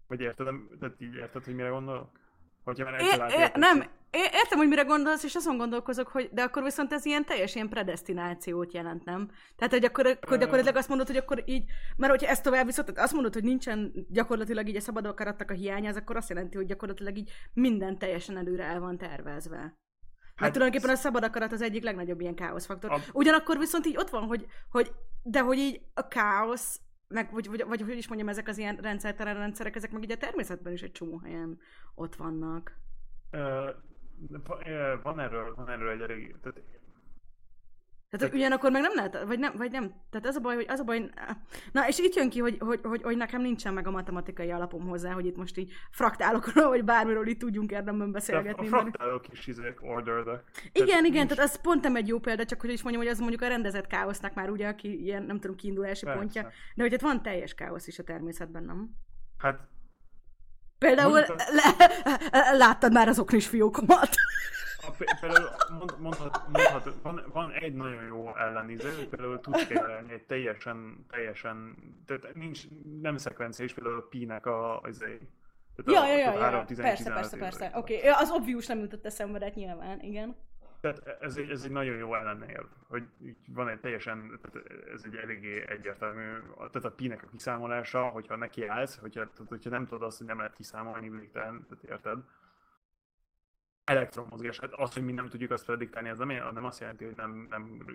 Vagy érted, tehát így érted, hogy mire gondolok? Hogyha már
é, é, nem, é, értem, hogy mire gondolsz, és azon gondolkozok, hogy de akkor viszont ez ilyen teljes ilyen predestinációt jelent, nem? Tehát, hogy akkor, akkor gyakorlatilag azt mondod, hogy akkor így, mert hogyha ezt tovább viszont, azt mondod, hogy nincsen gyakorlatilag így a szabad akarattak a hiánya, az akkor azt jelenti, hogy gyakorlatilag így minden teljesen előre el van tervezve. Hát, Mert tulajdonképpen a szabad akarat az egyik legnagyobb ilyen káoszfaktor. A... Ugyanakkor viszont így ott van, hogy, hogy de hogy így a káosz meg, vagy, vagy, vagy hogy is mondjam, ezek az ilyen rendszertelen rendszerek, ezek meg ugye a természetben is egy csomó helyen ott vannak.
Uh, van erről, van erről egy elég, tehát
tehát, hogy ugyanakkor meg nem lehet, vagy nem, vagy nem. Tehát az a baj, hogy az a baj, na és itt jön ki, hogy, hogy, hogy, hogy nekem nincsen meg a matematikai alapom hozzá, hogy itt most így fraktálokról, vagy bármiről itt tudjunk érdemben beszélgetni.
De a fraktálok is izék order
Igen, tehát igen, nincs... tehát az pont nem egy jó példa, csak hogy is mondjam, hogy az mondjuk a rendezett káosznak már ugye, aki ilyen, nem tudom, kiindulási Persze. pontja. De hogy itt van teljes káosz is a természetben, nem?
Hát
Például le, láttad már az oknis fiókomat.
Például mond, mondhat, mondhat, van, van egy nagyon jó elleniző, például tudsz kezelni egy teljesen, teljesen, tehát nincs, nem szekvenciás, például a Pi-nek a, az
ja, a, ja, ja, ja, ja. persze, persze, persze. Oké, okay. az obvious nem jutott eszembe, de hát nyilván, igen.
Tehát ez egy, ez egy nagyon jó ellenérv, hogy van egy teljesen, tehát ez egy eléggé egyértelmű, tehát a pi-nek a kiszámolása, hogyha neki állsz, hogyha, tehát, hogyha nem tudod azt, hogy nem lehet kiszámolni végtelen, tehát érted? Elektromozgás, hát az, hogy mi nem tudjuk azt prediktálni, ez nem, nem azt jelenti, hogy nem, nem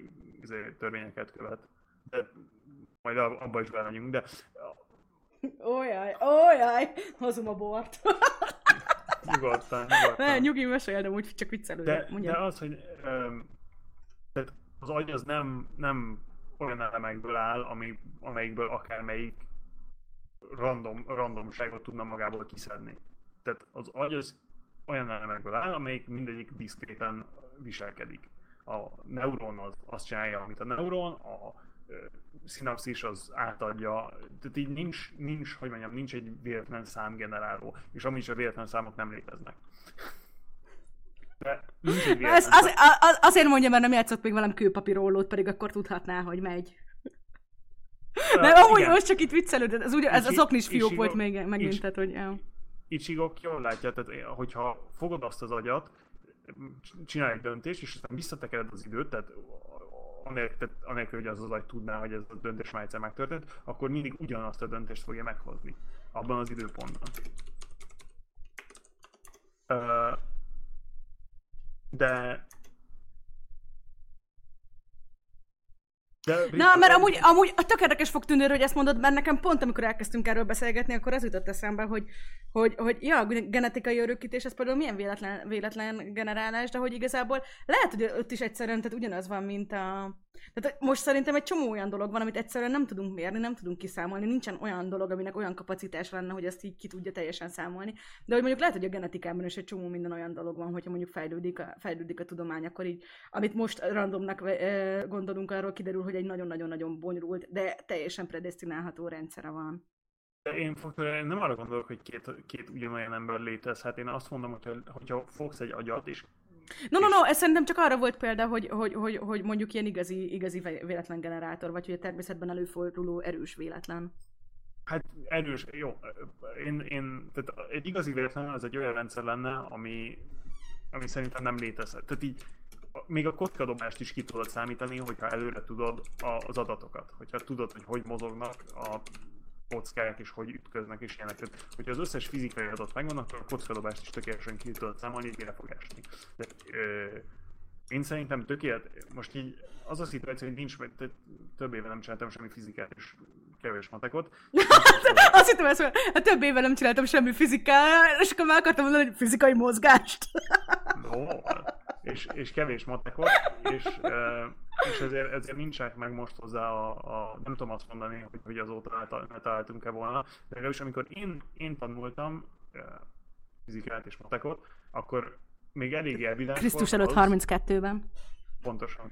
izé, törvényeket követ. De majd abba is belemegyünk, de...
Ójaj, ójaj, hozom a bort. (laughs)
nyugodtan, nyugodtan. Ne,
nyugi, mesélj, de úgy csak viccelődök.
De, de az, hogy um, tehát az agy az nem, nem olyan elemekből áll, ami, amelyikből akármelyik random, randomságot tudna magából kiszedni. Tehát az agy az olyan elemekből áll, amelyik mindegyik diszkréten viselkedik. A neuron az azt csinálja, amit a neuron, a szinapszis az átadja, tehát így nincs, nincs, hogy mondjam, nincs egy véletlen számgeneráló, és amúgy is a véletlen számok nem léteznek.
De nincs egy véletlen az, az, az, azért mondja, mert nem játszott még velem kőpapírólót, pedig akkor tudhatná, hogy megy. Uh, Mert amúgy igen. most csak itt viccelődött, ez, ugye, ez az oknis fiók volt még megint, tehát hogy... Ja.
Ichigok jól látja, tehát eh, hogyha fogod azt az agyat, csinálj egy döntést, és aztán visszatekered az időt, tehát anélkül, anélkül, hogy az az agy tudná, hogy ez a döntés már egyszer megtörtént, akkor mindig ugyanazt a döntést fogja meghozni abban az időpontban. De
De, Na, mert amúgy, amúgy a tök érdekes fog tűnni, hogy ezt mondod, mert nekem pont amikor elkezdtünk erről beszélgetni, akkor az jutott eszembe, hogy, hogy, hogy ja, a genetikai örökítés, ez például milyen véletlen, véletlen generálás, de hogy igazából lehet, hogy ott is egyszerűen, tehát ugyanaz van, mint a... Tehát most szerintem egy csomó olyan dolog van, amit egyszerűen nem tudunk mérni, nem tudunk kiszámolni, nincsen olyan dolog, aminek olyan kapacitás lenne, hogy ezt így ki tudja teljesen számolni. De hogy mondjuk lehet, hogy a genetikában is egy csomó minden olyan dolog van, hogyha mondjuk fejlődik a, fejlődik a tudomány, akkor így, amit most randomnak gondolunk, arról kiderül, hogy egy nagyon-nagyon-nagyon bonyolult, de teljesen predestinálható rendszere van.
Én, én nem arra gondolok, hogy két, két ugyanolyan ember létezhet. Én azt mondom, hogy hogyha fogsz egy agyat, és
No, no, no, ez szerintem csak arra volt példa, hogy, hogy, hogy, hogy mondjuk ilyen igazi, igazi véletlen generátor, vagy hogy a természetben előforduló erős véletlen.
Hát erős, jó. Én, én, tehát egy igazi véletlen az egy olyan rendszer lenne, ami, ami szerintem nem létezhet. Tehát így még a kockadobást is ki tudod számítani, hogyha előre tudod az adatokat. Hogyha tudod, hogy hogy mozognak a kockák, és hogy ütköznek, és ilyenek. Tehát, hogyha az összes fizikai adat megvan, akkor a kockadobást is tökéletesen ki tudod számolni, így fog esni. De, ö, én szerintem tökélet, most így az a szituáció, hogy nincs, mert több éve nem csináltam semmi fizikát és kevés matekot. (laughs)
Azt hittem ezt, hogy több éve nem csináltam semmi fizikát, és akkor már akartam mondani, hogy fizikai mozgást.
no, és, és kevés matekot, és, és ezért, ezért nincsenek meg most hozzá a, a, nem tudom azt mondani, hogy, hogy azóta ne találtunk-e volna, de legalábbis amikor én, én tanultam fizikát és matekot, akkor még eléggé evidens
Krisztus előtt 32-ben.
Pontosan.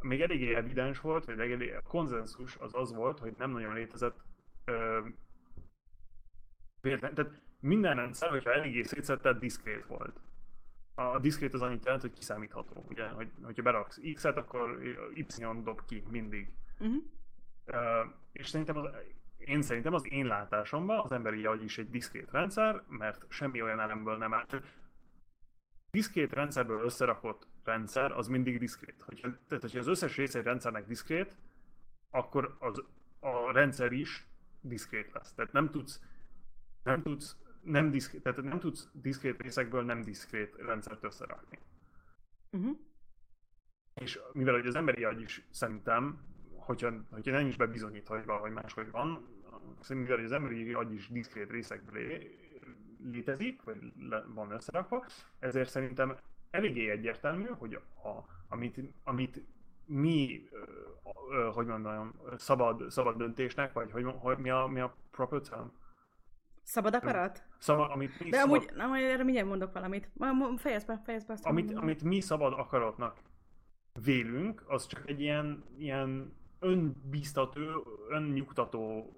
Még eléggé evidens volt, vagy eléggé a konzenzus az az volt, hogy nem nagyon létezett uh, tehát minden rendszer, hogyha eléggé szétszett, diszkrét volt. A diszkrét az annyit jelent, hogy kiszámítható. Ugye, hogy, hogyha beraksz X-et, akkor Y dob ki mindig. Uh-huh. Uh, és szerintem az, én szerintem az én látásomban az emberi agy is egy diszkrét rendszer, mert semmi olyan elemből nem áll diszkrét rendszerből összerakott rendszer az mindig diszkrét. Hogyha, tehát, hogyha az összes része egy rendszernek diszkrét, akkor az, a rendszer is diszkrét lesz. Tehát nem tudsz, nem tudsz nem diszkrét, tehát nem tudsz diszkrét részekből nem diszkrét rendszert összerakni. Uh-huh. És mivel hogy az emberi agy is szerintem, hogyha, hogyha nem is bebizonyítva, hogy valahogy máshogy van, mivel az emberi agy is diszkrét részekből létezik, vagy le, van összerakva, ezért szerintem eléggé egyértelmű, hogy a, amit, amit mi, hogy mondjam, szabad, szabad döntésnek, vagy hogy, hogy mi, a, mi a proper term?
Szabad akarat?
Szabad, amit mi
De szabad... amúgy, amúgy erre mindjárt mondok valamit. Fejezd be, fejezd be azt.
Amit, amit mi szabad akaratnak vélünk, az csak egy ilyen, ilyen önbíztató, önnyugtató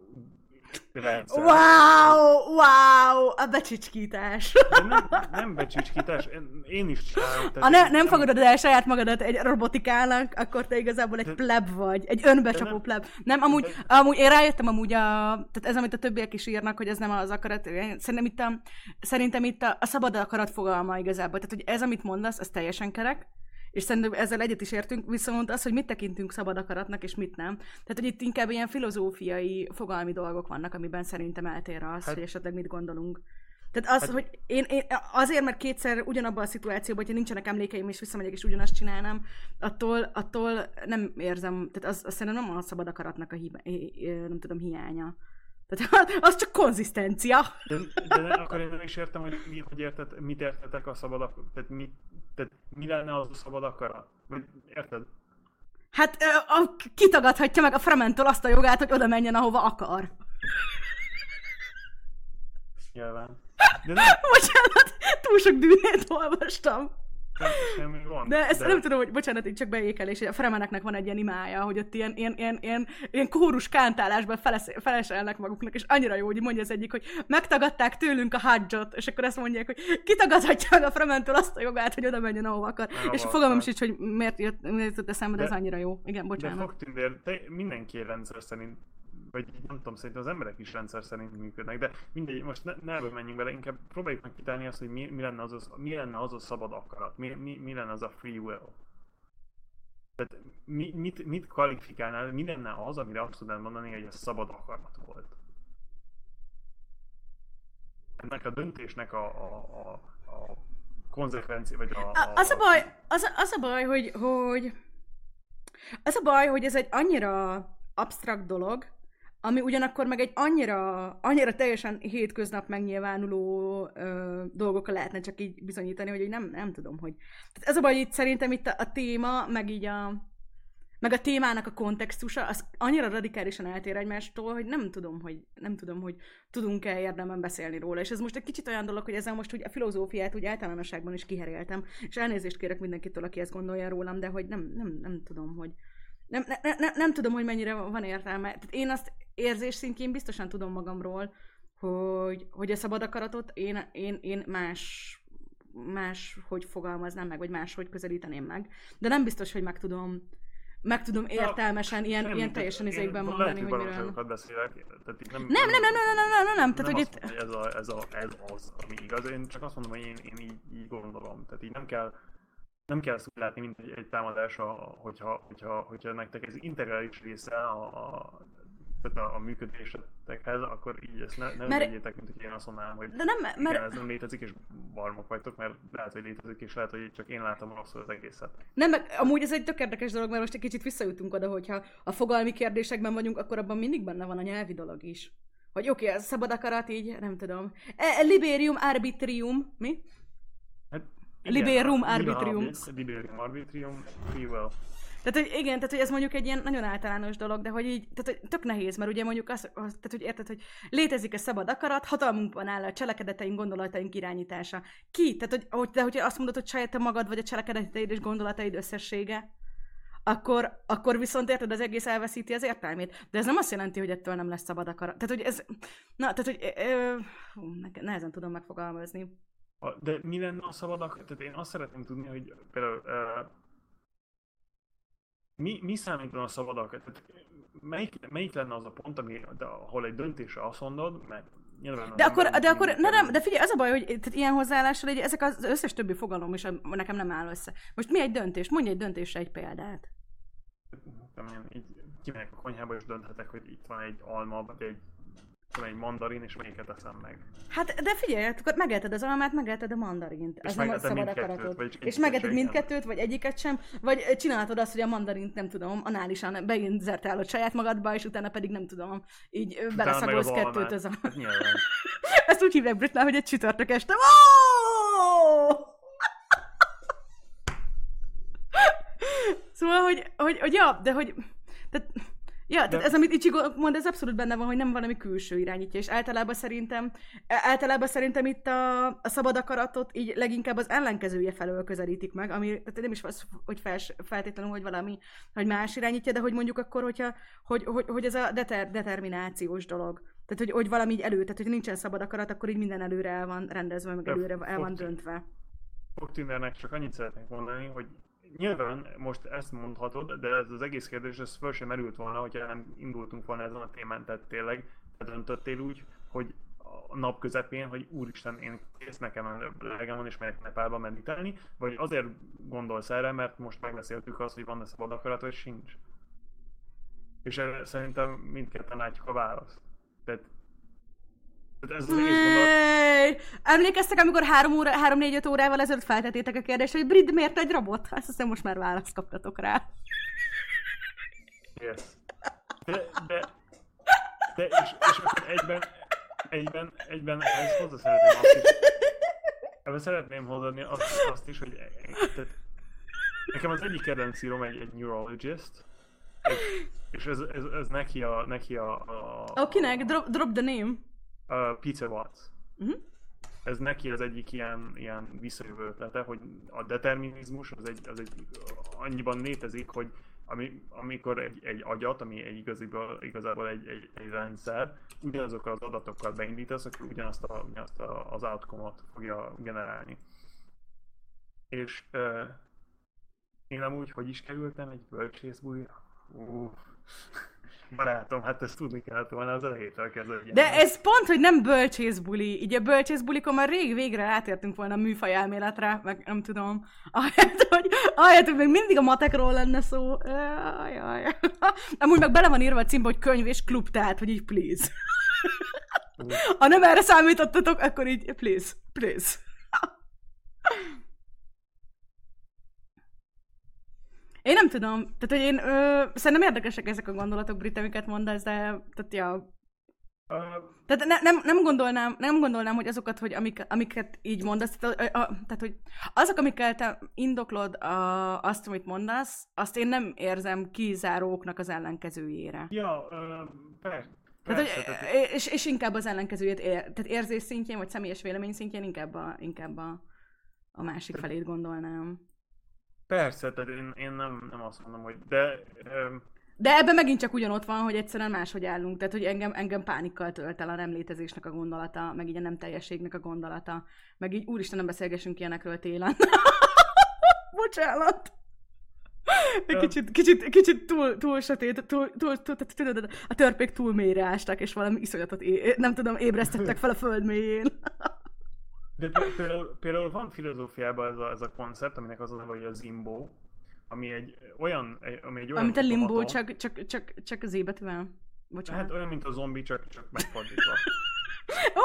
rendszer. Wow, wow, a becsicskítás.
De nem, nem becsicskítás, én is csinálom.
Ha ne, nem, nem fogadod el saját magadat egy robotikának, akkor te igazából egy de, pleb vagy, egy önbecsapó nem, pleb. Nem, amúgy, de, amúgy én rájöttem amúgy a, tehát ez, amit a többiek is írnak, hogy ez nem az akarat, szerintem itt a, szerintem itt a, a szabad akarat fogalma igazából, tehát hogy ez, amit mondasz, az teljesen kerek, és szerintem ezzel egyet is értünk, viszont az, hogy mit tekintünk szabad akaratnak, és mit nem. Tehát, hogy itt inkább ilyen filozófiai, fogalmi dolgok vannak, amiben szerintem eltér az, hát, hogy esetleg mit gondolunk. Tehát az, hát, hogy én, én, azért, mert kétszer ugyanabban a szituációban, hogyha nincsenek emlékeim, és visszamegyek, és ugyanazt csinálnám, attól, attól nem érzem, tehát az, az szerintem nem a szabad akaratnak a hiba, nem tudom, hiánya. Tehát az csak konzisztencia.
De, de akkor én nem is értem, hogy mi, hogy érted, mit értetek a szabad akarat, tehát mi, tehát mi lenne az a szabad akarat? Érted?
Hát a, kitagadhatja meg a Frementől azt a jogát, hogy oda menjen, ahova akar.
Nyilván. (laughs)
De nem... Bocsánat, túl sok dűnét olvastam.
Semmi van.
De ezt de... nem tudom, hogy bocsánat, így csak beékelés, a Fremeneknek van egy ilyen imája, hogy ott ilyen, ilyen, ilyen, ilyen, ilyen kórus kántálásban feles, feleselnek maguknak, és annyira jó, hogy mondja az egyik, hogy megtagadták tőlünk a hadzsot, és akkor azt mondják, hogy kitagadhatja meg a Frementől azt a jogát, hogy oda menjen, ahova akar. Ne, és fogalmam sincs, hogy miért jött, miért jött eszembe, de, de ez annyira jó. Igen, bocsánat.
De Fogtündér, te mindenki rendszer szerint vagy nem tudom, szerintem az emberek is rendszer szerint működnek, de mindegy, most ne, ne menjünk bele, inkább próbáljuk meg kitálni azt, hogy mi, mi, lenne az, az, mi lenne az a szabad akarat, mi, mi, mi lenne az a free will. Tehát mi, mit, mit kvalifikálnál, mi lenne az, amire azt tudnád mondani, hogy ez szabad akarat volt? Ennek a döntésnek a, a, a, a konzekvencia, vagy a, a...
Az a baj, az a, az a baj, hogy, hogy... Az a baj, hogy ez egy annyira absztrakt dolog, ami ugyanakkor meg egy annyira, annyira teljesen hétköznap megnyilvánuló ö, dolgokkal lehetne csak így bizonyítani, hogy nem, nem tudom, hogy... Tehát ez a baj, itt szerintem itt a, a téma, meg így a, meg a témának a kontextusa, az annyira radikálisan eltér egymástól, hogy nem tudom, hogy, nem tudom, hogy tudunk-e érdemben beszélni róla. És ez most egy kicsit olyan dolog, hogy ezzel most úgy a filozófiát úgy általánosságban is kiheréltem, és elnézést kérek mindenkitől, aki ezt gondolja rólam, de hogy nem, nem, nem tudom, hogy nem, ne, ne, nem tudom, hogy mennyire van értelme. Tehát én azt érzés szintjén biztosan tudom magamról, hogy, hogy a szabad akaratot én, én, én más más, hogy fogalmaznám meg, vagy máshogy közelíteném meg. De nem biztos, hogy meg tudom, meg tudom értelmesen, ilyen, ilyen teljesen izékben mondani,
hogy miről... beszélek, tehát
nem, nem, nem, nem, nem, nem, nem, nem, nem, tehát
hogy itt... Ez, a, ez, a, ez az, ami igaz, én csak azt mondom, hogy én, én így, így gondolom, tehát így nem kell nem kell ezt úgy látni, mint egy, egy támadás, hogyha, hogyha, hogyha nektek ez integrális része a, a tehát a, a működésetekhez, akkor így ezt ne, ne mert... vegyétek, mint hogy én azt mondanám, hogy
de nem, mert...
igen, ez nem létezik, és barmok vagytok, mert lehet, hogy létezik, és lehet, hogy csak én látom rosszul az egészet.
Nem, meg amúgy ez egy tök érdekes dolog, mert most egy kicsit visszajutunk oda, hogyha a fogalmi kérdésekben vagyunk, akkor abban mindig benne van a nyelvi dolog is. Hogy oké, okay, a szabad akarat így, nem tudom. E, liberium arbitrium, mi? Igen, Liberium arbitrium.
Liberium arbitrium, free will.
Tehát, hogy igen, tehát, hogy ez mondjuk egy ilyen nagyon általános dolog, de hogy így, tehát, hogy tök nehéz, mert ugye mondjuk az, az tehát, hogy érted, hogy létezik a szabad akarat, hatalmunkban áll a cselekedeteink, gondolataink irányítása. Ki? Tehát, hogy, hogy, de hogy azt mondod, hogy saját te magad vagy a cselekedeteid és gondolataid összessége, akkor, akkor viszont érted, az egész elveszíti az értelmét. De ez nem azt jelenti, hogy ettől nem lesz szabad akarat. Tehát, hogy ez, na, tehát, hogy ö, hú, nehezen tudom megfogalmazni.
De mi lenne a szabad akarat? Tehát én azt szeretném tudni, hogy például mi, mi számít a szabad akarat? Melyik, melyik lenne az a pont, ami, de, ahol egy döntésre azt mondod, mert
Nyilván de akkor, de akkor, na nem, de figyelj, az a baj, hogy tehát ilyen hozzáállással, hogy ezek az összes többi fogalom is nekem nem áll össze. Most mi egy döntés? Mondj egy döntésre egy példát.
Nem, így kimegyek a konyhába és dönthetek, hogy itt van egy alma, vagy egy van egy mandarin, és melyiket eszem meg.
Hát, de figyelj, akkor megelted az almát, megelted a mandarint. Ez nem a szabad akaratod. És megeted mindkettőt, vagy egyiket sem, vagy csinálhatod azt, hogy a mandarint, nem tudom, análisan beinzertálod saját magadba, és utána pedig nem tudom, így beleszagolsz kettőt az a... Hát (laughs) Ezt úgy hívják Britnál, hogy egy csütörtök este. (laughs) szóval, hogy, hogy, hogy, ja, de hogy... Tehát, Ja, tehát ez, amit Ichigo mond, ez abszolút benne van, hogy nem valami külső irányítja, és általában szerintem, e, általában szerintem itt a, a szabad akaratot így leginkább az ellenkezője felől közelítik meg, ami tehát nem is az, hogy fels, feltétlenül, hogy valami, hogy más irányítja, de hogy mondjuk akkor, hogyha, hogy, hogy, hogy ez a deter, determinációs dolog. Tehát, hogy, hogy valami így elő, tehát hogy nincsen szabad akarat, akkor így minden előre el van rendezve, meg előre el van döntve.
Fogtűndernek csak annyit szeretnék mondani, hogy nyilván most ezt mondhatod, de ez az egész kérdés, ez föl sem merült volna, hogyha nem indultunk volna ezen a témán, tehát tényleg te döntöttél úgy, hogy a nap közepén, hogy úristen, én kész nekem legem van, és megyek Nepálba meditálni, vagy azért gondolsz erre, mert most megbeszéltük azt, hogy van-e szabad akarat, vagy sincs. És erre szerintem mindketten látjuk a választ. Tehát ez az egész
gondolat... Emlékeztek, amikor 3 óra, 3-4-5 órával ezelőtt feltetétek a kérdést, hogy Brid miért egy robot? Azt hiszem most már választ kaptatok rá.
Yes. De, de, de és, és akkor egyben, egyben, egyben ezt hozzá szeretném azt is, ebben szeretném hozni azt, azt is, hogy tehát, nekem az egyik kedvenc írom egy, egy neurologist, és, és ez, ez, ez neki a... Neki a, a,
a kinek? Drop, drop the name
uh, Peter Watts. Uh-huh. Ez neki az egyik ilyen, ilyen visszajövő ötlete, hogy a determinizmus az egy, az egy annyiban létezik, hogy ami, amikor egy, egy agyat, ami egy igazából, igazából egy, egy, egy rendszer, ugyanazokkal az adatokkal beindítasz, akkor ugyanazt, a, ugyanazt a, az outcome-ot fogja generálni. És uh, én amúgy hogy is kerültem egy bölcsészbújra? Uh. Barátom, hát ezt tudni kellett volna az elejétől kezdve.
De ez pont, hogy nem bölcsészbuli. Így a bölcsészbulikon már rég végre átértünk volna a műfaj elméletre, meg nem tudom. Ahelyett, hogy, ahelyett, hogy még mindig a matekról lenne szó. Ajaj. Amúgy meg bele van írva a címbe, hogy könyv és klub, tehát, hogy így please. Ha nem erre számítottatok, akkor így please, please. Én nem tudom, tehát hogy én ö, szerintem érdekesek ezek a gondolatok, Brit, amiket mondasz, de tehát ja, tehát ne, nem, nem, gondolnám, nem gondolnám, hogy azokat, hogy amik, amiket így mondasz, tehát, a, a, tehát hogy azok, amikkel te indoklod a, azt, amit mondasz, azt én nem érzem kizáróknak az ellenkezőjére.
Ja, persze.
Tehát, hogy, tehát... És, és inkább az ellenkezőjét, ér, tehát érzés szintjén, vagy személyes vélemény szintjén inkább a, inkább a, a másik felét gondolnám.
Persze, tehát én, én nem, nem azt mondom, hogy de... Um...
De ebben megint csak ugyanott van, hogy egyszerűen máshogy állunk. Tehát, hogy engem, engem pánikkal tölt el a nem létezésnek a gondolata, meg így a nem teljességnek a gondolata. Meg így, úristen, nem beszélgessünk ilyenekről télen. (laughs) Bocsánat! Egy kicsit, kicsit, kicsit túl, túl sötét, túl, túl, túl, túl, a törpék túl mélyre ástak, és valami iszonyatot, é, nem tudom, ébresztettek fel a föld mélyén. (laughs)
De például, például van filozófiában ez a, ez a koncept, aminek az a neve, hogy a zimbo, ami egy olyan, ami egy olyan...
Amit a limbo, csak, csak, csak, csak az ébetűvel.
Bocsánat. Hát olyan, mint a zombi, csak, csak megfordítva. (laughs)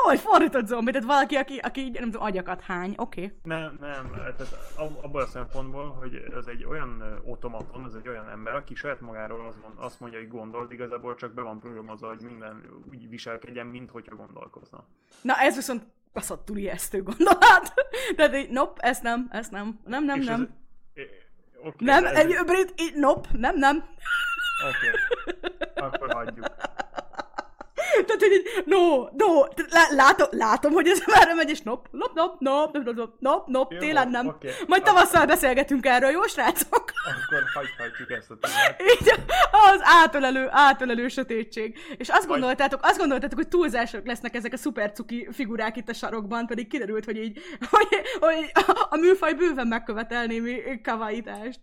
Ó, egy fordított zombi, tehát valaki, aki, aki nem tudom, agyakat hány, oké. Okay.
Nem, nem, tehát abban a szempontból, hogy ez egy olyan automaton, ez egy olyan ember, aki saját magáról azt, mond, azt mondja, hogy gondol, igazából csak be van programozva, hogy minden úgy viselkedjen, mint hogyha gondolkozna.
Na ez viszont baszottul ijesztő gondolat. (laughs) Tehát így, nope, ezt nem, ezt nem, nem, nem, nem. Ez, okay, nem, ez egy brit, így, nope, nem, nem.
Oké, okay. akkor hagyjuk. (laughs)
Tehát, hogy no, no, látom, látom, hogy ez már megy, és nop, nop, nop, nop, nop, nop, nop, nop télen nem. Okay. Majd tavasszal Akkor... beszélgetünk erről, jó srácok? (laughs)
Akkor hagyhatjuk ezt a témát. (laughs)
Így, az átölelő, átölelő sötétség. És azt Vagy... gondoltátok, azt gondoltátok, hogy túlzások lesznek ezek a szupercuki figurák itt a sarokban, pedig kiderült, hogy így, hogy, hogy a műfaj bőven megkövetel mi kavaitást.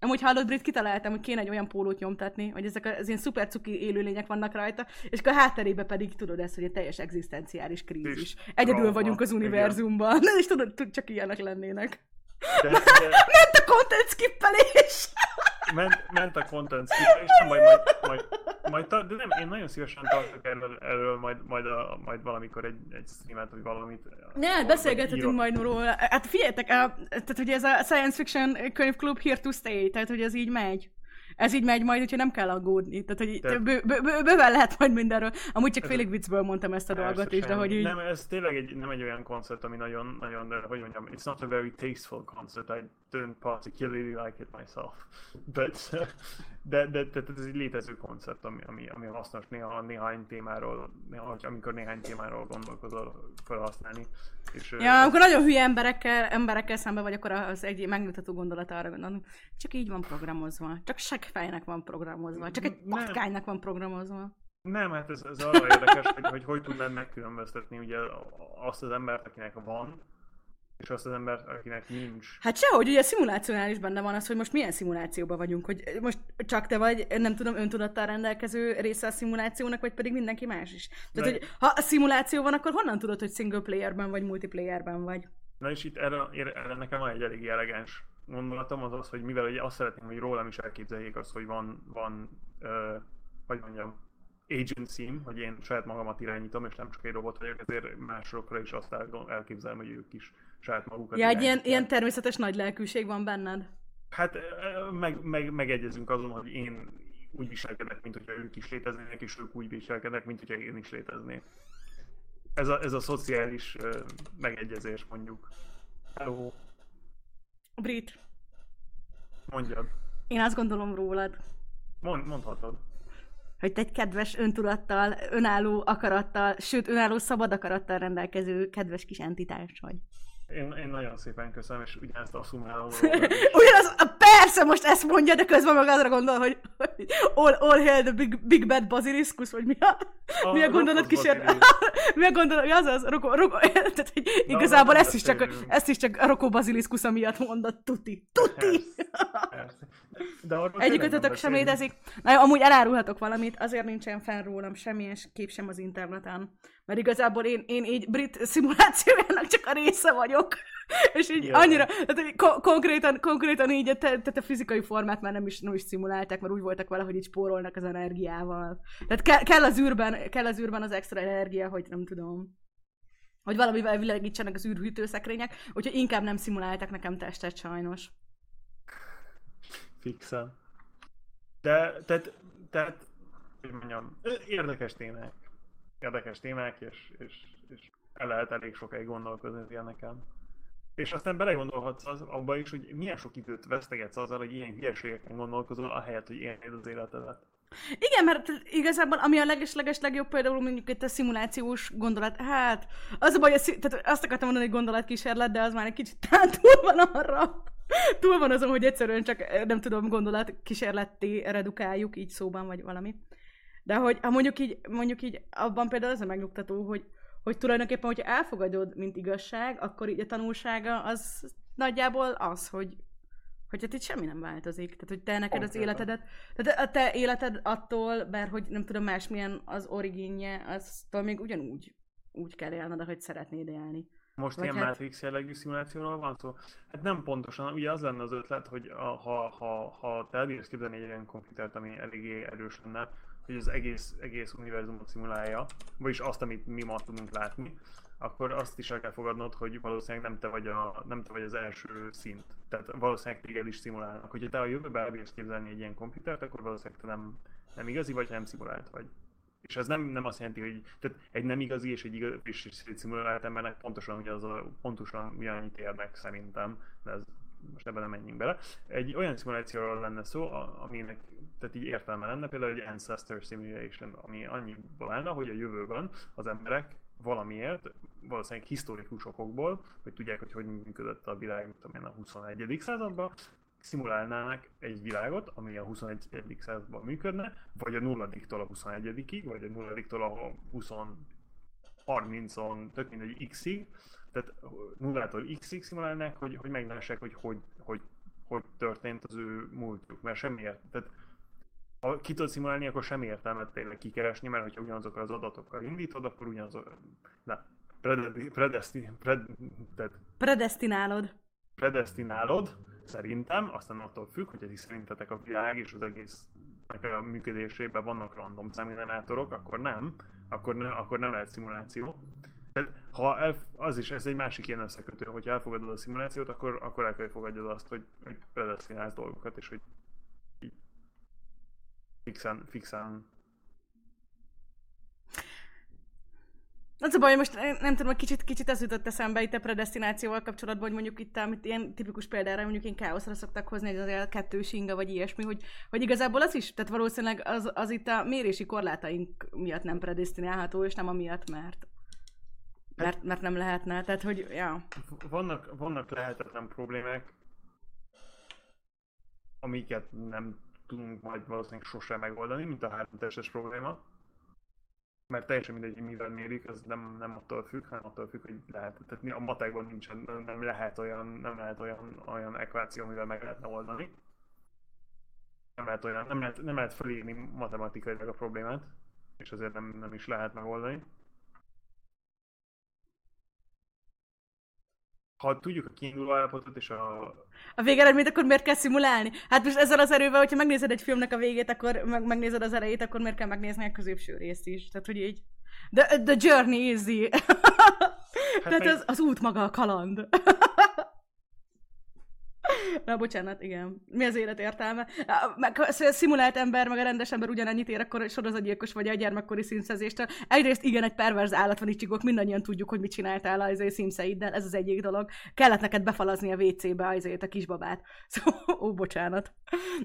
Amúgy hallod, Brit, kitaláltam, hogy kéne egy olyan pólót nyomtatni, hogy ezek az ilyen szuper cuki élőlények vannak rajta, és a hátterébe pedig tudod ezt, hogy egy teljes egzisztenciális krízis. Egyedül trauma, vagyunk az univerzumban, (laughs) igen. és tudod, csak ilyenek lennének. De, de... (laughs) Ment a content skippelés!
Ment, ment a content és majd, majd, majd, majd, de nem, én nagyon szívesen tartok erről, erről majd, majd, a, majd valamikor egy, egy streamet, vagy valamit.
Ne, beszélgethetünk majd róla. Hát figyeljetek, tehát hogy ez a science fiction könyvklub here to stay, tehát hogy ez így megy ez így megy majd, hogyha nem kell aggódni. Tehát, hogy Te... bő, bő, bő, bőven lehet majd mindenről. Amúgy csak félig viccből mondtam ezt a dolgot is, de hogy így...
Nem, ez tényleg egy, nem egy olyan koncert, ami nagyon, nagyon, hogy mondjam, it's not a very tasteful concert. I don't particularly like it myself. (laughs) But, de, de, de, de ez egy létező koncert, ami, ami, ami hasznos néha néhány témáról, néha, amikor néhány témáról gondolkozol felhasználni.
És, ja, amikor nagyon hülye emberekkel, emberekkel szemben vagy, akkor az egy megmutató gondolat arra gondolom. Csak így van programozva. Csak seggfejnek van programozva. Csak egy patkánynak van programozva.
Nem, hát ez, ez arra érdekes, hogy, hogy hogy tudnád megkülönböztetni ugye azt az embert, akinek van, és azt az ember, akinek nincs.
Hát sehogy, ugye a szimulációnál is benne van az, hogy most milyen szimulációban vagyunk, hogy most csak te vagy, nem tudom, öntudattal rendelkező része a szimulációnak, vagy pedig mindenki más is. Tehát, hogy ha a szimuláció van, akkor honnan tudod, hogy single playerben vagy multiplayerben vagy?
Na és itt erre, erre nekem van egy elég elegáns gondolatom, az az, hogy mivel ugye azt szeretném, hogy rólam is elképzeljék azt, hogy van, van ö, hogy mondjam, agency hogy én saját magamat irányítom, és nem csak egy robot vagyok, ezért másokra is azt elképzelem, hogy ők is saját magukat.
Ja, egy ilyen, ilyen természetes nagy lelkűség van benned?
Hát meg, meg, megegyezünk azon, hogy én úgy viselkedek, mint hogyha ők is léteznének, és ők úgy viselkednek, mint hogyha én is léteznék. Ez a, ez a szociális uh, megegyezés, mondjuk. Hello.
Brit.
Mondjad.
Én azt gondolom rólad.
Mond, mondhatod.
Hogy te egy kedves öntudattal, önálló akarattal, sőt önálló szabad akarattal rendelkező kedves kis entitás vagy.
Én, én nagyon szépen köszönöm, és ugyanezt a szumálom. (laughs)
Ugyanaz, persze most ezt mondja, de közben meg azra gondol, hogy, hogy all, all hail the big, big bad basiliscus, vagy mi a, a mi a gondolat kísér... (laughs) mi a gondolat, mi az az? Roko, roko, (laughs) tehát, hogy igazából ezt is, csak, ezt is csak a Roko Basiliszkusz miatt mondott, tuti, tuti! Egyikőtötök sem létezik. Na jó, amúgy elárulhatok valamit, azért nincsen fenn rólam semmilyen kép sem az interneten. Mert igazából én, én így brit szimulációjának csak a része vagyok. És így yeah. annyira, tehát ko- konkrétan, konkrétan így a, te, a fizikai formát már nem is, nem is szimulálták, mert úgy voltak vele, hogy így spórolnak az energiával. Tehát ke- kell, az űrben, kell az űrben az extra energia, hogy nem tudom hogy valamivel világítsanak az űrhűtőszekrények, úgyhogy inkább nem szimuláltak nekem testet sajnos.
Fixen. De, tehát, tehát, hogy mondjam, érdekes témák. Érdekes témák, és, és, és el lehet elég sokáig gondolkozni ilyeneken. És aztán belegondolhatsz az, abba is, hogy milyen sok időt vesztegetsz azzal, hogy ilyen hülyeségeken gondolkozol, ahelyett, hogy élnéd az életedet.
Igen, mert igazából ami a leges-leges legjobb például mondjuk itt a szimulációs gondolat, hát az a baj, hogy tehát azt akartam mondani, hogy gondolatkísérlet, de az már egy kicsit (laughs) túl van arra. Túl van azon, hogy egyszerűen csak nem tudom, gondolatkísérletté redukáljuk így szóban, vagy valami. De hogy ha mondjuk így, mondjuk így abban például az a megnyugtató, hogy, hogy tulajdonképpen, hogyha elfogadod, mint igazság, akkor így a tanulsága az nagyjából az, hogy hogy hát itt semmi nem változik. Tehát, hogy te neked az életedet, tehát a te életed attól, bár hogy nem tudom másmilyen az originje, aztól még ugyanúgy úgy kell élned, ahogy szeretnéd élni.
Most Vagy ilyen hát... Matrix jellegű szimulációról van szó? Hát nem pontosan, ugye az lenne az ötlet, hogy a, ha, ha, ha te elbírsz képzelni egy ilyen komputert, ami eléggé erős lenne, hogy az egész, egész univerzumot szimulálja, vagyis azt, amit mi ma tudunk látni, akkor azt is el kell fogadnod, hogy valószínűleg nem te vagy, a, nem te vagy az első szint. Tehát valószínűleg téged is szimulálnak. Hogyha te a jövőben elbírsz képzelni egy ilyen komputert, akkor valószínűleg te nem, nem igazi vagy, nem szimulált vagy. És ez nem, nem azt jelenti, hogy tehát egy nem igazi és egy, igaz, és szimulált embernek pontosan ugyanaz a, pontosan ugyanannyit érnek szerintem, de ez most ebben nem menjünk bele. Egy olyan szimulációról lenne szó, aminek tehát így értelme lenne, például egy Ancestor Simulation, ami annyiból állna, hogy a jövőben az emberek valamiért, valószínűleg historikus okokból, hogy tudják, hogy hogy működött a világ, tudom én, a 21. században, szimulálnának egy világot, ami a 21. században működne, vagy a nulladiktól a 21-ig, vagy a nulladiktól a 20 30-on, tök mindegy x-ig, tehát nullától x-ig szimulálnák, hogy, hogy meglássák, hogy hogy, hogy hogy történt az ő múltjuk, mert semmiért, tehát ha ki tudod szimulálni, akkor semmi értelmet tényleg kikeresni, mert hogyha ugyanazokkal az adatokkal indítod, akkor ugyanazok... Na, predesti, pred, pred,
predestinálod.
Predestinálod, szerintem, aztán attól függ, hogy ez szerintetek a világ és az egész a működésében vannak random számgenerátorok, akkor nem, akkor, ne, akkor nem lehet szimuláció. Ha el, az is, ez egy másik ilyen összekötő, hogy elfogadod a szimulációt, akkor, akkor el kell fogadjad azt, hogy, hogy predestinálsz dolgokat, és hogy fixen, fixen
Az a baj, most nem tudom, kicsit, kicsit ez jutott eszembe itt a predestinációval kapcsolatban, hogy mondjuk itt, amit ilyen tipikus példára mondjuk én káoszra szoktak hozni, hogy az kettős inga, vagy ilyesmi, hogy, hogy igazából az is, tehát valószínűleg az, az itt a mérési korlátaink miatt nem predestinálható, és nem amiatt, mert mert, mert nem lehetne, tehát hogy, ja.
Vannak, vannak lehetetlen problémák, amiket nem tudunk majd valószínűleg sosem megoldani, mint a háromtestes probléma. Mert teljesen mindegy, hogy mivel mérik, ez nem, nem attól függ, hanem attól függ, hogy lehet. Tehát a matekban nincsen, nem lehet olyan, nem lehet olyan, olyan ekváció, amivel meg lehetne oldani. Nem lehet, olyan, nem lehet, nem lehet felírni matematikailag a problémát, és azért nem, nem is lehet megoldani. Ha tudjuk a kiinduló állapotot és a...
A végeredményt, akkor miért kell szimulálni? Hát most ezzel az erővel, hogyha megnézed egy filmnek a végét, akkor meg, megnézed az elejét, akkor miért kell megnézni a középső részt is? Tehát, hogy így... The, the journey is the... (laughs) Hát Tehát meg... az, az út maga a kaland. Na, bocsánat, igen. Mi az élet értelme? Meg, ha szimulált ember, meg a rendes ember ugyanannyit ér, akkor sorozatgyilkos vagy a gyermekkori színszezéstől. Egyrészt igen, egy perverz állat van itt mindannyian tudjuk, hogy mit csináltál az szímszeiddel, ez az egyik dolog. Kellett neked befalazni a WC-be azért a kisbabát. (laughs) Szóval, ó, bocsánat.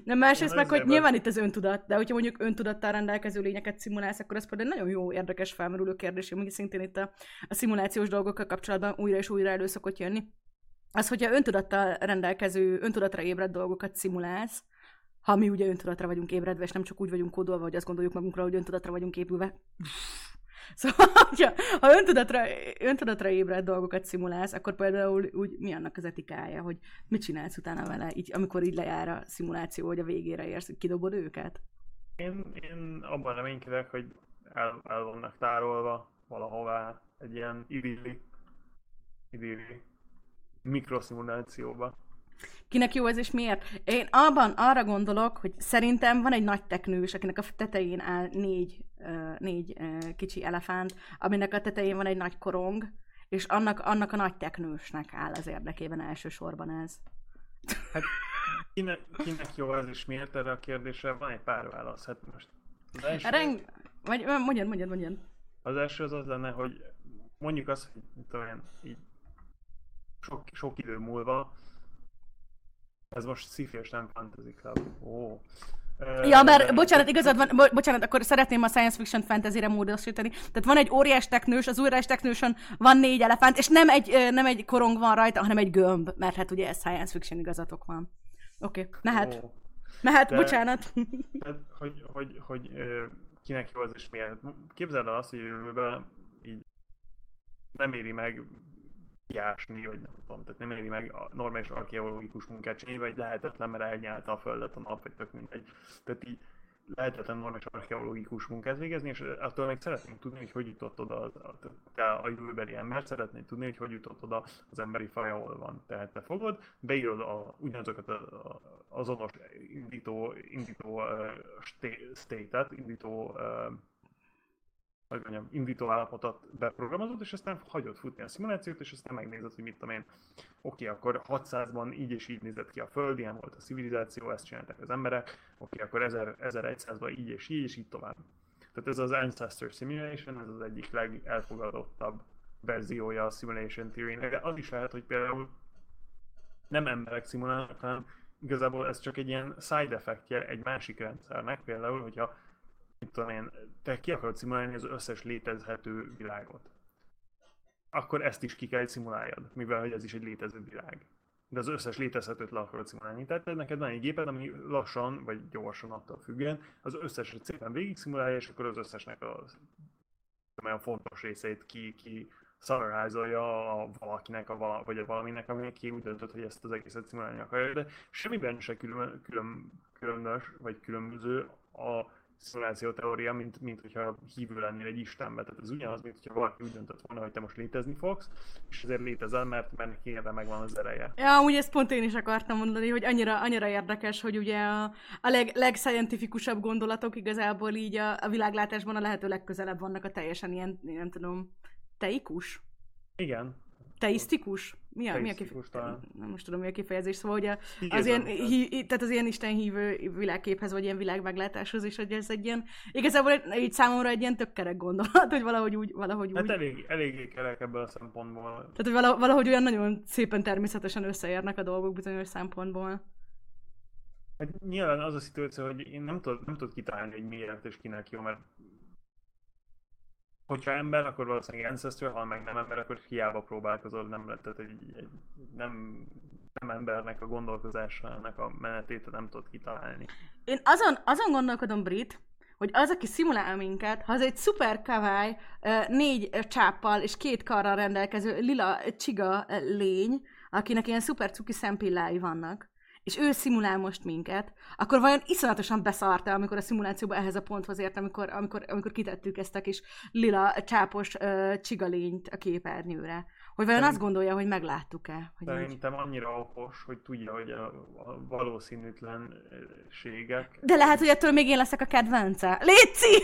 Nem, másrészt meg, hogy nyilván itt az öntudat, de hogyha mondjuk öntudattal rendelkező lényeket szimulálsz, akkor ez például nagyon jó, érdekes felmerülő kérdés, ami szintén itt a, a szimulációs dolgokkal kapcsolatban újra és újra elő szokott jönni az, hogyha öntudattal rendelkező, öntudatra ébredt dolgokat szimulálsz, ha mi ugye öntudatra vagyunk ébredve, és nem csak úgy vagyunk kódolva, hogy azt gondoljuk magunkra, hogy öntudatra vagyunk épülve. (laughs) Szóval, ha, ha öntudatra, öntudatra ébredt dolgokat szimulálsz, akkor például úgy mi annak az etikája, hogy mit csinálsz utána vele, így, amikor így lejár a szimuláció, hogy a végére érsz, kidobod őket?
Én, én abban reménykedek, hogy el, el vannak tárolva valahová egy ilyen idilli, idilli mikroszimulációba.
Kinek jó ez és miért? Én abban arra gondolok, hogy szerintem van egy nagy teknős, akinek a tetején áll négy, négy kicsi elefánt, aminek a tetején van egy nagy korong, és annak, annak a nagy teknősnek áll az érdekében elsősorban ez.
Hát kinek, kinek jó ez és miért erre a kérdésre? Van egy pár válasz. Hát most
az első... Reng... Vagy, mondjad, mondjad, mondjad.
Az első az az lenne, hogy mondjuk azt, hogy tudom én, így sok, sok idő múlva, ez most sci és nem fantasy club. Ó.
Ja, mert bocsánat, igazad van, bo- bocsánat, akkor szeretném a science fiction fantasy-re módosítani. Tehát van egy óriás teknős, az óriás teknősön van négy elefánt, és nem egy, nem egy korong van rajta, hanem egy gömb, mert hát ugye ez science fiction igazatok van. Oké, okay, mehet. Oh. Mehet, De, bocsánat.
Tehát, hogy, hogy, hogy, kinek jó az és miért. Képzeld el azt, hogy jövőben így nem éri meg kiásni, vagy nem tudom, tehát nem éri meg a normális archeológikus munkát csinálni, vagy lehetetlen, mert elnyálta a földet a nap, vagy tök mindegy. Tehát így lehetetlen normális archeológikus munkát végezni, és attól még szeretnénk tudni, hogy hogy jutott oda az, te a jövőbeli ember, szeretnénk tudni, hogy hogy jutott oda az emberi faj, ahol van. Tehát te fogod, beírod a, ugyanazokat a, a, azonos indító, indító uh, state-et, indító uh, hogy mondjam, indító állapotot beprogramozod, és aztán hagyod futni a szimulációt, és aztán megnézed, hogy mit tudom én. Oké, akkor 600-ban így és így nézett ki a Föld, ilyen volt a civilizáció, ezt csinálták az emberek. Oké, akkor 1100-ban így és így, és így tovább. Tehát ez az Ancestor Simulation, ez az egyik legelfogadottabb verziója a Simulation theory de az is lehet, hogy például nem emberek szimulálnak, hanem igazából ez csak egy ilyen side effektje egy másik rendszernek, például, hogyha tudom én, te ki akarod szimulálni az összes létezhető világot, akkor ezt is ki kell szimuláljad, mivel hogy ez is egy létező világ. De az összes létezhetőt le akarod szimulálni. Tehát neked van egy géped, ami lassan, vagy gyorsan attól függően, az összeset szépen végig szimulálja, és akkor az összesnek a olyan fontos részeit ki, ki szarrázolja a valakinek, a vala, vagy a valaminek, ami ki úgy döntött, hogy ezt az egészet szimulálni akarja, de semmiben se külön, külön, különös, vagy különböző a szimuláció teória, mint, mint hogyha hívő lennél egy istenbe. Tehát ez ugyanaz, mint hogyha valaki úgy döntött volna, hogy te most létezni fogsz, és ezért létezel, mert, mert neki megvan az ereje.
Ja, úgy ezt pont én is akartam mondani, hogy annyira, annyira érdekes, hogy ugye a, a leg, legscientifikusabb gondolatok igazából így a, a világlátásban a lehető legközelebb vannak a teljesen ilyen, nem tudom, teikus?
Igen,
Teisztikus? Mi a, mi a kifejezés? Nem most tudom, mi a kifejezés. Szóval, a, az, ilyen, hi, tehát az ilyen istenhívő világképhez, vagy ilyen világmeglátáshoz is, hogy ez egy ilyen, igazából így számomra egy ilyen tök kerek gondolat, hogy valahogy úgy, valahogy
hát
úgy.
Hát elég, eléggé kerek ebből a szempontból.
Tehát, hogy valahogy, valahogy olyan nagyon szépen természetesen összeérnek a dolgok bizonyos szempontból.
Hát nyilván az a szituáció, hogy én nem tudod, nem tudod kitalálni, hogy miért és kinek jó, mert hogyha ember, akkor valószínűleg Ancestor, ha meg nem ember, akkor hiába próbálkozol, nem lehet, tehát egy, egy, nem, nem embernek a gondolkozásának a menetét nem tudod kitalálni.
Én azon, azon gondolkodom, Brit, hogy az, aki szimulál minket, ha az egy szuper kavály, négy csáppal és két karral rendelkező lila csiga lény, akinek ilyen szuper cuki szempillái vannak, és ő szimulál most minket, akkor vajon iszonyatosan beszarta, amikor a szimulációba ehhez a ponthoz ért, amikor, amikor, amikor kitettük ezt a kis lila csápos uh, csigalényt a képernyőre. Hogy vajon azt gondolja, hogy megláttuk-e?
Hogy Szerintem így... annyira okos, hogy tudja, hogy a, a valószínűtlenségek...
De lehet, hogy ettől még én leszek a kedvence. Léci!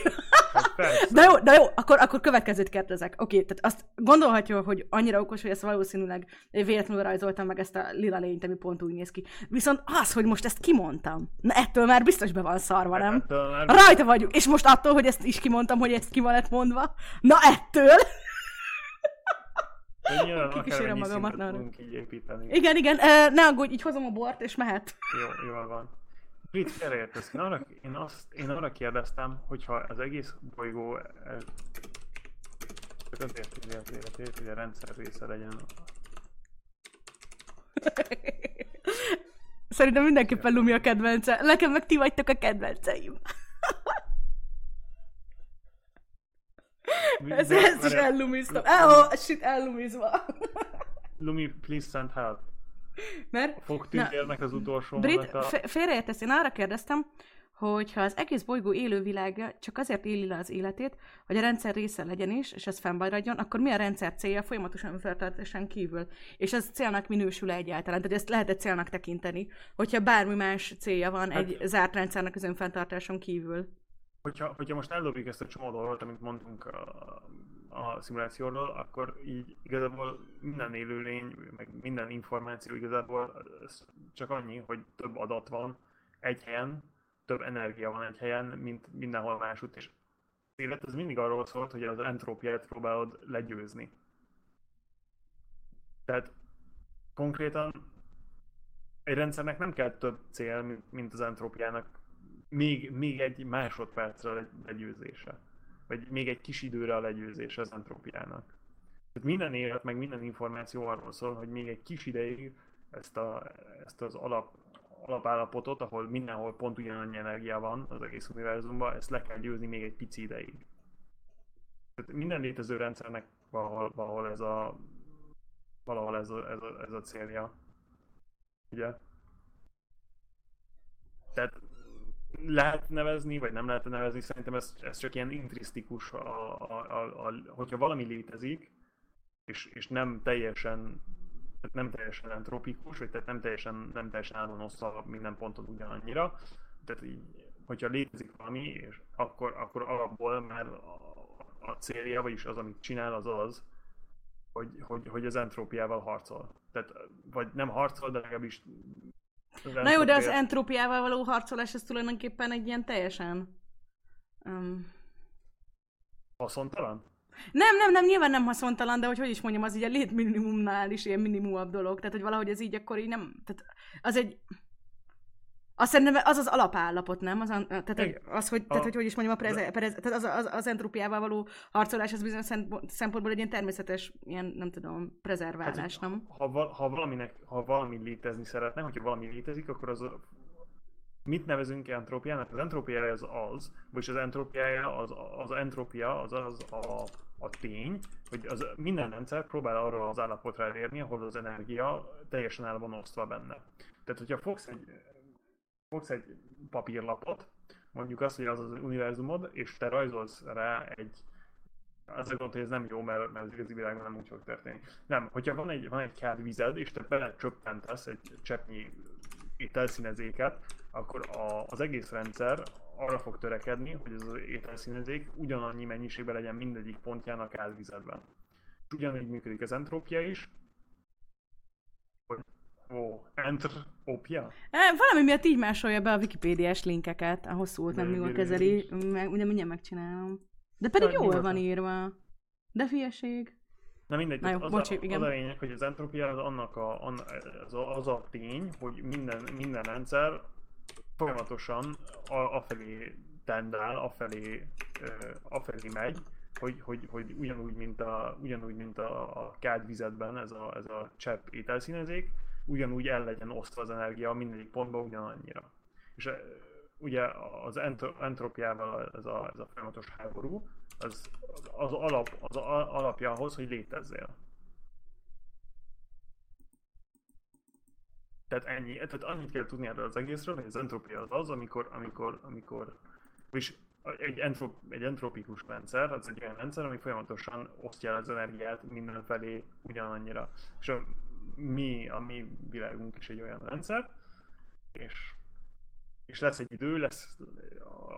Hát de jó, de jó, akkor, akkor következőt kérdezek. Oké, tehát azt gondolhatja, hogy annyira okos, hogy ezt valószínűleg véletlenül rajzoltam meg ezt a lila lényt, ami pont úgy néz ki. Viszont az, hogy most ezt kimondtam, na ettől már biztos be van szarva, nem? Már... Rajta vagyunk. És most attól, hogy ezt is kimondtam, hogy ezt ki van lett mondva, na ettől... (laughs)
Kikísérem magamat. Építeni.
Igen, igen, uh, ne aggódj, így hozom a bort, és mehet.
Jó, jól van. Brit, erre értesz. Én arra, én, azt, én arra kérdeztem, hogyha az egész bolygó azért tudja az életét, hogy a rendszer része legyen.
Szerintem mindenképpen Lumi a kedvence. Nekem meg ti vagytok a kedvenceim. (laughs) (laughs) Ez, ezt is ellumiztam. Oh, shit, ellumizva. (laughs)
Lumi, please send help.
Mert...
Fogtűnérnek az utolsó
Brit, félreértesz, én arra kérdeztem, hogy ha az egész bolygó élővilága csak azért éli le az életét, hogy a rendszer része legyen is, és ez fennmaradjon, akkor mi a rendszer célja folyamatosan feltartáson kívül? És ez célnak minősül egyáltalán, tehát ezt lehet egy célnak tekinteni, hogyha bármi más célja van hát, egy zárt rendszernek az önfenntartáson kívül
hogyha, hogyha most eldobjuk ezt a csomó dolgot, amit mondtunk a, a szimulációról, akkor így igazából minden élőlény, meg minden információ igazából csak annyi, hogy több adat van egy helyen, több energia van egy helyen, mint mindenhol másút, és az élet ez mindig arról szólt, hogy az entrópiát próbálod legyőzni. Tehát konkrétan egy rendszernek nem kell több cél, mint az entrópiának még, még egy másodpercre a legyőzése. Vagy még egy kis időre a legyőzése az entrópiának. Tehát minden élet, meg minden információ arról szól, hogy még egy kis ideig ezt, a, ezt az alap, alapállapotot, ahol mindenhol pont ugyanannyi energia van az egész univerzumban, ezt le kell győzni még egy pici ideig. Tehát minden létező rendszernek valahol, valahol ez a valahol ez a, ez a, ez a célja. Ugye? Tehát lehet nevezni, vagy nem lehet nevezni, szerintem ez, ez csak ilyen intrisztikus, a, a, a, a, hogyha valami létezik, és, és nem teljesen tehát nem teljesen entropikus, vagy tehát nem teljesen, nem teljesen állon osztva minden ponton ugyanannyira. Tehát így, hogyha létezik valami, és akkor, akkor alapból már a, a célja, vagyis az, amit csinál, az az, hogy, hogy, hogy az entrópiával harcol. Tehát, vagy nem harcol, de legalábbis
Na jó, de az entrópiával való harcolás, ez tulajdonképpen egy ilyen teljesen... Um...
Haszontalan?
Nem, nem, nem, nyilván nem haszontalan, de hogy hogy is mondjam, az így a létminimumnál is ilyen minimumabb dolog. Tehát, hogy valahogy ez így akkor így nem... Tehát az egy... Azt szerintem az az alapállapot, nem? Az, tehát, hogy, az, hogy, tehát, hogy, hogy is mondjam, a preze, preze, tehát az, az, az entrópiával való harcolás, az bizonyos szempontból egy ilyen természetes, ilyen, nem tudom, prezerválás, hát, nem?
Ha, ha, valaminek, ha valami létezni szeretne, hogyha valami létezik, akkor az mit nevezünk entrópiának? Az entrópiája az az, vagyis az entrópiája az, az entrópia az az a, a tény, hogy az minden rendszer próbál arra az állapotra elérni, ahol az energia teljesen el van osztva benne. Tehát, hogyha fogsz egy, fogsz egy papírlapot, mondjuk azt, hogy az az univerzumod, és te rajzolsz rá egy azért gondolom, hogy ez nem jó, mert, mert az igazi világban nem úgy fog történni. Nem, hogyha van egy, van egy kár vized, és te bele csöppentesz egy cseppnyi ételszínezéket, akkor a, az egész rendszer arra fog törekedni, hogy ez az ételszínezék ugyanannyi mennyiségben legyen mindegyik pontján a kázvizedben. És ugyanígy működik az entrópia is, Ó, entrópia?
E, valami miatt így másolja be a Wikipédiás linkeket, a hosszú nem jól kezeli, meg, ugye mindjárt megcsinálom. De pedig jól van írva. De fieség.
Na mindegy, Na jó, az, bocsi, a, igen. az a lényeg, hogy az entrópia az annak a, an, az, a, az a tény, hogy minden, minden rendszer folyamatosan a, afelé tendál, afelé, uh, afelé megy, hogy, hogy, hogy ugyanúgy, mint a, ugyanúgy, mint a, a kádvizetben ez a, ez a csepp ételszínezék, ugyanúgy el legyen osztva az energia mindegyik pontban ugyanannyira. És uh, ugye az entropiával ez a, ez a folyamatos háború, az, az, alap, az alapja ahhoz, hogy létezzél. Tehát ennyi, tehát annyit kell tudni erről az egészről, hogy az entropia az az, amikor, amikor, amikor, és egy, entrop, egy entropikus rendszer, az egy olyan rendszer, ami folyamatosan osztja az energiát mindenfelé ugyanannyira. És a mi, a mi világunk is egy olyan rendszer, és, és lesz egy idő, lesz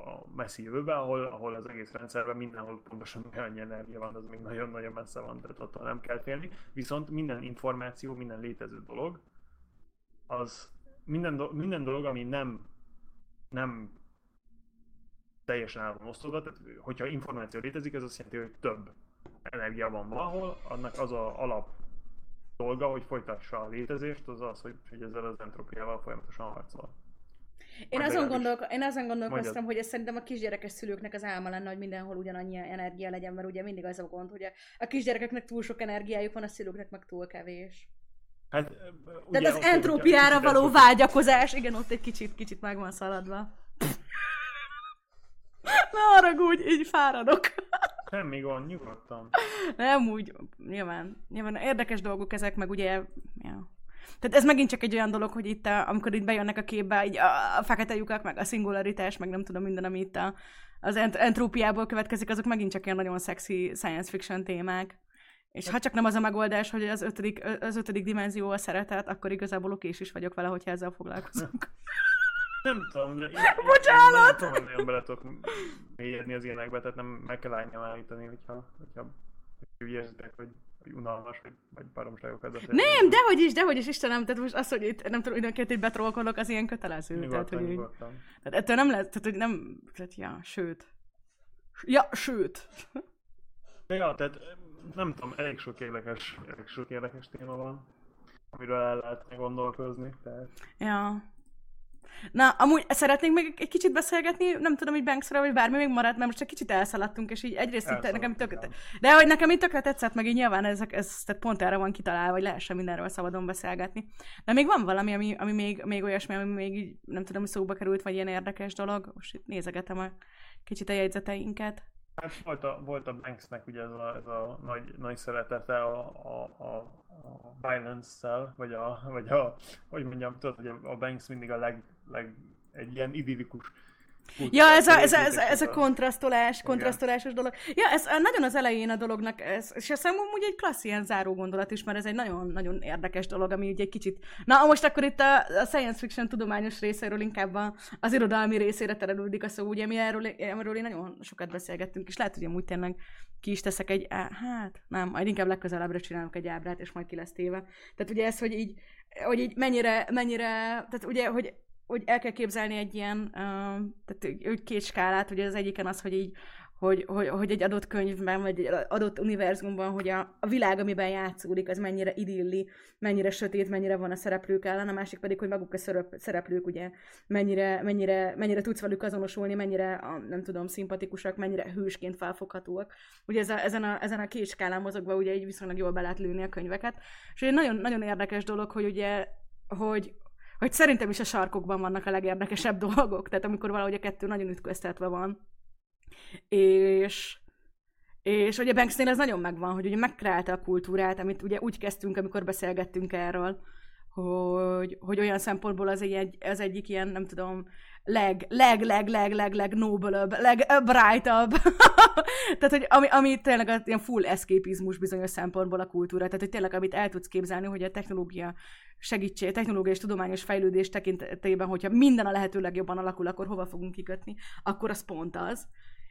a messzi jövőben, ahol, ahol az egész rendszerben mindenhol pontosan annyi energia van, az még nagyon-nagyon messze van, tehát attól nem kell félni. Viszont minden információ, minden létező dolog, az minden, do- minden dolog, ami nem, nem teljesen el van osztva, tehát hogyha információ létezik, ez azt jelenti, hogy több energia van valahol, annak az a alap dolga, hogy folytassa a létezést, az az, hogy, hogy ezzel az entropiával folyamatosan harcol.
Én azon, gondolk, én azon gondolkoztam, Mondjad. hogy ez szerintem a kisgyerekes szülőknek az álma lenne, hogy mindenhol ugyanannyi energia legyen, mert ugye mindig az a gond, hogy a, a kisgyerekeknek túl sok energiájuk van, a szülőknek meg túl kevés. Hát, ugye, Tehát az entrópiára való vágyakozás, igen, ott egy kicsit, kicsit meg van szaladva. (laughs) Ne haragudj, így fáradok.
Semmi gond, nyugodtan.
Nem úgy, nyilván, nyilván érdekes dolgok ezek, meg ugye, ja. Tehát ez megint csak egy olyan dolog, hogy itt, a, amikor itt bejönnek a képbe, így a, a fekete lyukak, meg a szingularitás, meg nem tudom minden, ami itt a, az ent- entrópiából következik, azok megint csak ilyen nagyon szexi science fiction témák. És ha csak nem az a megoldás, hogy az ötödik, az ötödik dimenzió a szeretet, akkor igazából okés is vagyok vele, hogyha ezzel foglalkozunk. (laughs)
Nem tudom, de én,
Bocsánat!
Én nem tudom, bele tudok mélyedni az ilyenekbe, tehát nem meg kell állítani, hogyha, hogyha hogy érzitek, hogy unalmas, vagy, vagy baromságokat beszélni.
Nem, dehogy is, dehogy is, Istenem, tehát most az, hogy itt, nem tudom, időnként itt betrolkodok, az ilyen kötelező.
Nyugodtan,
tehát, hogy
nyugodtan.
Így, tehát ettől nem lesz, tehát hogy nem, tehát ja, sőt. Ja, sőt.
Ja, tehát nem tudom, elég sok érdekes, elég sok érdekes téma van, amiről el lehetne gondolkozni. Tehát...
Ja. Na, amúgy szeretnénk még egy kicsit beszélgetni, nem tudom, hogy Banksra, vagy bármi még maradt, mert most csak kicsit elszaladtunk, és így egyrészt itt nekem tökre, de hogy nekem itt tökre tetszett, meg így nyilván ezek, ez tehát pont erre van kitalálva, hogy lehessen mindenről szabadon beszélgetni. De még van valami, ami, ami még, még olyasmi, ami még így, nem tudom, hogy szóba került, vagy ilyen érdekes dolog. Most itt nézegetem a kicsit a jegyzeteinket.
Hát volt a, volt a Banksnek ugye ez a, ez a nagy, nagy szeretete a, a, a, a Binance-szel, vagy a, vagy a, hogy mondjam, tudod, hogy a Banks mindig a leg, leg egy ilyen idillikus
Ja, ez a, ez, a, ez, a, ez a kontrasztolás, kontrasztolásos dolog. Ja, ez nagyon az elején a dolognak, ez, és azt úgy egy klassz ilyen záró gondolat is, mert ez egy nagyon-nagyon érdekes dolog, ami ugye egy kicsit... Na, most akkor itt a, a science fiction tudományos részéről inkább a, az irodalmi részére terelődik a szó, ugye mi erről, erről én nagyon sokat beszélgettünk, és lehet, hogy amúgy tényleg ki is teszek egy, hát nem, majd inkább legközelebbre csinálok egy ábrát, és majd ki lesz téve. Tehát ugye ez, hogy így, hogy így mennyire, mennyire, tehát ugye, hogy hogy el kell képzelni egy ilyen, tehát két skálát, ugye az egyiken az, hogy így, hogy, hogy, hogy egy adott könyvben, vagy egy adott univerzumban, hogy a, a világ, amiben játszódik, az mennyire idilli, mennyire sötét, mennyire van a szereplők ellen, a másik pedig, hogy maguk a szereplők, ugye, mennyire, mennyire, mennyire tudsz velük azonosulni, mennyire, a, nem tudom, szimpatikusak, mennyire hősként felfoghatóak. Ugye ez a, ezen, a, ezen a két skálán mozogva ugye így viszonylag jól be lehet lőni a könyveket. És egy nagyon, nagyon érdekes dolog, hogy ugye, hogy, hogy szerintem is a sarkokban vannak a legérdekesebb dolgok, tehát amikor valahogy a kettő nagyon ütköztetve van. És, és ugye Banksnél ez nagyon megvan, hogy ugye megkreálta a kultúrát, amit ugye úgy kezdtünk, amikor beszélgettünk erről, hogy, hogy olyan szempontból az egy, az egyik ilyen, nem tudom, leg, leg, leg, leg, leg, leg noblebb, leg brightabb. (laughs) tehát, hogy ami, ami tényleg a, ilyen full eszképizmus bizonyos szempontból a kultúra. Tehát, hogy tényleg, amit el tudsz képzelni, hogy a technológia segítség, technológiai és tudományos fejlődés tekintetében, hogyha minden a lehető legjobban alakul, akkor hova fogunk kikötni, akkor az pont az.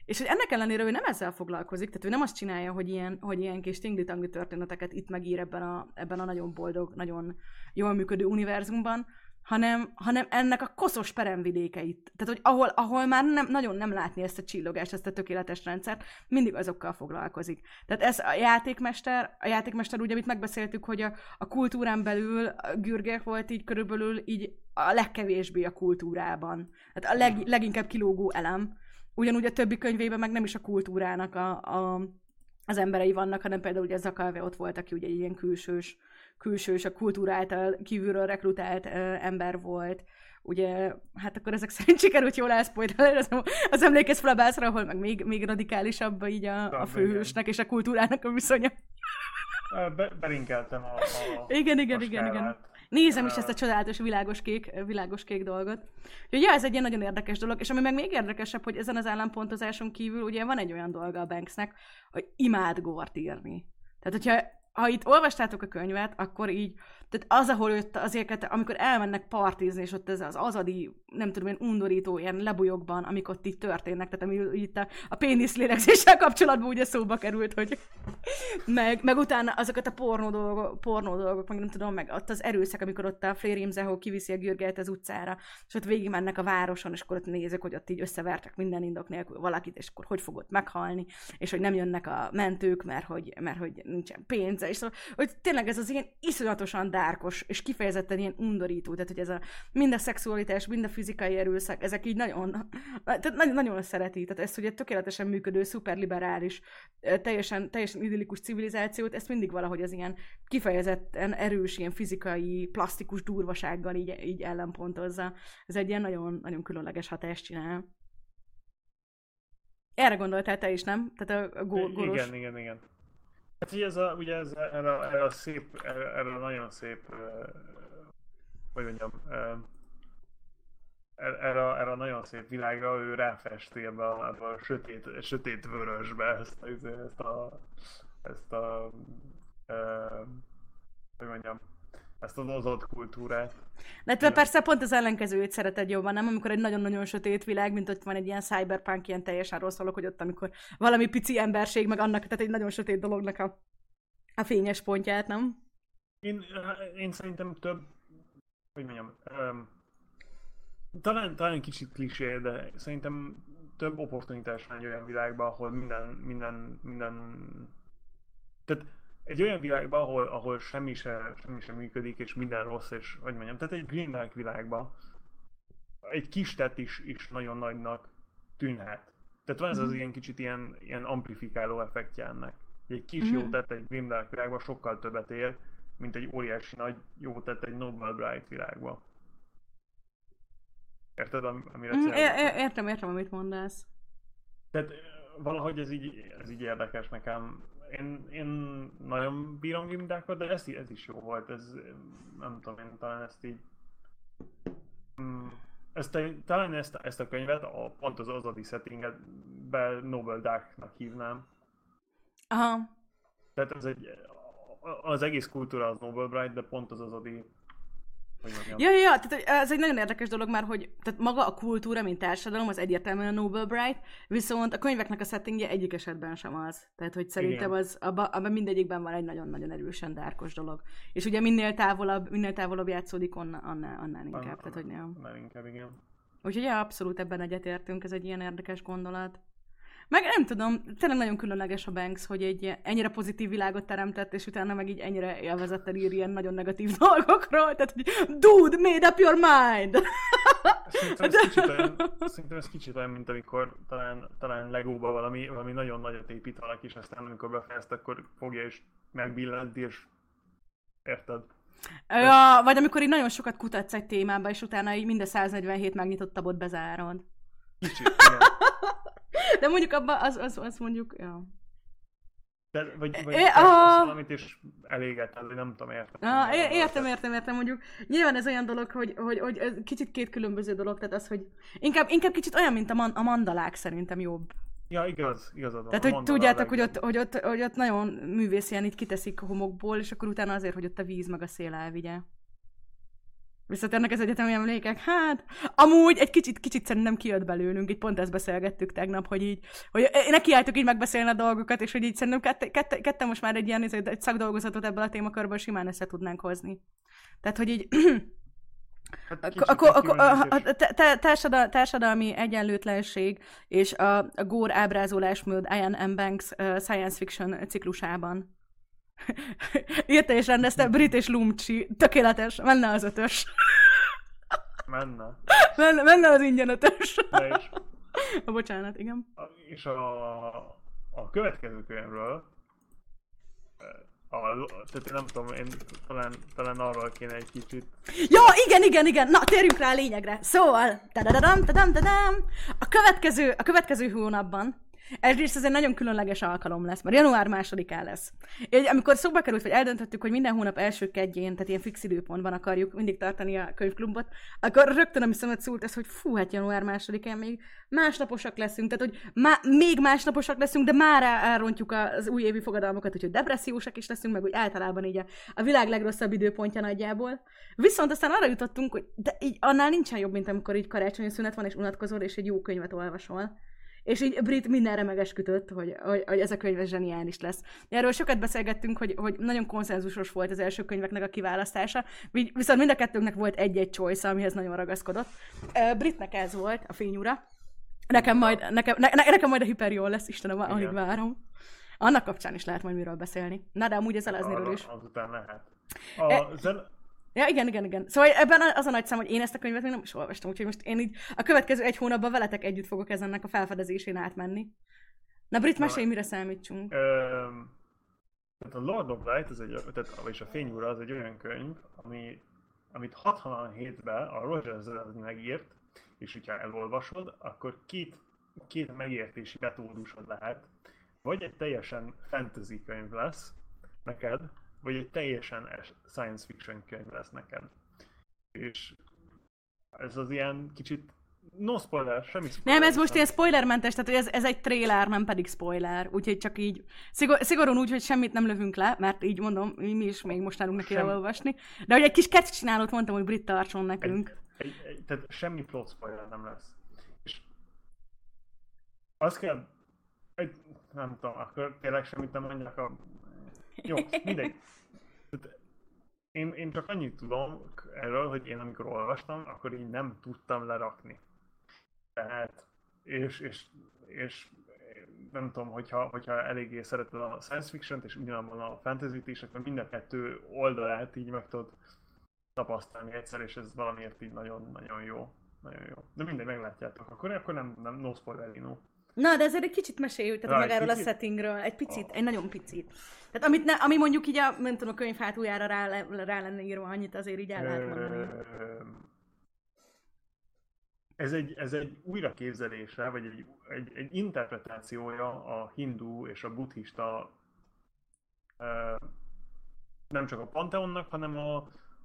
És hogy ennek ellenére ő nem ezzel foglalkozik, tehát ő nem azt csinálja, hogy ilyen, hogy ilyen kis tingli történeteket itt megír ebben a, ebben a nagyon boldog, nagyon jól működő univerzumban, hanem, hanem ennek a koszos peremvidékeit. Tehát, hogy ahol, ahol már nem, nagyon nem látni ezt a csillogást, ezt a tökéletes rendszert, mindig azokkal foglalkozik. Tehát ez a játékmester, a játékmester úgy, amit megbeszéltük, hogy a, a kultúrán belül a Gürger volt így körülbelül így a legkevésbé a kultúrában. Tehát a leg, leginkább kilógó elem. Ugyanúgy a többi könyvében meg nem is a kultúrának a, a, az emberei vannak, hanem például ugye Zakalve ott volt, aki ugye ilyen külsős külsős, a kultúra által kívülről rekrutált uh, ember volt. Ugye, hát akkor ezek szerint sikerült jól elszpoilerni az, az emlékez Flabászra, ahol meg még, még radikálisabb így a, a főhősnek és a kultúrának a viszonya.
Be, belinkeltem a, a
Igen, igen, a igen, igen. Nézem is ezt a csodálatos világos kék, világos kék dolgot. Úgyhogy ja, ez egy ilyen nagyon érdekes dolog, és ami meg még érdekesebb, hogy ezen az ellenpontozáson kívül ugye van egy olyan dolga a Banksnek, hogy imád gort írni. Tehát, hogyha ha itt olvastátok a könyvet, akkor így tehát az, ahol ott azért, amikor elmennek partizni, és ott ez az azadi, nem tudom én, undorító ilyen lebujokban, amik ott így történnek, tehát ami itt a, a pénisz lélegzéssel kapcsolatban ugye szóba került, hogy (laughs) meg, meg utána azokat a pornó dolgok, pornó dolgok, meg nem tudom, meg ott az erőszak, amikor ott a Flérim Zehó kiviszi a Gürgelt az utcára, és ott végig mennek a városon, és akkor ott nézek, hogy ott így összevertek minden indok nélkül valakit, és akkor hogy fogod meghalni, és hogy nem jönnek a mentők, mert hogy, mert hogy nincsen pénze, és szóval, hogy tényleg ez az ilyen iszonyatosan dárkos, és kifejezetten ilyen undorító, tehát hogy ez a mind a szexualitás, mind a fizikai erőszak, ezek így nagyon, tehát nagyon, nagyon szereti, tehát ezt ugye tökéletesen működő, szuperliberális, teljesen, teljesen idillikus civilizációt, ezt mindig valahogy az ilyen kifejezetten erős, ilyen fizikai, plastikus durvasággal így, így ellenpontozza. Ez egy ilyen nagyon, nagyon különleges hatást csinál. Erre gondoltál te is, nem? Tehát a, a gó-
Igen, igen, igen. Hát ugye ez a, ugye ez, erre, erre a szép, erre, erre a nagyon szép, uh, hogy mondjam, uh, erre, erre a nagyon szép világra ő ráfesti ebbe a, ebbe a sötét, sötét vörösbe ezt, ezt a, ezt a, uh, hogy mondjam, ezt az adott kultúrát.
De te persze pont az ellenkezőjét szereted jobban, nem? Amikor egy nagyon-nagyon sötét világ, mint ott van egy ilyen cyberpunk, ilyen teljesen rossz dolog, hogy ott amikor valami pici emberség, meg annak, tehát egy nagyon sötét dolognak a, a fényes pontját, nem?
Én, én szerintem több, hogy mondjam, um, talán, talán kicsit klisé, de szerintem több opportunitás van egy olyan világban, ahol minden, minden, minden, tehát egy olyan világban, ahol, ahol semmi, se, semmi sem működik, és minden rossz, és hogy mondjam, tehát egy Greenlight világban egy kis tett is, is nagyon nagynak tűnhet. Tehát van ez az mhm. ilyen kicsit ilyen, ilyen amplifikáló effektje ennek. Egy kis mm-hmm. jó tett egy Grimdark világban sokkal többet ér, mint egy óriási nagy jó tett egy Nobel Bright világban. Érted, amire mm,
Értem, értem, amit mondasz.
Tehát valahogy ez így, ez így érdekes nekem én, én nagyon bírom gimdákat, de ez, ez is jó volt, ez nem tudom, én talán ezt így mm, ezt, talán ezt, ezt a könyvet, a, pont az azadi settinget be Noble Darknak hívnám.
Aha.
Tehát ez egy, az egész kultúra az Noble Bright, de pont az azadi
Ja, ja, ja, tehát ez egy nagyon érdekes dolog már, hogy tehát maga a kultúra, mint társadalom, az egyértelműen a Noble Bright, viszont a könyveknek a settingje egyik esetben sem az. Tehát, hogy szerintem az, abban abba mindegyikben van egy nagyon-nagyon erősen dárkos dolog. És ugye minél távolabb, minél távolabb játszódik, onnan, annál, annál inkább. An, tehát, hogy nem.
Annál inkább, igen.
Úgyhogy ja, abszolút ebben egyetértünk, ez egy ilyen érdekes gondolat. Meg nem tudom, tényleg nagyon különleges a Banks, hogy egy ennyire pozitív világot teremtett, és utána meg így ennyire élvezettel ír ilyen nagyon negatív (laughs) dolgokról. Tehát, hogy dude, made up your mind! (laughs)
Szerintem ez, kicsit olyan, (laughs) szerintem ez kicsit olyan, mint amikor talán, talán Legóba valami, valami nagyon nagyot épít valaki, és aztán amikor befejezt, akkor fogja és megbillenti, és érted?
Ja, vagy amikor így nagyon sokat kutatsz egy témába, és utána így mind a 147 megnyitott tabot bezárod.
Kicsit, igen.
De mondjuk abban az, az, az mondjuk, ja.
De, vagy, vagy é, a... valamit is eléget, hogy nem tudom, értem.
Ah, értem, értem, értem, mondjuk. Nyilván ez olyan dolog, hogy, hogy, hogy ez kicsit két különböző dolog, tehát az, hogy inkább, inkább kicsit olyan, mint a, man, a mandalák szerintem jobb.
Ja, igaz, igazad
Tehát, hogy tudjátok, hogy ott, hogy, ott, hogy ott nagyon művész ilyen, itt kiteszik a homokból, és akkor utána azért, hogy ott a víz meg a szél elvigye. Visszatérnek az egyetemi emlékek? Hát, amúgy egy kicsit, kicsit szerintem kijött belőlünk, így pont ezt beszélgettük tegnap, hogy így, hogy nekiálltuk így megbeszélni a dolgokat, és hogy így szerintem kette, kette, kette most már egy ilyen egy szakdolgozatot ebből a témakörben simán össze tudnánk hozni. Tehát, hogy így (clears throat) Hát a, a, a, a társadalmi egyenlőtlenség és a, a gór ábrázolásmód Ian M. Banks uh, science fiction ciklusában. Írta és rendezte Brit és Lumcsi. Tökéletes. Menne az ötös.
Menne.
Menne, menne az ingyen ötös. De is. A bocsánat, igen.
A, és a, a következő könyvről a, tehát nem tudom, én talán, talán arról kéne egy kicsit.
Ja, igen, igen, igen, na térjünk rá a lényegre. Szóval, tadadadam, tadam, tadam, a következő, a következő hónapban Egyrészt ez egy nagyon különleges alkalom lesz, mert január másodikán lesz. Én, amikor szóba került, vagy eldöntöttük, hogy minden hónap első kedjén, tehát ilyen fix időpontban akarjuk mindig tartani a könyvklubot, akkor rögtön ami szemet szúrt ez, hogy fú, hát január másodikán még másnaposak leszünk, tehát hogy má- még másnaposak leszünk, de már elrontjuk az újévi fogadalmakat, úgyhogy depressziósak is leszünk, meg úgy általában így a, a világ legrosszabb időpontja nagyjából. Viszont aztán arra jutottunk, hogy de így annál nincsen jobb, mint amikor így karácsonyi szünet van, és unatkozol, és egy jó könyvet olvasol. És így Brit mindenre megesküdött, hogy, hogy, hogy ez a könyv zseniális lesz. Erről sokat beszélgettünk, hogy, hogy nagyon konszenzusos volt az első könyveknek a kiválasztása, viszont mind a kettőnknek volt egy-egy choice, amihez nagyon ragaszkodott. Britnek ez volt, a fényúra. Nekem majd, nekem, ne, nekem majd a hiper jól lesz, Istenem, alig várom. Annak kapcsán is lehet majd miről beszélni. Na, de amúgy ez eleznéről is.
Azután lehet. A e... zen...
Ja, igen, igen, igen. Szóval ebben az a nagy szám, hogy én ezt a könyvet még nem is olvastam, úgyhogy most én így a következő egy hónapban veletek együtt fogok ezennek a felfedezésén átmenni. Na, Brit, mesélj, mire számítsunk.
Um, tehát a Lord of Light, az egy, tehát, vagyis a Fényúra az egy olyan könyv, ami, amit 67-ben a Roger az megírt, és hogyha elolvasod, akkor két, két megértési metódusod lehet. Vagy egy teljesen fantasy könyv lesz neked, vagy egy teljesen science fiction könyv lesz neked. És ez az ilyen kicsit No spoiler, semmi spoiler.
Nem, ez most ilyen spoilermentes, tehát ez, ez egy trailer, nem pedig spoiler. Úgyhogy csak így, szigor, szigorúan úgy, hogy semmit nem lövünk le, mert így mondom, mi is még most nálunk neki elolvasni. De hogy egy kis csinálót mondtam, hogy brit tartson nekünk.
Egy, egy, egy, tehát semmi plot spoiler nem lesz. És azt kell, egy, nem tudom, akkor tényleg semmit nem mondjak a jó, mindegy. Én, én csak annyit tudom erről, hogy én amikor olvastam, akkor így nem tudtam lerakni. Tehát, és, és, és nem tudom, hogyha, hogyha eléggé szereted a science fiction és ugyanabban a fantasy-t is, akkor mind a kettő oldalát így meg tudod tapasztalni egyszer, és ez valamiért így nagyon-nagyon jó. Nagyon jó. De mindegy, meglátjátok. Akkor, akkor nem, nem no spoiler, no.
Na, de ezért egy kicsit mesélj, tehát magáról a settingről, egy picit, oh. egy nagyon picit. Tehát amit ne, ami mondjuk így a, nem tudom, a könyv hátuljára rá, rá lenne írva, annyit azért így el lehet mondani.
Ez egy, ez egy újraképzelése, vagy egy, egy, egy interpretációja a hindu és a buddhista nem csak a Pantheonnak, hanem a,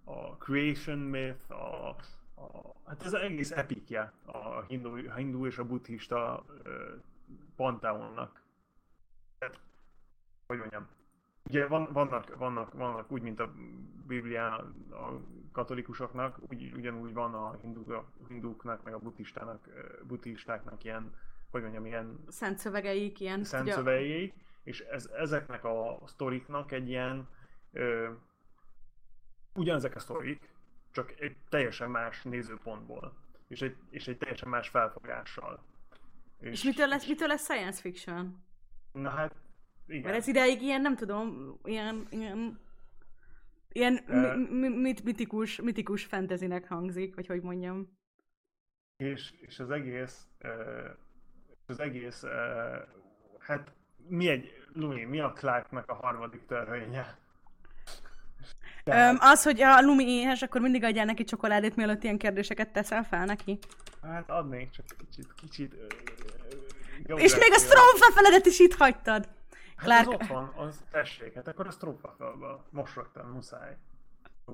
a creation myth, a, a, hát ez az egész epikje a hindu, a hindu és a buddhista panteonnak. Tehát, hogy mondjam, ugye van, vannak, vannak, vannak úgy, mint a Biblián a katolikusoknak, úgy, ugyanúgy van a hinduk, hinduknak, meg a buddhistának, buddhistáknak ilyen, hogy mondjam, ilyen...
Szent szövegeik, ilyen...
Szent szövegeik, és ez, ezeknek a sztoriknak egy ilyen... Ö, ugyanezek a sztorik, csak egy teljesen más nézőpontból, és egy, és egy teljesen más felfogással.
És, és mitől, lesz, mitől lesz science fiction?
Na hát, igen.
Mert ez ideig ilyen, nem tudom, ilyen, ilyen Ilyen uh, mit, mitikus, mitikus fantasynek hangzik, vagy hogy mondjam.
És, és az egész, uh, az egész, uh, hát mi egy, Lumi, mi a Clarknak a harmadik törvénye?
Tehát... Um, az, hogy a Lumi éhes, akkor mindig adjál neki csokoládét, mielőtt ilyen kérdéseket teszel fel neki.
Hát adnék, csak kicsit, kicsit...
Uh, és még a strófa feledet is itt hagytad.
Hát Clark... az ott van, az tessék, hát akkor a strófa felbe. Most rögtön, muszáj.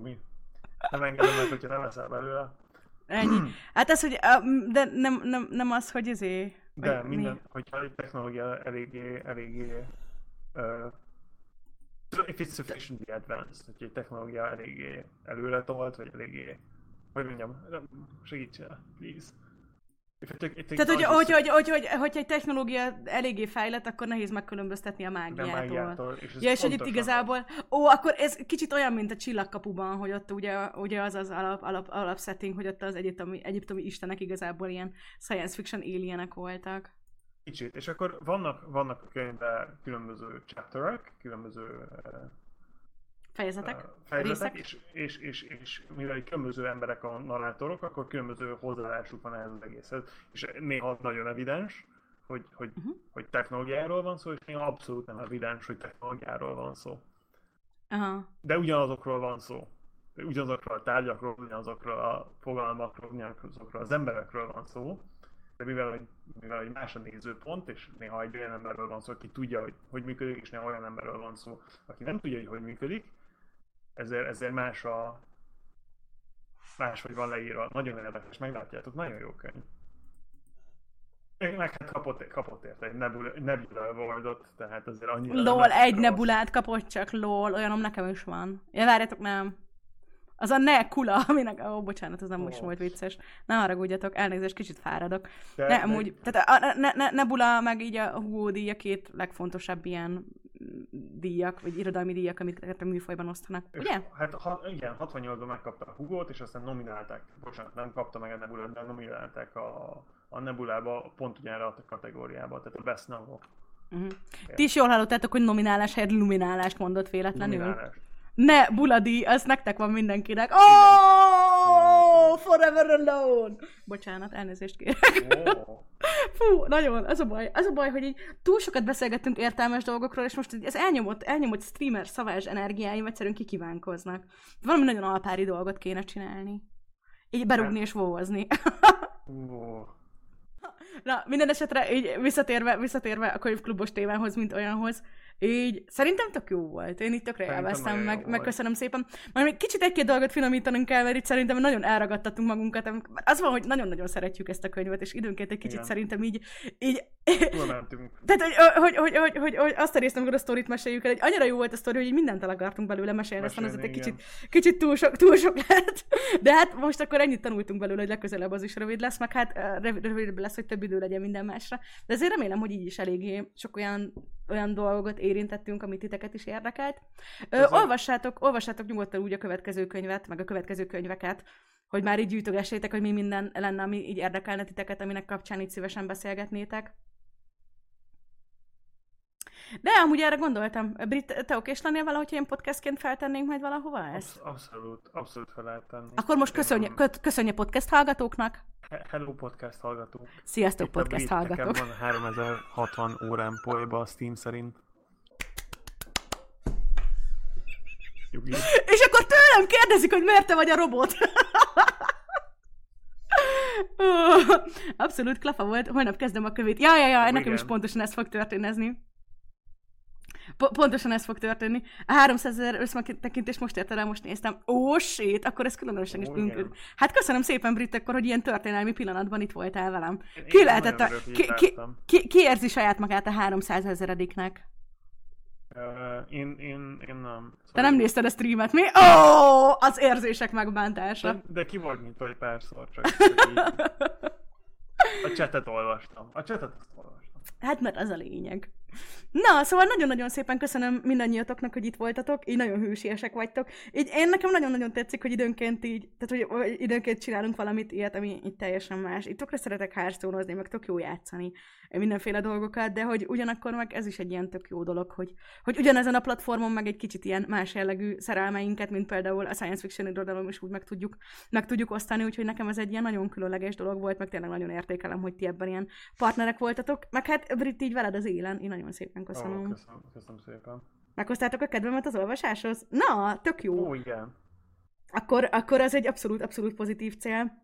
Mi? Nem engedem meg, hogyha nem eszel belőle.
Ennyi. (clears throat) Hát ez, hogy, de nem, nem, nem az, hogy ezé...
De minden, mi? hogyha egy technológia eléggé, eléggé if it's sufficiently advanced, hogy egy technológia eléggé előre tolt, vagy eléggé, hogy mondjam, segítsen, please.
Tehát, hogy, hogy, hogy, hogy, hogy, hogy egy technológia eléggé fejlett, akkor nehéz megkülönböztetni a mágiától. mágiától és ja, és hogy itt igazából, ó, akkor ez kicsit olyan, mint a csillagkapuban, hogy ott ugye, ugye az az alap, alap, alap setting, hogy ott az egyiptomi, egyiptomi istenek igazából ilyen science fiction alienek voltak.
Kicsit, és akkor vannak, vannak a könyvben különböző chapterek, különböző
fejezetek,
fejezetek és, és, és, és, mivel különböző emberek a narrátorok, akkor különböző hozzáállásuk van ehhez az egészhez, és néha nagyon evidens, hogy, hogy, uh-huh. hogy technológiáról van szó, és néha abszolút nem evidens, hogy technológiáról van szó.
Uh-huh.
De ugyanazokról van szó. Ugyanazokról a tárgyakról, ugyanazokról a fogalmakról, ugyanazokról az emberekről van szó, de mivel, hogy, mivel hogy más a nézőpont, és néha egy olyan emberről van szó, aki tudja, hogy, hogy működik, és néha olyan emberről van szó, aki nem tudja, hogy hogy működik, ezért, ezért más a máshogy van leírva. Nagyon érdekes, meglátjátok, nagyon jó könyv. Meg hát kapott, kapott érte egy nebula, nebula worldot, tehát azért annyira...
LOL, egy nebulát kapott csak, LOL, olyanom nekem is van. Ja, várjátok, nem. Az a ne kula, aminek, ó, oh, bocsánat, az nem oh. most volt vicces. Ne haragudjatok, elnézést, kicsit fáradok. De, ne, amúgy, tehát a, ne, ne, Nebula meg így a Hugo díja két legfontosabb ilyen díjak, vagy irodalmi díjak, amiket a műfajban osztanak, és ugye?
Hát ha, igen, 68-ban megkapta a Hugo-t, és aztán nominálták, bocsánat, nem kapta meg a nebula de nominálták a, a Nebulába pont ugyanre a kategóriába, tehát a Best Novel.
Uh-huh. Ti is jól hallottátok, hogy nominálás helyett luminálást mondott véletlenül. Luminálás. Ne, buladi, az nektek van mindenkinek. Oh, forever alone! Bocsánat, elnézést kérek. Oh. Fú, nagyon, az a baj. Az a baj, hogy így túl sokat beszélgettünk értelmes dolgokról, és most ez elnyomott, elnyomott streamer szavás energiáim egyszerűen kikívánkoznak. Valami nagyon alpári dolgot kéne csinálni. Így berúgni és vózni. Na, minden esetre így visszatérve, visszatérve a könyvklubos témához, mint olyanhoz, így szerintem tök jó volt. Én itt tökre élveztem, meg, meg köszönöm szépen. Majd még kicsit egy-két dolgot finomítanunk kell, mert itt szerintem nagyon elragadtatunk magunkat. Az van, hogy nagyon-nagyon szeretjük ezt a könyvet, és időnként egy kicsit Igen. szerintem így... így Tehát, hogy, hogy, hogy, hogy, hogy, hogy, azt a részt, amikor a sztorit meséljük el, hogy annyira jó volt a sztori, hogy mindent el akartunk belőle mesélni, aztán azért egy kicsit, kicsit túl, sok, túl sok lett. De hát most akkor ennyit tanultunk belőle, hogy legközelebb az is rövid lesz, meg hát rövid lesz, hogy több idő legyen minden másra. De azért remélem, hogy így is eléggé sok olyan olyan dolgot érintettünk, amit titeket is érdekelt. Ö, olvassátok, olvassátok nyugodtan úgy a következő könyvet, meg a következő könyveket, hogy már így gyűjtögessétek, hogy mi minden lenne, ami így érdekelne titeket, aminek kapcsán így szívesen beszélgetnétek. De amúgy erre gondoltam. Brit, te okés lennél valahogy ilyen podcastként feltennénk majd valahova ezt?
Abszolút, abszolút fel lehet tenni.
Akkor most köszönje, köszönje podcast hallgatóknak.
Hello podcast hallgatók.
Sziasztok Itt podcast a hallgatók.
van 3060 órán polyba a Steam szerint.
Jugi. És akkor tőlem kérdezik, hogy miért te vagy a robot. Abszolút klafa volt, holnap kezdem a kövét. Ja, ja, ja, nekem is pontosan ez fog történezni. Po- pontosan ez fog történni. A 300 ezer összmetekintést most érte rá, most néztem. Ó, shit, akkor ez különösen is bűnköd. Hát köszönöm szépen, Brit, akkor, hogy ilyen történelmi pillanatban itt voltál velem. Ki lehetett a... Ki, ki, ki, ki, érzi saját magát a 300 ezerediknek?
Uh, én, én, én nem. Szóval
Te nem nézted a streamet, mi? Ó, oh, az érzések megbántása.
De, de ki volt, mint vagy párszor, csak, (laughs) A csetet olvastam. A csetet azt olvastam.
Hát mert az a lényeg. Na, szóval nagyon-nagyon szépen köszönöm mindannyiatoknak, hogy itt voltatok, így nagyon hősiesek vagytok. Így én nekem nagyon-nagyon tetszik, hogy időnként így, tehát hogy, időnként csinálunk valamit ilyet, ami így teljesen más. Itt tökre szeretek hearthstone meg tök jó játszani mindenféle dolgokat, de hogy ugyanakkor meg ez is egy ilyen tök jó dolog, hogy, hogy ugyanezen a platformon meg egy kicsit ilyen más jellegű szerelmeinket, mint például a science fiction irodalom is úgy meg tudjuk, meg tudjuk osztani, úgyhogy nekem ez egy ilyen nagyon különleges dolog volt, meg tényleg nagyon értékelem, hogy ti ebben ilyen partnerek voltatok, meg hát Brit így veled az élen, én nagyon szépen köszönöm. Oh,
köszönöm, köszönöm szépen.
Meghoztátok a kedvemet az olvasáshoz? Na, tök jó.
Ó, igen.
Akkor, akkor az egy abszolút, abszolút pozitív cél.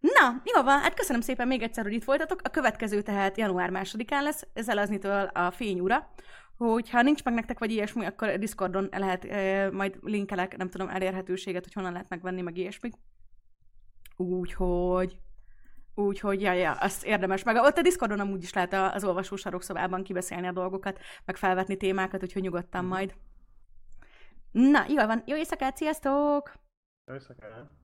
Na, jó van, hát köszönöm szépen még egyszer, hogy itt voltatok. A következő tehát január másodikán lesz, Zelaznitől a fényúra. Hogyha nincs meg nektek vagy ilyesmi, akkor Discordon lehet, e, majd linkelek, nem tudom, elérhetőséget, hogy honnan lehet megvenni, meg ilyesmi. Úgyhogy... Úgyhogy, ja, ja, azt érdemes. Meg ott a Discordon amúgy is lehet az olvasó sarokszobában kibeszélni a dolgokat, meg felvetni témákat, úgyhogy nyugodtan majd. Na, jó van. Jó éjszakát, sziasztok!
Jó éjszakát!